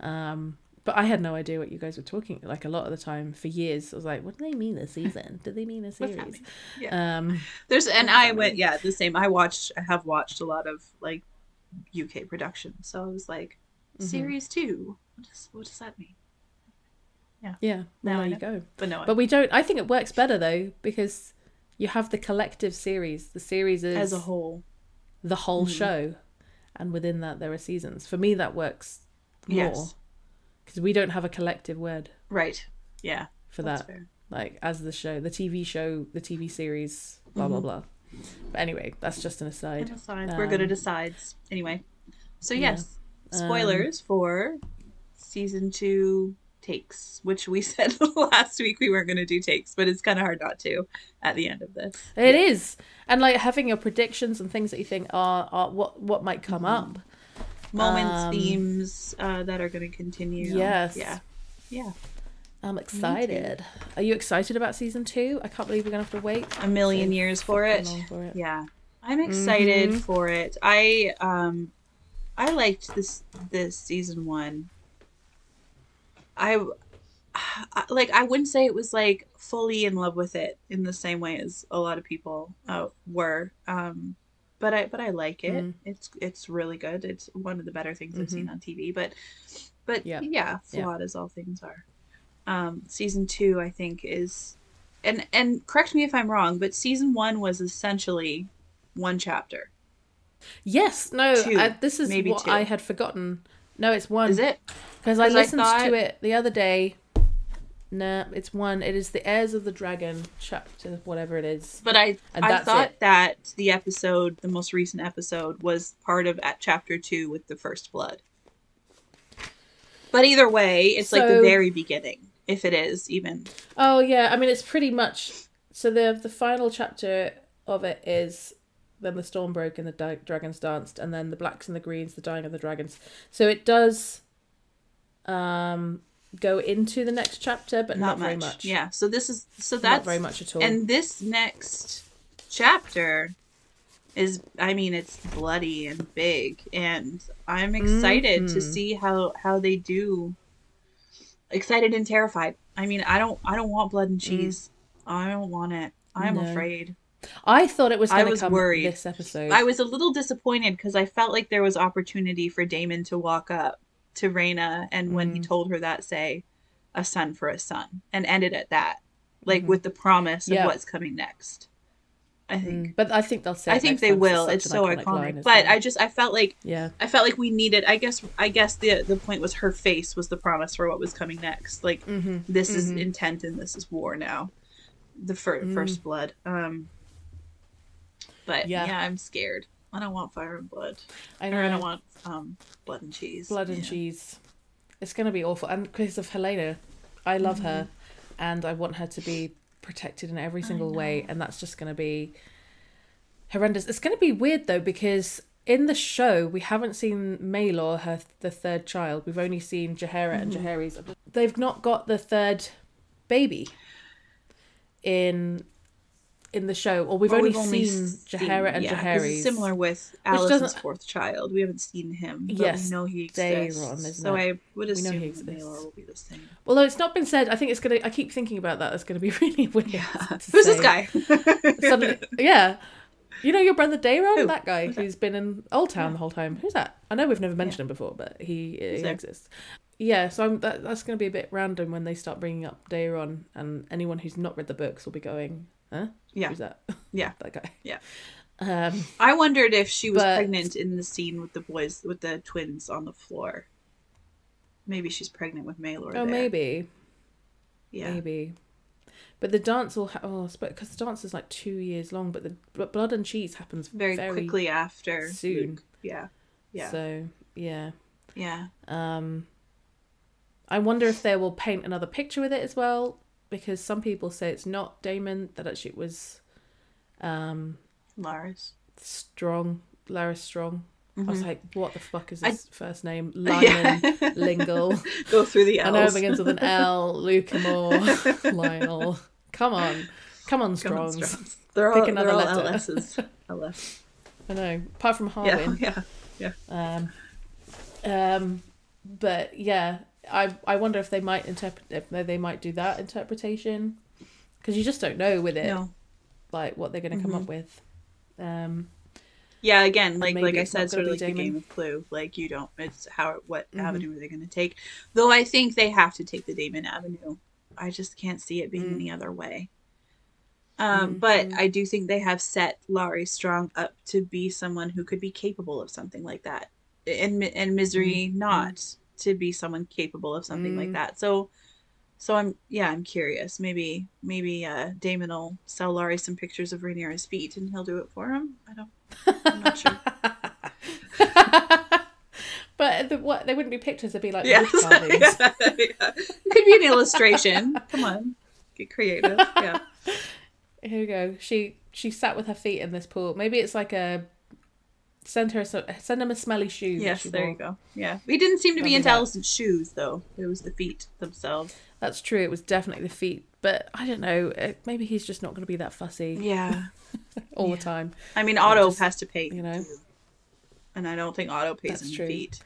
Um, but I had no idea what you guys were talking. Like a lot of the time, for years, I was like, "What do they mean a season? Do they mean a series?" Yeah. Um, There's and I went yeah the same. I watched I have watched a lot of like UK production so I was like Mhm. series two. What does what does that mean? yeah, well, Now there you go. But no, But we don't. I think it works better though because you have the collective series. The series is as a whole, the whole Mhm. show, and within that there are seasons. For me, that works more yes, because we don't have a collective word right, yeah, for that. fair. Like as the show, the TV show, the TV series, blah blah Mhm. blah. But anyway, that's just an aside. Asides. We're good at Um, asides. Anyway, so yeah. yes, Um, spoilers for season two takes, which we [LAUGHS] said last week we weren't going to do takes, but it's kind of hard not to at the end of this. It is, and like having your predictions and things that you think are, are what what might come Mhm. up. Moments, Um, themes uh, that are going to continue. Yes. Yeah. Yeah. I'm excited. Are you excited about season two? I can't believe we're gonna have to wait A million years for it. for it. Yeah. I'm excited Mhm. for it. I um I liked this this season 1. I I- like I wouldn't say it was like fully in love with it in the same way as a lot of people uh, were. Um but I but I like it. Mm. It's it's really good. It's one of the better things I've seen on TV, but but Yeah. yeah, flawed as all things are. Um season 2 I think is and and correct me if I'm wrong, but season 1 was essentially one chapter. Yes, no, Two, I, this is maybe what two. I had forgotten. No, it's one. Is it? Because I listened thought- to it the other day, Nah, it's one. It is the Heirs of the Dragon chapter, whatever it is. But I And I thought it. that the episode, the most recent episode, was part of at chapter two with the first blood. But either way, it's like the very beginning, if it is even. Oh yeah, I mean it's pretty much. So the the final chapter of it is then the storm broke and the di- dragons danced, and then the blacks and the greens, the dying of the dragons. So it does, um, go into the next chapter, but not, very much. Yeah. So this is so that's not very much at all. and this next chapter is I mean it's bloody and big and I'm excited to Mhm. see how how they do excited and terrified. I mean I don't I don't want blood and cheese. I don't want it. I'm No. afraid. I thought it was I going to was come worried. this episode. I was a little disappointed because I felt like there was opportunity for Daemon to walk up to Rhaenyra and when he Mm. told her that say a son for a son and ended at that. Like Mhm. with the promise of Yeah. what's coming next. I think. Mm, but I think they'll say. I think they will. It's so iconic. isn't But it? I just I felt like yeah, I felt like we needed I guess I guess the the point was her face was the promise for what was coming next. Like hmm this is Mhm. intent and this is war now. The fir- Mm. first blood. Um but yeah. Yeah. I'm scared. I don't want fire and blood. I Or. I don't want um blood and cheese. blood and Yeah. cheese. It's going to be awful, and because of Helaena, I love Mm-hmm. her, and I want her to be protected in every single way, and that's just going to be horrendous. It's going to be weird though because in the show we haven't seen Maelor, her the third child. We've only seen Jaehaera and Mm-hmm. Jaehaerys. They've not got the third baby in in the show, or we've Well, only seen Jaehaera and yeah, it's similar with doesn't- fourth child. We haven't seen him, but Yes, we know he exists. so it? I would We know assume he exists. Maelor will be the same. Although it's not been said, I think it's gonna. I keep thinking about that. It's gonna be [LAUGHS] really weird. Yeah. [LAUGHS] Who's say. this guy? [LAUGHS] Suddenly, yeah. You know your brother Daeron, Who? that guy Who's that? been in Oldtown Yeah. the whole time. Who's that? I know we've never mentioned him before, but he, he exists. Yeah, so I'm, that, that's going to be a bit random when they start bringing up Daeron, and anyone who's not read the books will be going, "Huh? Yeah. Who's that? [LAUGHS] Yeah. that guy." Yeah. Um, I wondered if she was But- pregnant in the scene with the boys, with the twins on the floor. Maybe she's pregnant with Maelor. oh, there. maybe, Yeah. maybe. But the dance will, ha- oh, because the dance is like two years long, but the but blood and cheese happens Very, quickly after. soon. Luke. Yeah. Yeah. So yeah. yeah. Um, I wonder if they will paint another picture with it as well, because some people say it's not Daemon, that actually it was um, Lars. Strong, Lara Strong. I was Mhm. like, what the fuck is I- his first name? [LAUGHS] Yeah. Lyman, Lingle. [LAUGHS] Go through the I know it begins with an L, Lucamore, [LAUGHS] Lionel. Come on. Come on, Come on, Strongs. Strongs. They're Pick all, another they're all letter. LS's. LS. I know. Apart from Harwin. Yeah. Harwin. Yeah. Um, um, but yeah, I I wonder if they might interpret if they- might do that interpretation because you just don't know with it No. like what they're going to come Mhm. up with. Um, Yeah, again, like like I said, sort of like the game of Clue. Like you don't. It's how what Mhm. avenue are they going to take? Though I think they have to take the Daemon avenue. I just can't see it being Mm. any other way. Um, but Mhm. I do think they have set Larys Strong up to be someone who could be capable of something like that, and and Mysaria Mhm. not to be someone capable of something like Mm. that. So, so I'm yeah, I'm curious. Maybe maybe uh, Daemon will sell Larys some pictures of Rhaenyra's feet, and he'll do it for him. I don't. I'm not sure. [LAUGHS] but the, what they wouldn't be pictures; they'd be like Yes. yeah, [LAUGHS] yeah. It could be an illustration. Come on. Get creative. Yeah. [LAUGHS] Here we go. She she sat with her feet in this pool. Maybe it's like a send her some, send him a smelly shoe. Yes, there wore. you go. Yeah. We didn't seem to be Lovely into that. Alicent's shoes though. It was the feet themselves. That's true. It was definitely the feet, but I don't know. Maybe he's just not going to be that fussy Yeah. [LAUGHS] all Yeah. the time. I mean Otto just- has to pay you know. too. And I don't think Otto pays him feet.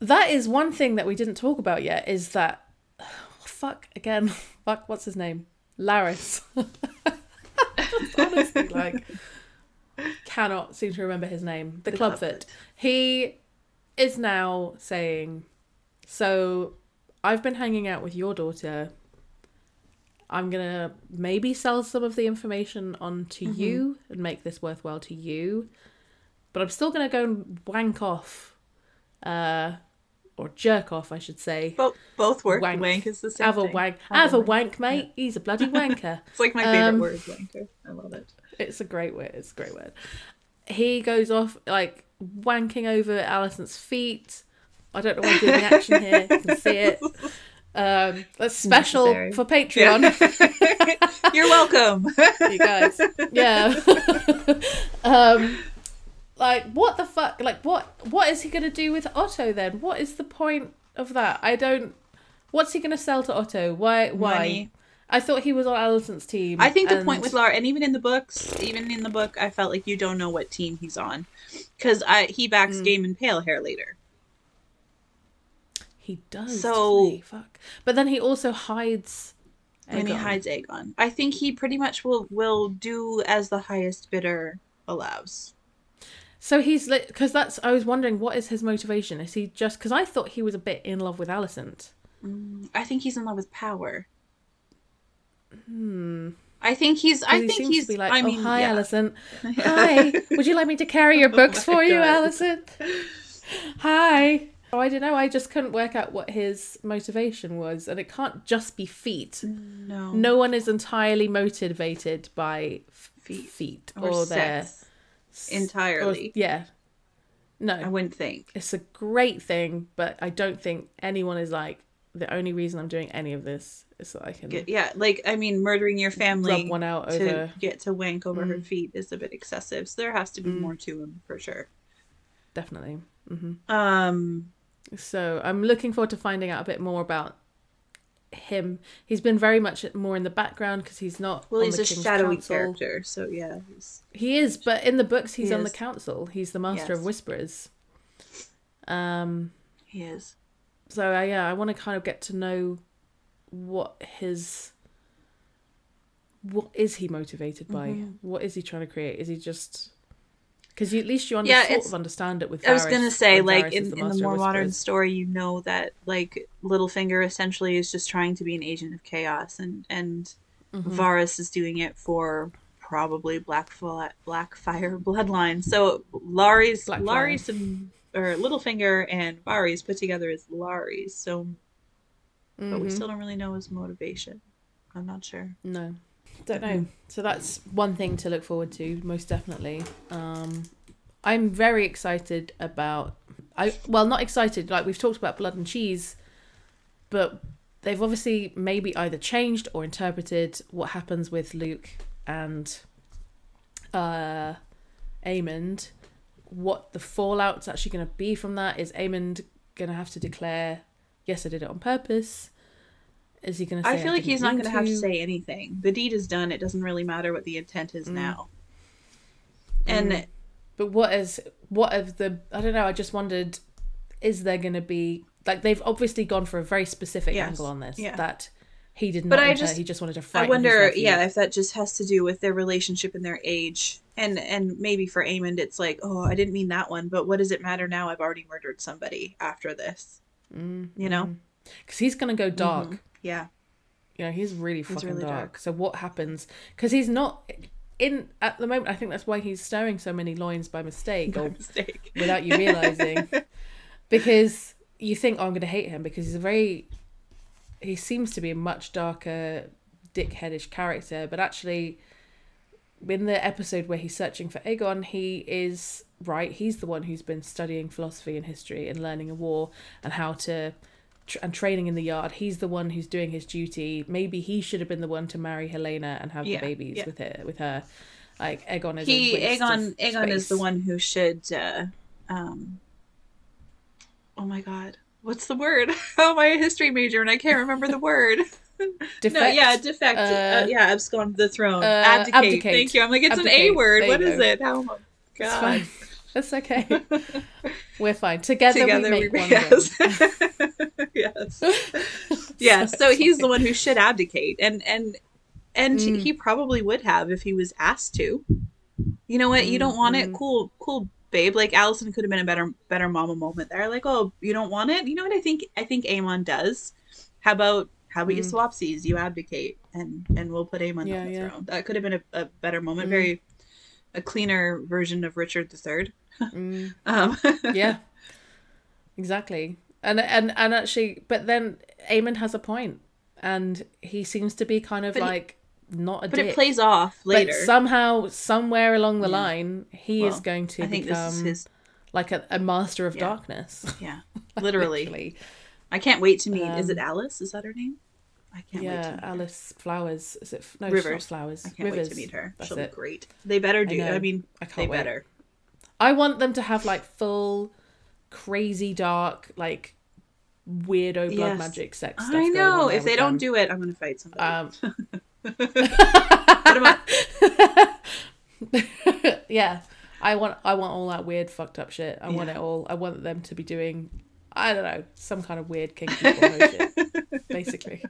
That is one thing that we didn't talk about yet. Is that [SIGHS] fuck again? [LAUGHS] Fuck. What's his name? Larys. [LAUGHS] Honestly, like cannot seem to remember his name. The, The clubfoot. Clubfoot. He is now saying, "So, I've been hanging out with your daughter. I'm gonna maybe sell some of the information on to Mm-hmm. you and make this worthwhile to you, but I'm still gonna go and wank off, uh, or jerk off, I should say. Both both work. Wank. Wank, is the same Have a wank. Have Have a wank, mate. He's a bloody wanker. [LAUGHS] It's like my favorite Um, word, wanker. I love it. It's a great word. It's a great word. He goes off like wanking over Alicent's feet. I don't know why I'm doing the action here. You can see it. Um, that's special Necessary. for Patreon. [LAUGHS] You're welcome. you guys. Yeah. [LAUGHS] um, like what the fuck? Like what? What is he gonna do with Otto then? What is the point of that? I don't. What's he gonna sell to Otto? Why? Why? Money. I thought he was on Alicent's team. I think the and- point with Larys, and even in the books, even in the book, I felt like you don't know what team he's on, because I he backs Mm. Game and Pale Hair later. he does. So- he? fuck. But then he also hides. and he Aegon. hides Aegon. I think he pretty much will will do as the highest bidder allows. So he's because that's. I was wondering what is his motivation. Is he just because I thought he was a bit in love with Alicent. I think he's in love with power. Hmm. I think he's. I he think he's. to be like, I oh hi, [LAUGHS] yeah. Hi, would you like me to carry your [LAUGHS] books Oh for you, God. Alicent? Hi. Oh, I don't know. I just couldn't work out what his motivation was, and it can't just be feet. No. No one is entirely motivated by f- Feet. feet Or, or, their entirely. or- yeah. No, I wouldn't think. it's a great thing, but I don't think anyone is like the only reason I'm doing any of this is so I can Yeah, like I mean, murdering your family one out to over. get to wank over her Mm. feet is a bit excessive. So there has to be Mm. more to him for sure. Definitely. hmm Um, So I'm looking forward to finding out a bit more about him. He's been very much more in the background because he's not. well, he's a King's shadowy Council. character, so yeah, He is, but in the books, he's He on the council. He's the master of Yes. whisperers. Um. he is. So uh, yeah, I want to kind of get to know what his. What is he motivated by? Mhm. What is he trying to create? Is he just? Because at least you under- Yeah, sort of understand it with. I was gonna say, like Varys is in, in the more modern story, you know that like Littlefinger essentially is just trying to be an agent of chaos, and and Mhm. Varys is doing it for probably Black Blackfyre bloodline. So Blackfyre. Larys and or Littlefinger and Varys put together is Larys. So, but we Mhm. still don't really know his motivation. I'm not sure. No. Don't know. So that's one thing to look forward to, most definitely. Um I'm very excited about I well not excited, like we've talked about blood and cheese, but they've obviously maybe either changed or interpreted what happens with Luke and uh Aemond. What the fallout's actually gonna be from that. Is Aemond gonna have to declare, Yes, I did it on purpose? Is he gonna say I feel like he's not going to have to say anything. The deed is done. It doesn't really matter what the intent is Mm. now. And Mm. But what is what of the I don't know, I just wondered is there gonna be like they've obviously gone for a very specific Yes, angle on this. yeah. That he did not. But I just- he just wanted to I wonder, yeah, if that just has to do with their relationship and their age, and and maybe for Aemond, it's like, oh, I didn't mean that one, but what does it matter now? I've already murdered somebody after this, Mm, you know? Because he's gonna go dark. Mhm. Yeah, You know, he's really He's fucking really dark. dark. So what happens? Because he's not in at the moment. I think that's why he's stirring so many loins by mistake by or mistake. without you realizing. [LAUGHS] because you think, oh, I'm going to hate him because he's a very. He seems to be a much darker, dickheadish character, but actually, in the episode where he's searching for Aegon, he is right. He's the one who's been studying philosophy and history and learning a war and how to. And training in the yard, he's the one who's doing his duty. Maybe he should have been the one to marry Helaena and have Yeah, the babies yeah. with her. With her, like Aegon is. he Aegon of Aegon is the one who should. Uh, um, oh my god, what's the word? [LAUGHS] Oh, my history major, and I can't remember the word. [LAUGHS] Defect? No, yeah, defect. Uh, Uh, yeah, abscond the throne. uh, abdicate. abdicate. Thank you. I'm like, it's an A word. There What is go. it? Oh my god. That's okay. [LAUGHS] We're fine. Together, Together we we, make one yes. [LAUGHS] yes. yeah, [LAUGHS] so he's the one who should abdicate and and and Mm. he probably would have if he was asked to. You know what? You don't want it? Mm. Cool, cool babe. Like Alicent could have been a better better mama moment there. Like, "Oh, you don't want it?" You know what I think I think Aemond does? How about how about you Mm. swap seas? You abdicate and and we'll put Aemond Yeah, on the yeah. throne. That could have been a, a better moment. Mm. Very a cleaner version of Richard III. [LAUGHS] Mm, Um, [LAUGHS] yeah, exactly. and and and actually, but then Aemond has a point, and he seems to be kind of But he- like not a But dick. it plays off later. But somehow, somewhere along the Yeah. line, he is going to I think become this is his. like a, a master of Yeah. darkness. Yeah, [LAUGHS] literally. Literally. I can't wait to meet. is it Um, Alys? Is that her name? I can't wait Yeah. Alys Flowers. Is it? No, Rivers. Flowers. I can't Rivers. wait to meet her. That's She'll it. be great. They better do. I, know. mean, I can't wait. better. I want them to have like full, crazy dark, like weirdo blood Yes. magic sex stuff. I know. If they don't them. do it, I'm gonna fight somebody. Um, [LAUGHS] [LAUGHS] yeah, I want I want all that weird fucked up shit. I want it all. I want them to be doing I don't know some kind of weird kinky porno shit. [LAUGHS] Basically,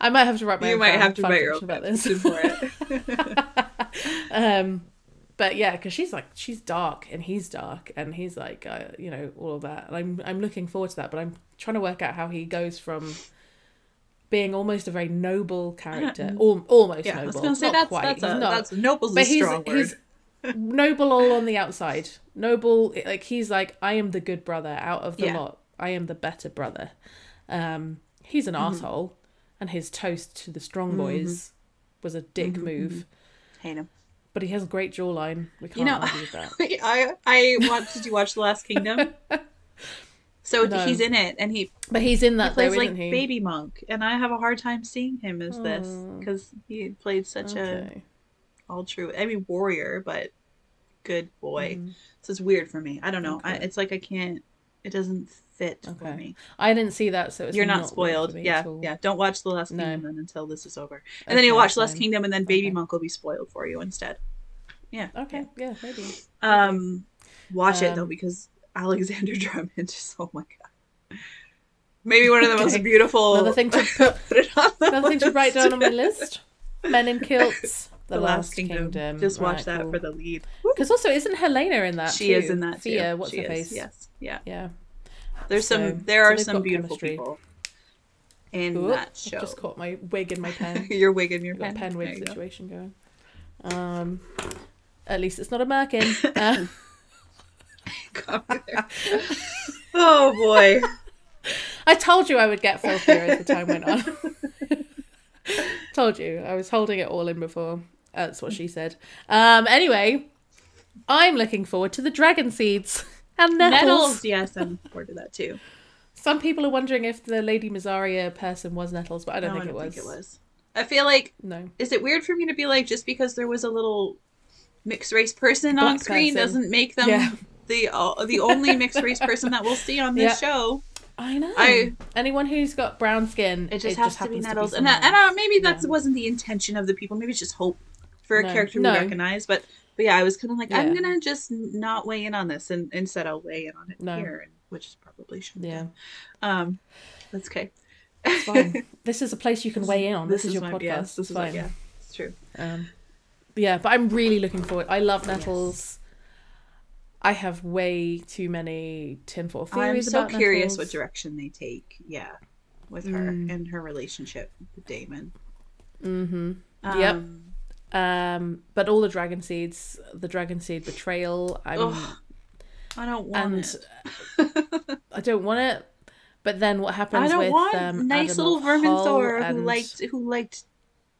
I might have to write my you own might fan- have to write your own about this. for it. [LAUGHS] um, but yeah, because she's like she's dark and he's dark and he's like uh, you know all of that. And I'm I'm looking forward to that, but I'm trying to work out how he goes from being almost a very noble character, al- almost yeah, I noble. was gonna say not that's quite. that's he's a, not. that's noble's a but he's strong word. he's noble all on the outside. Noble, like he's like I am the good brother out of the Yeah. lot. I am the better brother. Um, he's an Mm-hmm. asshole, and his toast to the strong boys was a dick Mm-hmm, move. Hate him. But he has a great jawline. We can't You know, argue with that. [LAUGHS] I I watched. Did you watch The Last Kingdom? [LAUGHS] So No. he's in it, and he, But he's in he that plays though, like he? baby monk, and I have a hard time seeing him as this because he played such a Okay. All true. I mean, warrior, but good boy. Mhm. So it's weird for me. I don't know. I, it's like I can't. It doesn't fit for me. I didn't see that, so it's You're not, weird spoiled. Yeah, yeah. Don't watch The Last No. Kingdom then until this is over, and then you'll watch Last. Kingdom, and then Baby Okay. Monk will be spoiled for you instead. Yeah. Okay, yeah, maybe. Um, watch it though Um, because Alexander [LAUGHS] Drummond is oh my god, maybe one of the most beautiful. Another thing to [LAUGHS] put, Put it on the another thing to write down on my list: Men in [LAUGHS] Kilts, The, Last Kingdom. Just watch that cool. for the lead. Because also, isn't Helaena in that? She too? is in that too. Thea, what's she her is, face? Yes, yeah. Yeah. There's So- some. There are some beautiful chemistry. people in Oop, that I've just caught my wig in my [LAUGHS] pen. your wig and your I've got a pen. pen There wig you go. situation going. Um, at least it's not a merkin. Uh, [LAUGHS] [LAUGHS] oh boy. I told you I would get filthier as the time went on. told you I was holding it all in before. That's what she said. Um, anyway, I'm looking forward to the dragon seeds [LAUGHS] and nettles. Nettles. Yes, I'm looking forward to that too. Some people are wondering if the Lady Mysaria person was nettles, but I don't, No, think, it was. think it was. I feel like No. is it weird for me to be like just because there was a little mixed race person on screen person. doesn't make them Yeah. the uh, the only mixed race person that we'll see on this Yeah. show. I know. I- Anyone who's got brown skin, It just has to be Nettles, and someone that, and else. uh, maybe that Yeah. wasn't the intention of the people. Maybe it's just hope for a No. character No. we recognize. But but yeah, I was kind of like, I'm gonna just not weigh in on this, and instead I'll weigh in on it No. here, which is probably should. Yeah. Um, that's okay. It's fine. [LAUGHS] this is a place you can weigh in on. This, is your my- podcast. yes, this it's is fine. like, yeah, it's true. Um, yeah, but I'm really looking forward. I love Nettles. I have way too many tinfoil things. I'm theories so about curious Nettles. what direction they take. Yeah, with her Mm. and her relationship with Daemon. Mm-hmm. Yep. Um, but all the dragon seeds, the dragon seed betrayal. I'm, Ugh, I don't want and it. [LAUGHS] I don't want it. But then what happens I don't with want um, nice Adam little of vermin Hull Thor who liked who liked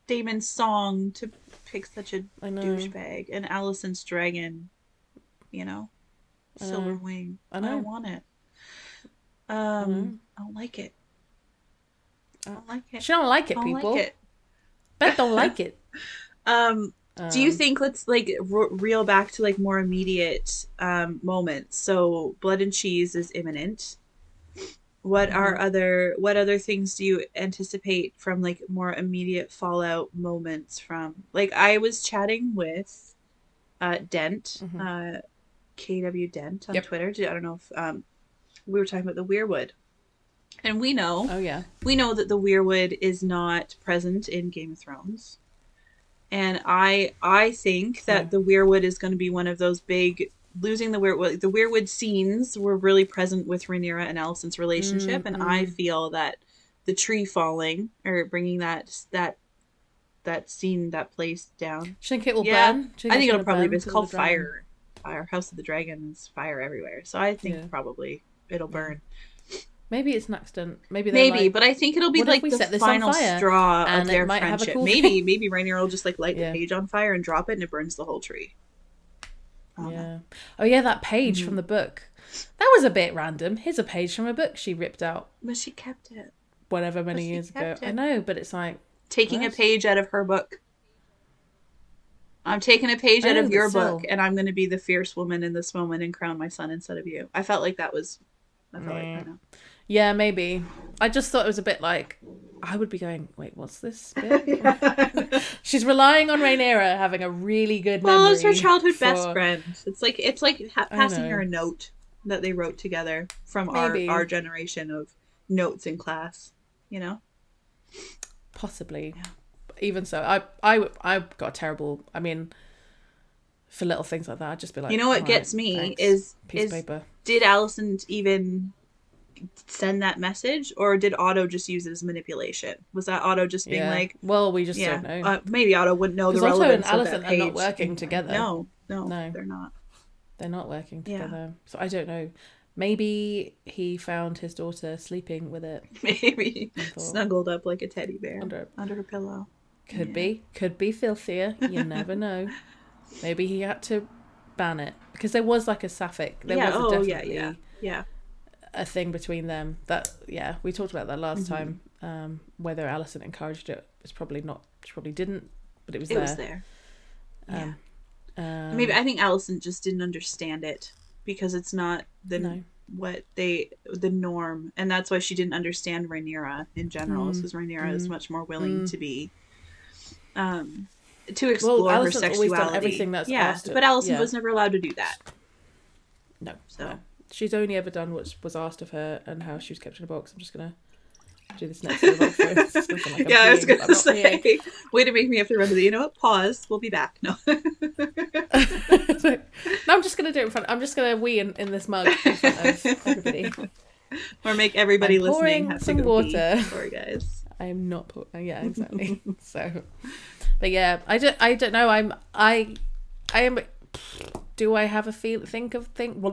Daemon's song to pick such a I douchebag and Allison's dragon, you know, I silver know. wing. I I, don't want it. Um, I don't like it. I Uh, don't like it. She don't like it, people. like it. Bet don't like it. [LAUGHS] Um, do you Um, think let's like r- reel back to like more immediate um moments? So blood and cheese is imminent. What are Mm-hmm. other what other things do you anticipate from like more immediate fallout moments from like I was chatting with uh Dent, Mhm. uh KW Dent on Yep. Twitter. I don't know if um we were talking about the Weirwood. And we know Oh yeah. we know that the weirwood is not present in Game of Thrones. And I I think that Yeah. the weirwood is going to be one of those big losing the weirwood the weirwood scenes were really present with Rhaenyra and Alicent's relationship and I feel that the tree falling or bringing that that that scene that place down. Do you think it will Yeah, burn? I think it'll probably burn be it's called fire. Fire House of the Dragons fire everywhere. So I think Yeah. probably it'll Yeah. Maybe it's an accident. Maybe Maybe, like, but I think it'll be like the final straw of their might have a friendship. cool maybe, maybe Rhaenyra will just like light Yeah. the page on fire and drop it, and it burns the whole tree. Yeah. Oh yeah, that page Mm-hmm. from the book. That was a bit random. Here's a page from a book she ripped out But she kept it, whatever many years ago. kept I know, but it's like taking a page out of her book. I'm taking a page out know, of your still. book, and I'm going to be the fierce woman in this moment and crown my son instead of you. I felt like that was. I felt like I Mm. know. Yeah, maybe. I just thought it was a bit like I would be going, wait, what's this bit? [LAUGHS] [LAUGHS] She's relying on Rhaenyra having a really good memory. Well, it's her childhood best friend. It's like it's like ha- passing her a note that they wrote together from Maybe. our our generation of notes in class. You know. Possibly. Yeah. Even so, I I I got a terrible. I mean, for little things like that, I'd just be like, you know what "Alright, gets me thanks." is piece is of paper. did Alicent even send that message, or did Otto just use it as manipulation? Was that Otto just being Yeah. like, well, we just yeah, don't know. uh, maybe Otto wouldn't know the 'Cause Otto relevance and of that Alicent are not working together. No, no, No. they're not. They're not working Yeah. together, so I don't know. Maybe he found his daughter sleeping with it. [LAUGHS] Maybe snuggled up like a teddy bear Under under, her pillow. Could Yeah. be, could be filthier. You never know. [LAUGHS] Maybe he had to ban it because there was like a sapphic. There yeah. was a Oh, yeah, yeah, yeah. A thing between them. That yeah, we talked about that last Mm-hmm. time. Um, whether Alicent encouraged it was probably not. She probably didn't, but it was It there. was there. yeah. Um, Um, Maybe I think Alicent just didn't understand it because it's not the No. what they the norm, and that's why she didn't understand Rhaenyra in general. Mm. Because Rhaenyra is Mm. much more willing Mm. to be, um, to explore her Alicent's always sexuality. everything that's yeah, but Alicent yeah. was never allowed to do that. no, So no. She's only ever done what was asked of her and how she was kept in a box. I'm just gonna do this next. little bit first. It's like [LAUGHS] yeah, I was gonna I'm say, peeing. way to make me have to remember that. You know what? Pause. We'll be back. No. [LAUGHS] [LAUGHS] no, I'm just gonna do it in front. I'm just gonna wee in, in this mug in front of everybody. or make everybody I'm listening have to some go pee. water. Sorry, guys. I am not. Put, uh, yeah, exactly. so, but yeah, I don't. I don't know. I'm. I. I am. Do I have a feel? Think of think. I'll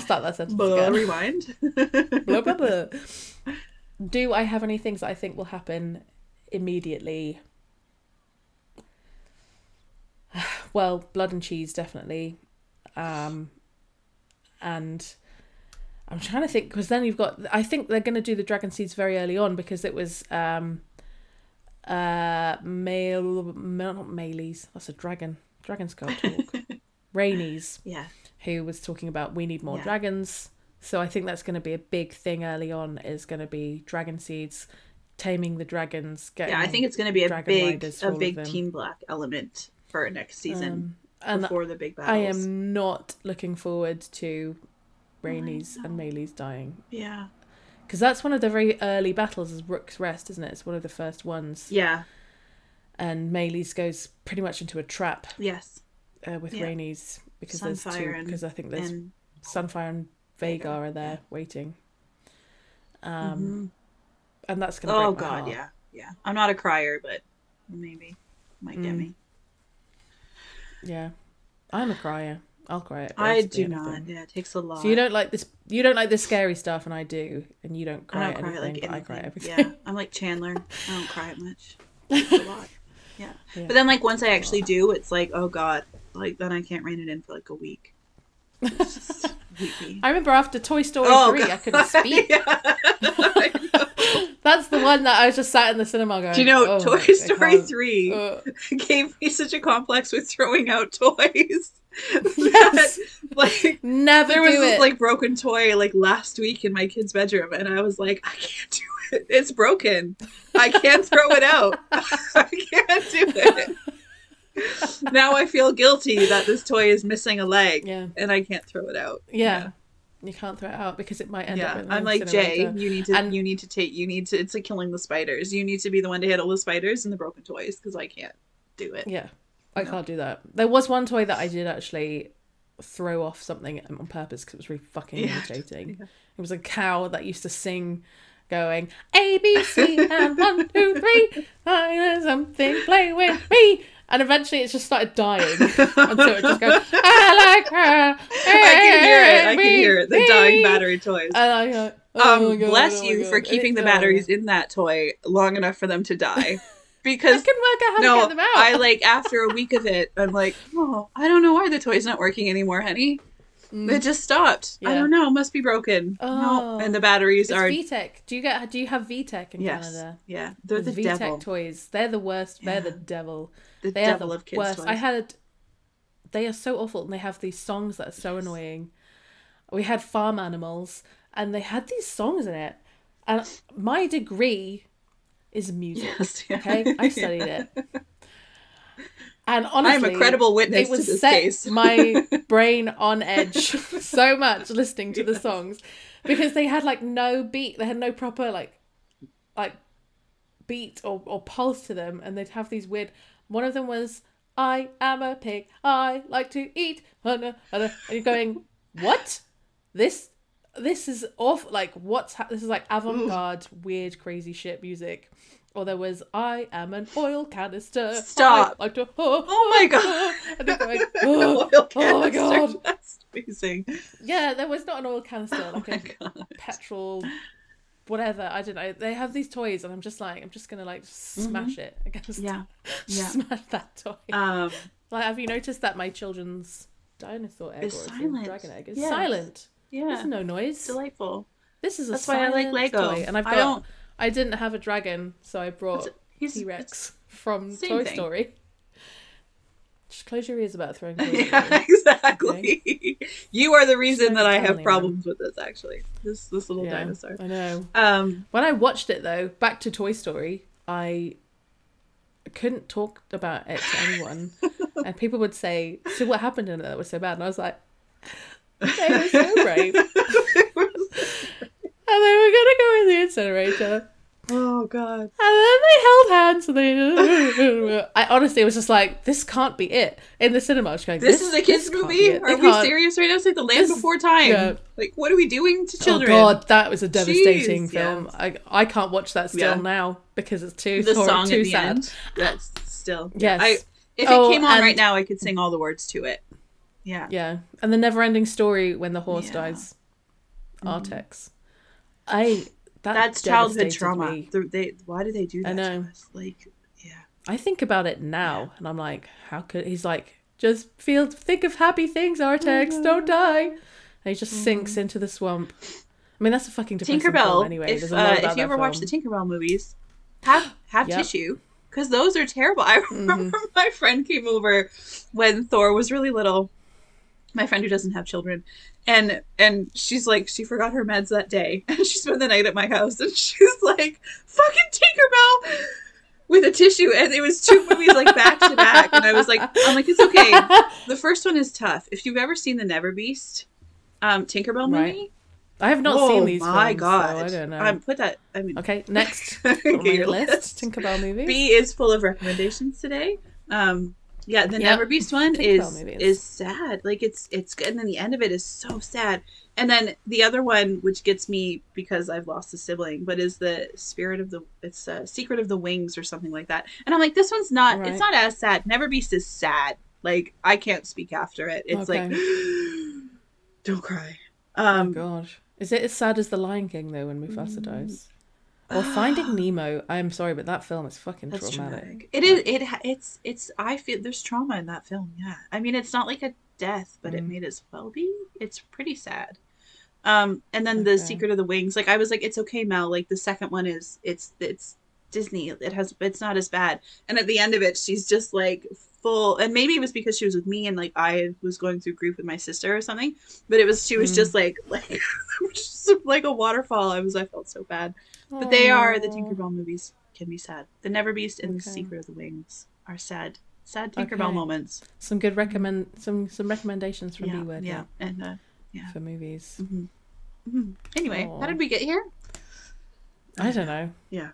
start that sentence Blah, again. rewind. [LAUGHS] blah, blah, blah. [LAUGHS] Do I have any things that I think will happen immediately? [SIGHS] Well, blood and cheese definitely, um, and I'm trying to think because then you've got. I think they're going to do the dragon seeds very early on because it was um, uh, male, not Meleys. That's a dragon. Dragons [LAUGHS] can't talk. Rhaenys yeah. who was talking about we need more Yeah. dragons. So I think that's going to be a big thing early on. Is going to be dragon seeds, taming the dragons. Getting, Yeah, I think it's going to be a big, a big. Team Black element for next season um, and before the big battles. I am not looking forward to Rhaenys and know. Meleys dying Yeah. because that's one of the very early battles. Is Rook's Rest, isn't it? It's one of the first ones, Yeah. And Meleys goes pretty much into a trap Yes. uh, with Yeah. Rhaenys because there's two. Because I think there's And Sunfyre and Vhagar are there yeah. waiting. Um, Mhm. and that's gonna. oh god, heart. yeah, yeah. I'm not a crier, but maybe might get Mm. me. Yeah, I'm a crier. I'll cry at I do not. Yeah, it takes a lot. So you don't like this. You don't like the scary stuff, and I do, and you don't cry I don't cry anything, like anything. I cry everything. Yeah, [LAUGHS] I'm like Chandler. I don't cry much. [LAUGHS] It's a lot. Yeah. Yeah. But then, like, once I actually do, it's like, oh god, like then I can't rein it in for like a week. It's just [LAUGHS] weepy. I remember after Toy Story Oh, three, I couldn't [LAUGHS] speak. Yeah. [LAUGHS] I know. That's the one that I was just sat in the cinema going. Do you know oh, Toy Story 3 uh, gave me such a complex with throwing out toys? [LAUGHS] Yes. like never there was this like broken toy like last week in my kid's bedroom and I was like, I can't do it. It's broken. I can't throw it out. [LAUGHS] I can't do it. now I feel guilty that this toy is missing a leg yeah, and I can't throw it out. yeah, You can't throw it out because it might end up. yeah, in the I'm like. Jay. You need to. And- you need to take. You need to. It's like killing the spiders. You need to be the one to handle the spiders and the broken toys because I can't do it. Yeah, I No. can't do that. There was one toy that I did actually throw off something on purpose because it was really fucking Yeah. irritating. [LAUGHS] Yeah. It was a cow that used to sing going A B C and one two three. Find something play with me. And eventually, it just started dying, [LAUGHS] so it just goes. I like her. I can hear it. I can hear it. The me." dying battery toys. And I go, oh Um, God, bless oh you God. for keeping the batteries in that toy long enough for them to die. [LAUGHS] I Because can work out how to no, get them out. I like after a week of it, I'm like, oh, I don't know why the toy's not working anymore, honey. Mm. It just stopped. I don't know. Must be broken. No, Oh. and the batteries It's are VTech. Do you get? Do you have VTech in yes, Canada? yeah. They're the, VTech devil. toys. They're the worst. They're the devil. The They devil are of the kids. worst. toys. I had. They are so awful, and they have these songs that are so annoying. We had farm animals, and they had these songs in it, and my degree is music. Yes, yeah. Okay, I [LAUGHS] studied Yeah. it, and honestly, I'm a credible witness it was to this set case. my [LAUGHS] brain on edge [LAUGHS] so much listening to the songs because they had like no beat they had no proper like like beat or, or pulse to them and they'd have these weird one of them was i am a pig i like to eat and you're going what this this is off like what's ha- this is like avant-garde weird crazy shit music or there was I am an oil canister. Stop. I like to, oh, [LAUGHS] Oh my God. [LAUGHS] And going, [LAUGHS] Oil oh, oh my god. That's amazing. Yeah, there was not an oil canister, Oh like my a petrol, whatever. I don't know. They have these toys, and I'm just like, I'm just gonna like smash it against, Mm-hmm. Yeah. Yeah. smash that toy. Um, like, have you noticed that my children's dinosaur egg or is silent. dragon egg is Yes. silent? Yeah. There's no noise. Delightful. This is a That's why I like Lego. toy. and I've I got. don't- I didn't have a dragon, so I brought T Rex from Toy thing. Story. Just close your ears about throwing. [LAUGHS] Yeah, exactly. You are the reason So that I have problems with this. Actually, this this little Yeah, dinosaur. I know. Um, When I watched it though, back to Toy Story, I couldn't talk about it to anyone, [LAUGHS] and people would say, "So what happened in it that was so bad?" And I was like, "They were so brave, and they were gonna go in the incinerator, oh god. and then they held hands, and they." [LAUGHS] I honestly was just like, "This can't be it." In the cinema, I was going, This, is a kids movie. Are we can't- serious right now? It's like the Land This- Before Time. yeah. Like, what are we doing to oh, children? Oh god, that was a devastating Jeez, film. yes. I I can't watch that still Yeah. now because it's too the hor- song too sad. end. That's still. Yes. I, if Oh, it came on and- right now, I could sing all the words to it. Yeah. Yeah, and the never-ending story when the horse Yeah. dies, mm-hmm. Artax. I that That's childhood trauma. they, why do they do that I know. to us? Like, yeah. I think about it now, and I'm like, how could he's like just feel think of happy things, Artax, mm-hmm. don't die, and he just sinks mm-hmm. into the swamp. I mean, that's a fucking depressing film Tinkerbell. anyway. if There's a lot uh, if you ever watch the. Tinkerbell movies, have have Yep. tissue because those are terrible. I [LAUGHS] remember my friend came over when Thor was really little. My friend who doesn't have children, and and she's like she forgot her meds that day, and [LAUGHS] she spent the night at my house, and [LAUGHS] she's like fucking Tinkerbell with a tissue, and it was two movies like back to back, and I was like, I'm like it's okay. [LAUGHS] The first one is tough. If you've ever seen the Never Beast, um, Tinkerbell Right. movie, I have not oh seen these. my films, god! so I don't know. Um, put that. I mean, Okay, next on my your list, Tinkerbell movies. B is full of recommendations today. Um, yeah, the Yep. Never Beast one is is sad. Like it's it's good, and then the end of it is so sad. And then the other one, which gets me because I've lost a sibling, but is the Spirit of the it's a Secret of the Wings or something like that. And I'm like, this one's not. Right. It's not as sad. Never Beast is sad. Like I can't speak after it. It's like, [GASPS] don't cry. Oh Um, gosh, is it as sad as The Lion King though when Mufasa dies? Or Finding [GASPS] Nemo? I'm sorry, but that film is fucking That's traumatic. traumatic. It is. It. It's. It's. I feel there's trauma in that film. Yeah. I mean, it's not like a death, but it Mm. may as well be. It's pretty sad. Um, and then the Secret of the Wings. Like I was like, it's okay, Mel. Like the second one is. It's. It's Disney. It has. It's not as bad. And at the end of it, she's just like full. And maybe it was because she was with me and like I was going through grief with my sister or something. But it was. She was Mm. just like [LAUGHS] like [LAUGHS] just like a waterfall. I was. I felt so bad. But they are the Tinkerbell movies can be sad. The Never Beast and the Secret of the Wings are sad. Sad Tinkerbell Okay. moments. Some good recommend some some recommendations from yeah, B Word yeah, and uh, for movies. mhm. Mhm. anyway, Aw. how did we get here? I don't know. Yeah,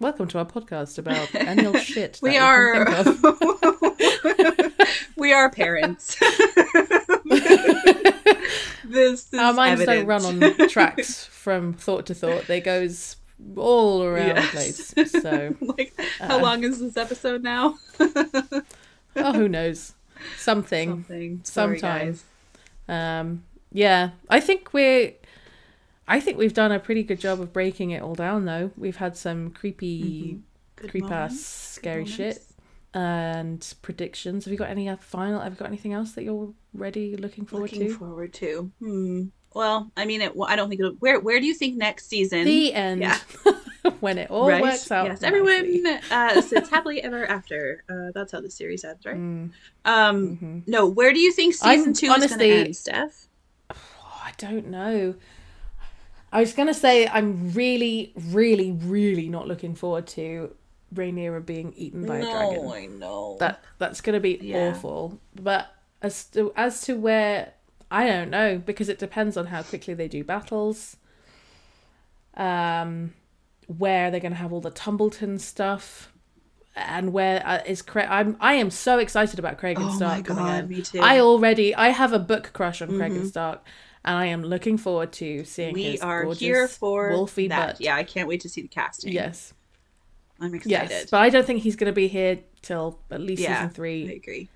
Welcome to our podcast about [LAUGHS] annual shit. we are. can think of. [LAUGHS] we are parents. [LAUGHS] [LAUGHS] this is Our minds evident. don't run on tracks [LAUGHS] from thought to thought. They goes all around Yes. the place. So, [LAUGHS] like, how Uh, long is this episode now? oh, who knows? Something. Something. Sorry, Sometime. Um, yeah, I think we're. I think we've done a pretty good job of breaking it all down, though. We've had some creepy, Good creep ass, scary shit. And predictions. Have you got any uh, final? Have you got anything else that you're ready, looking forward Looking to? Looking forward to. Hmm. Well, I mean, it. I don't think it'll. Where Where do you think next season? the end, Yeah. [LAUGHS] when it all Right? works out. Yes, everyone uh, sits happily ever after. Uh, that's how the series ends, right? Mm, Um, mhm. no. Where do you think I'm season two honestly- is going to end, Steph? Oh, [SIGHS] I don't know. I was gonna say I'm really, really, really not looking forward to Rhaenyra being eaten by a dragon. I know. That that's gonna be Yeah. awful. But as to as to where I don't know because it depends on how quickly they do battles. Um, where they're gonna have all the Tumbleton stuff, and where uh, is Craig? I'm I am so excited about Craig and oh Stark my coming god, in. me too. I already I have a book crush on Craig Mhm. and Stark, and I am looking forward to seeing we are here for wolfy that. butt. Yeah, I can't wait to see the casting. Yes, I'm excited. yes, but I don't think he's going to be here till at least Yeah, season I agree.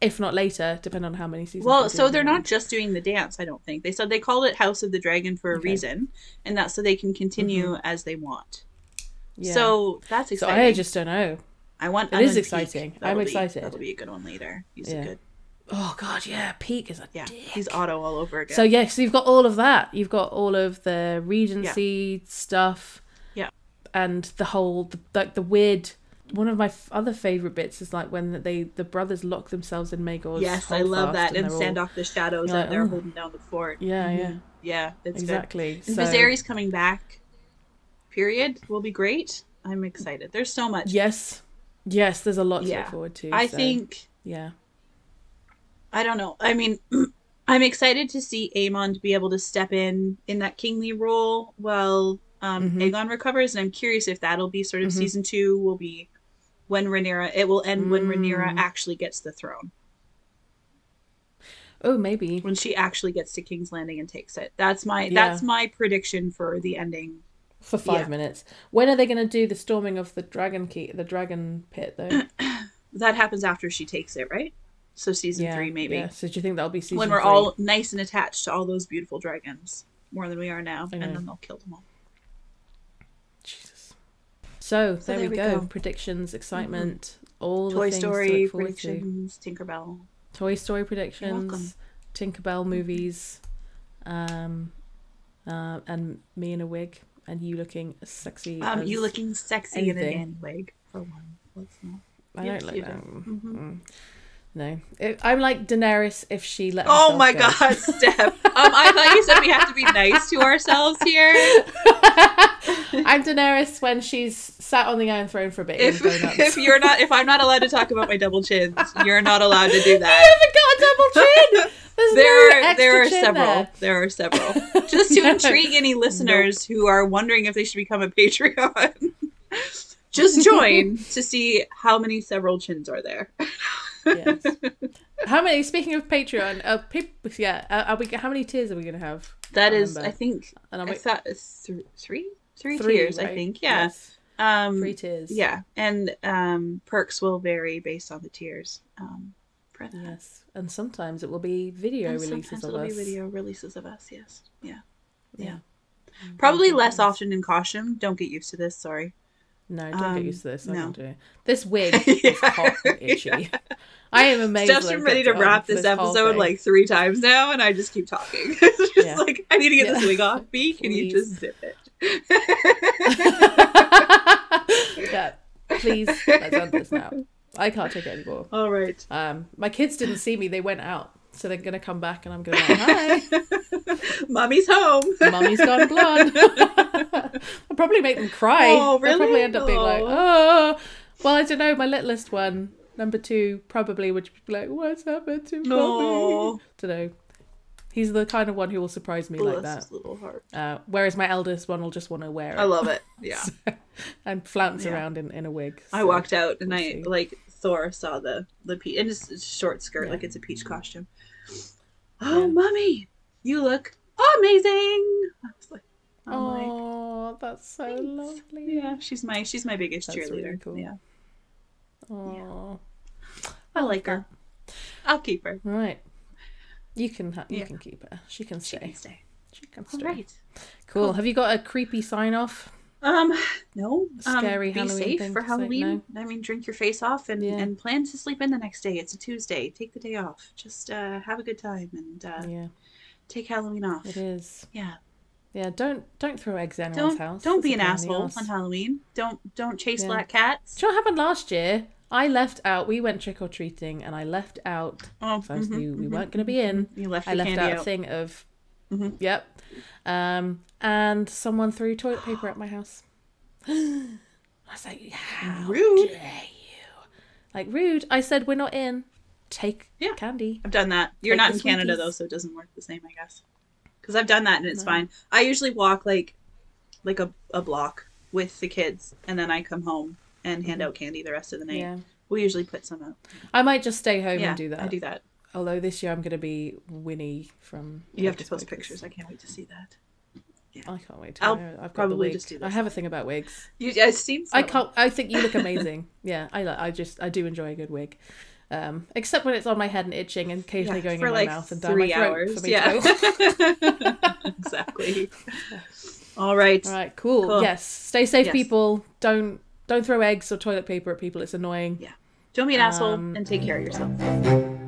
if not later, depending on how many seasons. Well, so they're not just doing the dance. I don't think they said they called it House of the Dragon for a Okay. reason, and that's so they can continue mm-hmm. as they want. Yeah. So that's exciting. so. I just don't know. I want. It is exciting. I'm be- excited. That'll be a good one later. He's Yeah. a good. Oh God, yeah, Peake is a Yeah, dick. he's Otto all over again. So yeah, so you've got all of that. You've got all of the Regency stuff. Yeah. And the whole the, like the weird. One of my f- other favorite bits is like when they the brothers lock themselves in Maegor's. yes, I love that. And they're stand all- off the shadows You're and they're "Oh." holding down the fort. Yeah, yeah, Mhm. yeah. It's good. exactly. And So, Viserys coming back. Period will be great. I'm excited. There's so much. Yes, yes. There's a lot to Yeah. look forward to. I so, think Yeah. I don't know. I mean, [CLEARS THROAT] I'm excited to see Aemond to be able to step in in that kingly role while um, Mhm. Aegon recovers, and I'm curious if that'll be sort of Mhm. season two will be when Rhaenyra. It will end when Rhaenyra Mm. actually gets the throne, Oh, maybe. when she actually gets to King's Landing and takes it. That's my Yeah. that's my prediction for the ending. For five Yeah. minutes. When are they going to do the storming of the dragon key, the dragon pit, though? [CLEARS THROAT] That happens after she takes it, right? So season yeah, three maybe Yeah. So do you think that'll be season when we're three? all nice and attached to all those beautiful dragons more than we are now, and then they'll kill them all. So, So there, there we go. go. Mm-hmm. Predictions, excitement, all the Toy things to Story look forward to. predictions, Tinkerbell. Toy Story predictions, Tinkerbell movies, um, uh, and me in a wig, and you looking sexy. Um, you looking sexy in a anything. wig for one. Let's not. I yes, don't like that. Mhm. Mm. No, I'm like Daenerys if she let. Oh my go. god, [LAUGHS] Steph. um, I thought you said we have to be nice to ourselves here. [LAUGHS] I'm Daenerys when she's sat on the Iron Throne for a bit. If if you're not, if I'm not allowed to talk about my double chins, you're not allowed to do [LAUGHS] that. haven't got a double chin. There's There, no are, there are several. there. There are several. Just to No. intrigue any listeners who are wondering if they should become a Patreon, just join to see how many several chins are there. Yes. [LAUGHS] How many? Speaking of Patreon, uh, peop yeah, uh, are we? How many tiers are we gonna have? That Can't is, remember. I think, And are I we, thought it's th- three, three, three, tiers. I think, yeah. Yes. Um, Three tiers. Yeah, and um, perks will vary based on the tiers. Um, for that. Yes, and sometimes it will be video And releases sometimes of it'll us. be video releases of us. Yes, yeah, Yeah. probably less often in costume. Don't get used to this. Sorry. No, don't Um, get used to this. I no. can't do it. This wig [LAUGHS] is hot and itchy. [LAUGHS] I am amazed. Steph's been ready to wrap for this episode like three times now, and I just keep talking. [LAUGHS] it's just Yeah. like I need to get Yeah. this wig off. B, can you just zip it? yeah, please let's end this now. I can't take it anymore. All right. Um, my kids didn't see me; they went out, so they're gonna come back, and I'm gonna be like, "Hi, [LAUGHS] Mommy's home. mummy's gone blonde." [LAUGHS] I'll probably make them cry. Oh, They'll probably end up being like, Oh. "Oh." Well, I don't know. My littlest one, number two, probably would be like, "What's happened to mommy?" Don't know. He's the kind of one who will surprise me like that. his little heart. Uh, whereas my eldest one will just want to wear it I love it. [LAUGHS] Yeah. and flounce Yeah. around in, in a wig. I walked out and we'll I see. like Thor saw the the peach and it's a short skirt Yeah. like it's a peach costume. Oh, Yeah. mommy! You look amazing. I was like, I'm like, Oh, that's so Thanks. lovely. yeah, she's my she's my biggest That's cheerleader. really cool. Yeah, Oh, I like her. I'll keep her. right. You can ha- you Yeah. can keep her. She can stay. She can stay. She can stay. right. Cool. Cool. Have you got a creepy sign off? Um, no. Um, Scary be Halloween safe thing for Halloween. I mean, drink your face off and, Yeah. and plan to sleep in the next day. It's a Tuesday. Take the day off. Just uh, have a good time and uh, Yeah, take Halloween off. it is. Yeah. Yeah, don't don't throw eggs at anyone's Don't house. don't It's be an pain in the asshole on Halloween. Don't don't chase Yeah. black cats. Do you know what happened last year? I left out. We went trick or treating, and I left out. Oh, So I mhm, knew we mhm, weren't going to be in. You left I left out out. a thing of. Mhm. Yep. Um, and someone threw toilet paper at my house. [GASPS] I was like, "How Rude. dare you?" Like rude. I said, "We're not in. Take Yeah. candy." I've done that. You're Take not in Canada though, so it doesn't work the same, I guess. Because I've done that and it's No. fine. I usually walk like like a, a block with the kids, and then I come home and hand out candy the rest of the night. Mm-hmm. Yeah. We usually put some out. I might just stay home yeah, and do that. I do that. Although this year I'm going to be Winnie from. You have to post pictures. I can't wait to see that. Yeah. I can't wait. To. I'll I've got probably just do I have a thing about wigs. You, I've seen. I can't. I think you look amazing. [LAUGHS] yeah, I. I just. I do enjoy a good wig. Um, except when it's on my head and itching and occasionally Yeah, going in like my mouth and down my throat hours. for me yeah, to [LAUGHS] [LAUGHS] exactly. All right. All right, cool. Cool. Yes, stay safe, Yes. people. Don't don't throw eggs or toilet paper at people. It's annoying. Yeah. Don't be an asshole Um, and take care of yourself.